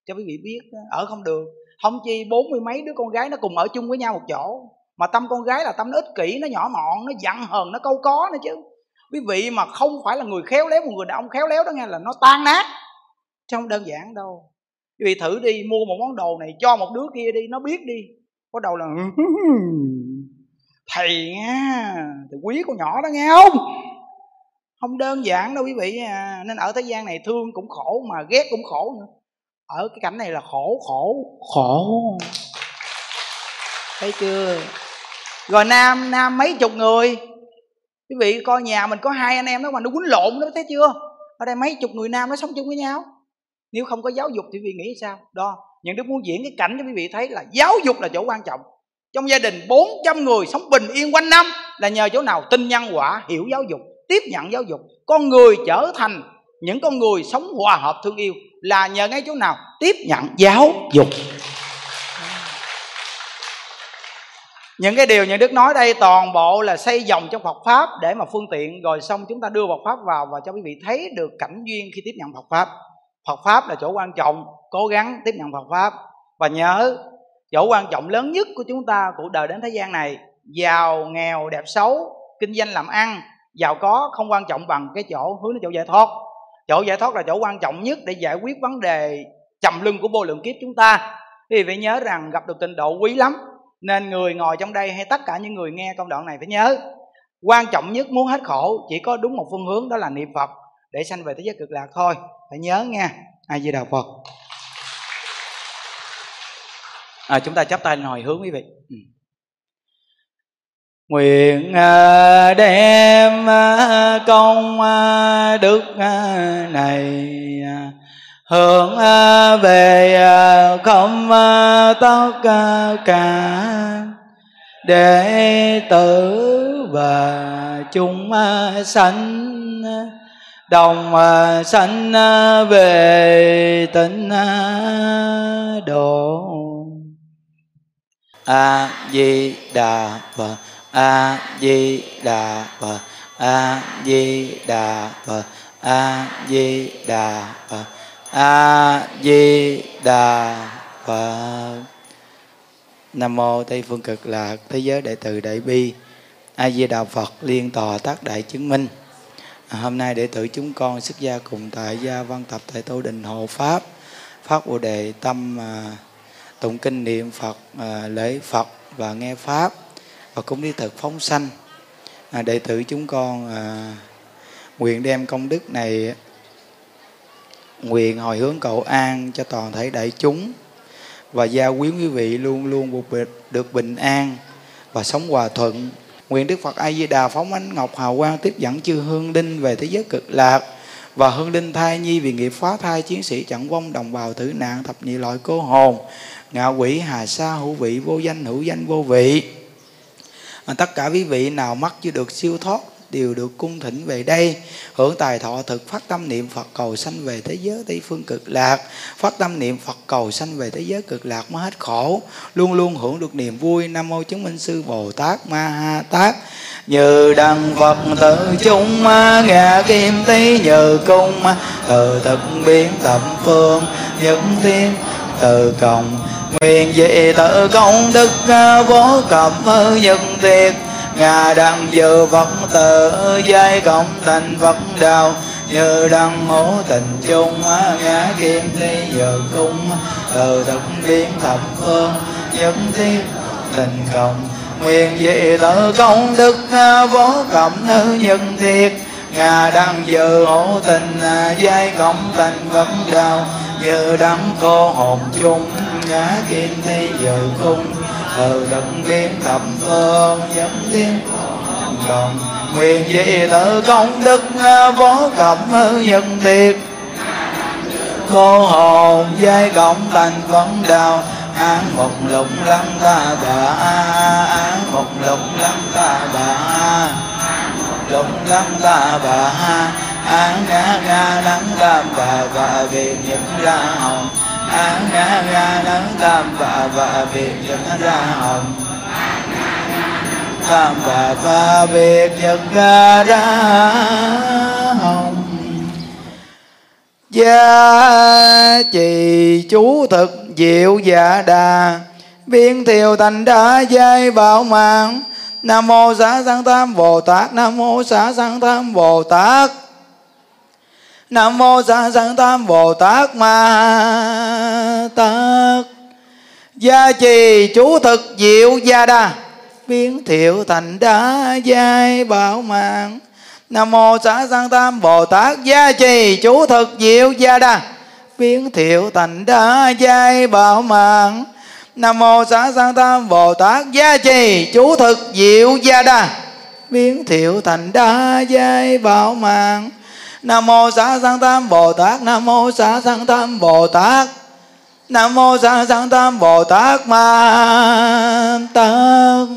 Cho quý vị biết đó. ở không được. Không chi, bốn mươi mấy đứa con gái nó cùng ở chung với nhau một chỗ mà tâm con gái là tâm nó ích kỷ, nó nhỏ mọn, nó giận hờn, nó câu có nữa chứ. Quý vị mà không phải là người khéo léo, một người đàn ông khéo léo đó nghe là nó tan nát. Chứ không đơn giản đâu. Quý vị thử đi, mua một món đồ này cho một đứa kia đi, nó biết đi. Có đầu là, thầy nghe thầy quý con nhỏ đó nghe không? Không đơn giản đâu quý vị à. nên ở thế gian này thương cũng khổ mà ghét cũng khổ nữa. Ở cái cảnh này là khổ khổ khổ. Thấy chưa? Rồi nam nam mấy chục người. Quý vị coi nhà mình có hai anh em đó mà nó quýnh lộn đó, thấy chưa? Ở đây mấy chục người nam nó sống chung với nhau. Nếu không có giáo dục thì quý vị nghĩ sao? Đó, những đứa muốn diễn cái cảnh cho quý vị thấy là giáo dục là chỗ quan trọng. Trong gia đình 400 người sống bình yên quanh năm là nhờ chỗ nào? Tin nhân quả, hiểu giáo dục, tiếp nhận giáo dục. Con người trở thành những con người sống hòa hợp thương yêu là nhờ ngay chỗ nào? Tiếp nhận giáo dục. Những cái điều những đức nói đây toàn bộ là xây dòng trong Phật pháp để mà phương tiện. Rồi xong chúng ta đưa Phật pháp vào và cho quý vị thấy được cảnh duyên khi tiếp nhận Phật pháp. Phật pháp là chỗ quan trọng, cố gắng tiếp nhận Phật pháp. Và nhớ, chỗ quan trọng lớn nhất của chúng ta, cuộc đời đến thế gian này, giàu, nghèo, đẹp xấu, kinh doanh làm ăn, giàu có không quan trọng bằng cái chỗ, hướng đến chỗ giải thoát. Chỗ giải thoát là chỗ quan trọng nhất để giải quyết vấn đề chầm lưng của vô lượng kiếp chúng ta. Thì phải nhớ rằng gặp được tình độ quý lắm nên người ngồi trong đây hay tất cả những người nghe công đoạn này phải nhớ quan trọng nhất muốn hết khổ chỉ có đúng một phương hướng đó là niệm phật để sanh về thế giới cực lạc thôi. Phải nhớ nghe ai di đà phật. À, chúng ta chắp tay lên hồi hướng quý vị. Ừ. nguyện à, đem à, công à, đức này hướng à, về à, không à, tất cả. Đệ tử và chúng sanh. Đồng sanh về tịnh độ. A di đà phật, a di đà phật, a di đà phật, a di đà phật a di đà phật nam mô tây phương cực lạc thế giới đệ tử đại bi. A di đà phật liên tòa tác đại chứng minh. À, hôm nay đệ tử chúng con xuất gia cùng tại gia văn tập tại tô đình hộ pháp. Phát bồ đề tâm à, tụng kinh niệm phật à, lễ phật và nghe pháp. Và cũng đi thực phóng sanh. À, đệ tử chúng con à, nguyện đem công đức này nguyện hồi hướng cầu an cho toàn thể đại chúng. Và gia quyến quý vị luôn luôn được bình an và sống hòa thuận. Nguyện đức phật a di đà phóng ánh ngọc hào quang tiếp dẫn chư hương linh về thế giới cực lạc. Và hương linh thai nhi vì nghiệp phá thai chiến sĩ chẳng vong đồng bào tử nạn thập nhị loại cô hồn. Ngạ quỷ hà sa hữu vị vô danh hữu danh vô vị. Tất cả quý vị nào mắc chưa được siêu thoát đều được cung thỉnh về đây. Hưởng tài thọ thực phát tâm niệm Phật cầu sanh về thế giới Tây phương cực lạc. Phát tâm niệm Phật cầu sanh về thế giới cực lạc mới hết khổ. Luôn luôn hưởng được niềm vui. Nam mô chứng minh sư Bồ Tát Ma Ha Tát. Như đăng Phật tự chúng ngà kim tí như cung từ thực biến tập phương những thiên, từ cộng, nguyện dị tự công đức à, vô cập à, nhân thiệt ngà đăng dự phật tự giai cộng thành phật đạo như đăng hổ tình chung ngã kim thi giờ cung. Từ thực biến thập phương nhân thiết tình cộng. Nguyện dị tự công đức vô nữ nhân thiệt. Ngà đăng dự hổ tình à, giai cộng thành phật đạo như đăng cô hồn chung, ngã kim thi giờ cung từ đấng biến thập phương dấm thiên đồng nguyện dị tự công đức à, vô cẩm nhân tiệt. Cô hồn giai cộng thành vấn đạo án một lục lăng ta bà án một lục lăng ta bà lục lăng ta bà án ngã ngã lăng ta bà và vì những la hồng a nga nga nắng tam bà bà biệt nhật ra hồng tam bà bà biệt nhật ra hồng gia trì chú thực diệu dạ đà viên thiều thành đá dây bảo mạng nam mô xá sanh tam bồ tát nam mô xá sanh tam bồ tát nam mô sa sanh tam bồ tát ma tát. Gia trì chú thực diệu gia đa. Biến thiệu thành đá giai bảo mạng. Nam mô xã sanh tam bồ tát. Gia trì chú thực diệu gia đa. Biến thiệu thành đá giai bảo mạng. Nam mô xã sanh tam bồ tát. Gia trì chú thực diệu gia đa. Biến thiệu thành đá giai bảo mạng nam mô xá sanh tam bồ tát, nam mô xá sanh tam bồ tát, nam mô xá sanh tam bồ tát ma tát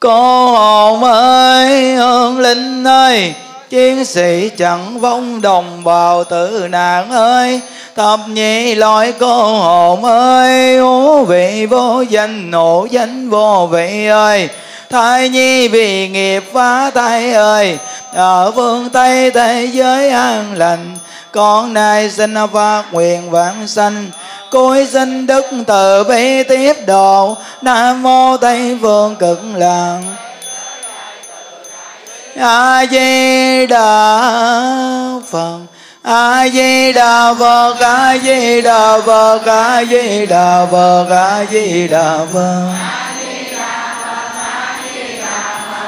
cô hồn ơi hương linh ơi, chiến sĩ chẳng vong đồng bào tử nạn ơi. Thập nhị loại cô hồn ơi, hú vị vô danh, nổ danh vô vị ơi. Thai nhi vì nghiệp phá tay ơi ở phương tây thế giới an lành, con nay xin phát nguyện vãng sanh. Cối xin đức từ bi tiếp độ, nam mô tây phương cực lạc a di đà phật a di đà phật a di đà phật a di đà phật a di đà phật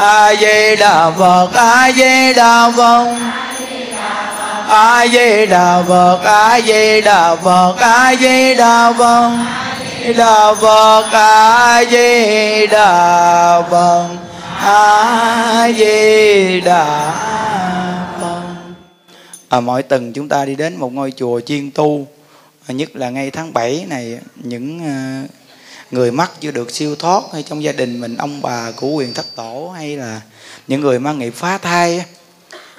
a di đà phật a di đà phật a di đà phật a di đà phật a di đà phật đà phật a di đà phật a di đà phật à, mỗi tuần chúng ta đi đến một ngôi chùa chuyên tu nhất là ngay tháng 7 này những à, người mắc chưa được siêu thoát hay trong gia đình mình, ông bà của quyền thất tổ hay là những người mang nghiệp phá thai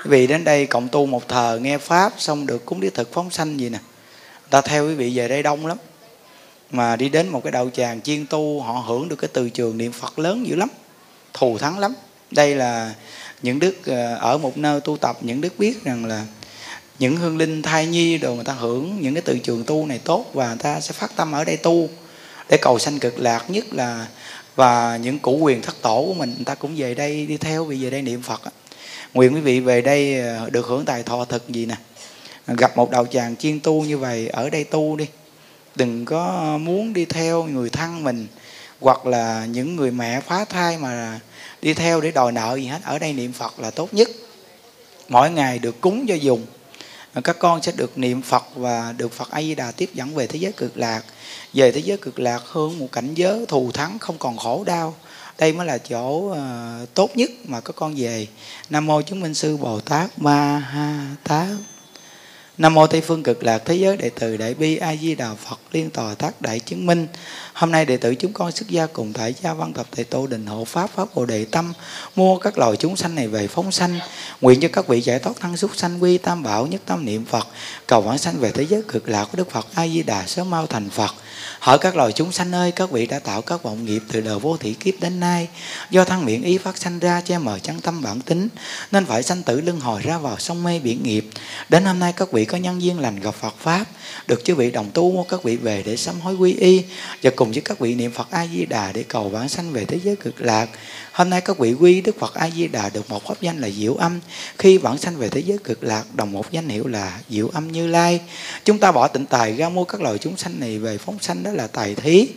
vì đến đây cộng tu một thờ, nghe pháp, xong được cúng đĩa thực phóng sanh gì nè. Ta theo quý vị về đây đông lắm. Mà đi đến một cái đạo tràng chuyên tu, họ hưởng được cái từ trường niệm phật lớn dữ lắm, thù thắng lắm. Đây là những đức ờ, ở một nơi tu tập, những đức biết rằng là những hương linh thai nhi đồ người ta hưởng những cái từ trường tu này tốt và người ta sẽ phát tâm ở đây tu để cầu sanh cực lạc nhất là, và những cụ quyền thất tổ của mình, người ta cũng về đây đi theo, vì về đây niệm phật nguyện quý vị về đây ờ, được hưởng tài thọ thực gì nè. Gặp một đạo tràng chuyên tu như vậy, ở đây tu đi. Đừng có muốn đi theo người thân mình, hoặc là những người mẹ phá thai mà đi theo để đòi nợ gì hết. Ở đây niệm phật là tốt nhất. Mỗi ngày được cúng cho dùng. Các con sẽ được niệm phật và được phật a di đà tiếp dẫn về thế giới cực lạc về thế giới cực lạc hơn một cảnh giới thù thắng không còn khổ đau đây mới là chỗ uh, tốt nhất mà các con về nam mô chứng minh sư bồ tát ma ha tát Nam mô Tây phương cực lạc thế giới đệ tử Đại bi A Di Đà Phật liên tòa tác đại chứng minh. Hôm nay đệ tử chúng con xuất gia cùng tại gia văn tập thầy Tô Đình hộ pháp pháp Bồ Đề Tâm mua các loài chúng sanh này về phóng sanh. Nguyện cho các vị giải thoát thân xuất sanh quy tam bảo nhất tâm niệm Phật cầu vãng sanh về thế giới cực lạc của Đức Phật A Di Đà sớm mau thành Phật. Hỏi các loài chúng sanh ơi, các vị đã tạo các vọng nghiệp từ đời vô thị kiếp đến nay, do thân miệng ý phát sanh ra che mờ chân tâm bản tính, nên phải sanh tử luân hồi ra vào sông mê biển nghiệp. Đến hôm nay các vị có nhân duyên lành gặp Phật pháp, được chư vị đồng tu mua các vị về để sám hối quy y và cùng với các vị niệm Phật A Di Đà để cầu vãng sanh về thế giới cực lạc. Hôm nay các vị quy Đức Phật A Di Đà được một pháp danh là Diệu Âm, khi vãng sanh về thế giới cực lạc đồng một danh hiệu là Diệu Âm Như Lai. Chúng ta bỏ tịnh tài ra mua các loài chúng sanh này về phóng sanh sanh đó là tài thí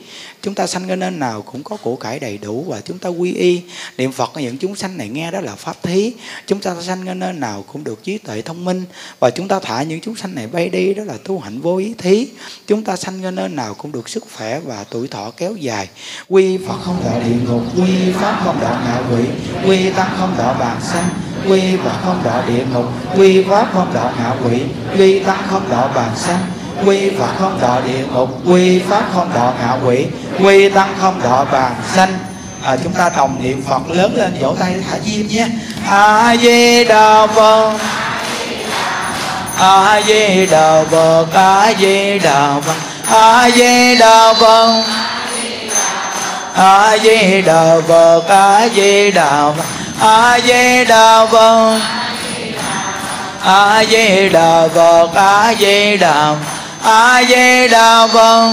chúng ta sanh cái nơi nào cũng có của cải đầy đủ và chúng ta quy y. Niệm phật những chúng sanh này nghe đó là pháp thí. Chúng ta sanh cái nơi nào cũng được trí tuệ thông minh. Và chúng ta thả những chúng sanh này bay đi đó là tu hạnh vô ý thí. Chúng ta sanh cái nơi nào cũng được sức khỏe và tuổi thọ kéo dài. Quy phật không đọa địa ngục, quy pháp không đọa ngạ quỷ, quy tăng không đọa bàn sanh, quy phật không đọa địa ngục, quy pháp không đọa ngạ quỷ, quy tăng không đọa bàn sanh, quy phật không đọa địa ngục, quy pháp không đọa ngạ quỷ quy tăng không đọa bàn sanh à, chúng ta đồng niệm phật lớn lên vỗ tay thả diêm nhé a di đà phật a di đà phật a di đà phật a di đà phật a di đà phật a di đà phật a di đà phật a di đà phật a di đà a di đà phật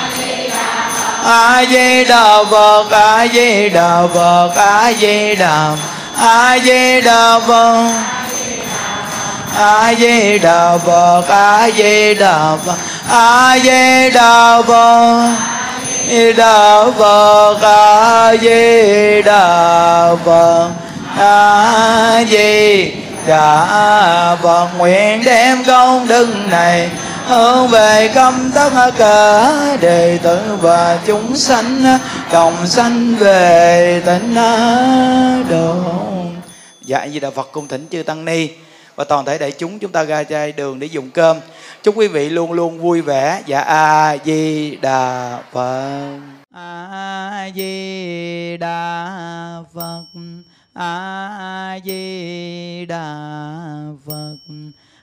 a di đà phật a di đà phật a di đà a di đà phật a di đà phật a di đà phật a di đà phật đà phật a di đà phật a di đà phật nguyện đem công đức này hướng về công tất cả đệ tử và chúng sanh đồng sanh về tịnh độ. Dạ di đà phật cung thỉnh chư tăng ni và toàn thể đại chúng chúng ta ra chai đường để dùng cơm. Chúc quý vị luôn luôn vui vẻ. Dạ a di đà phật. A di đà phật. A di đà phật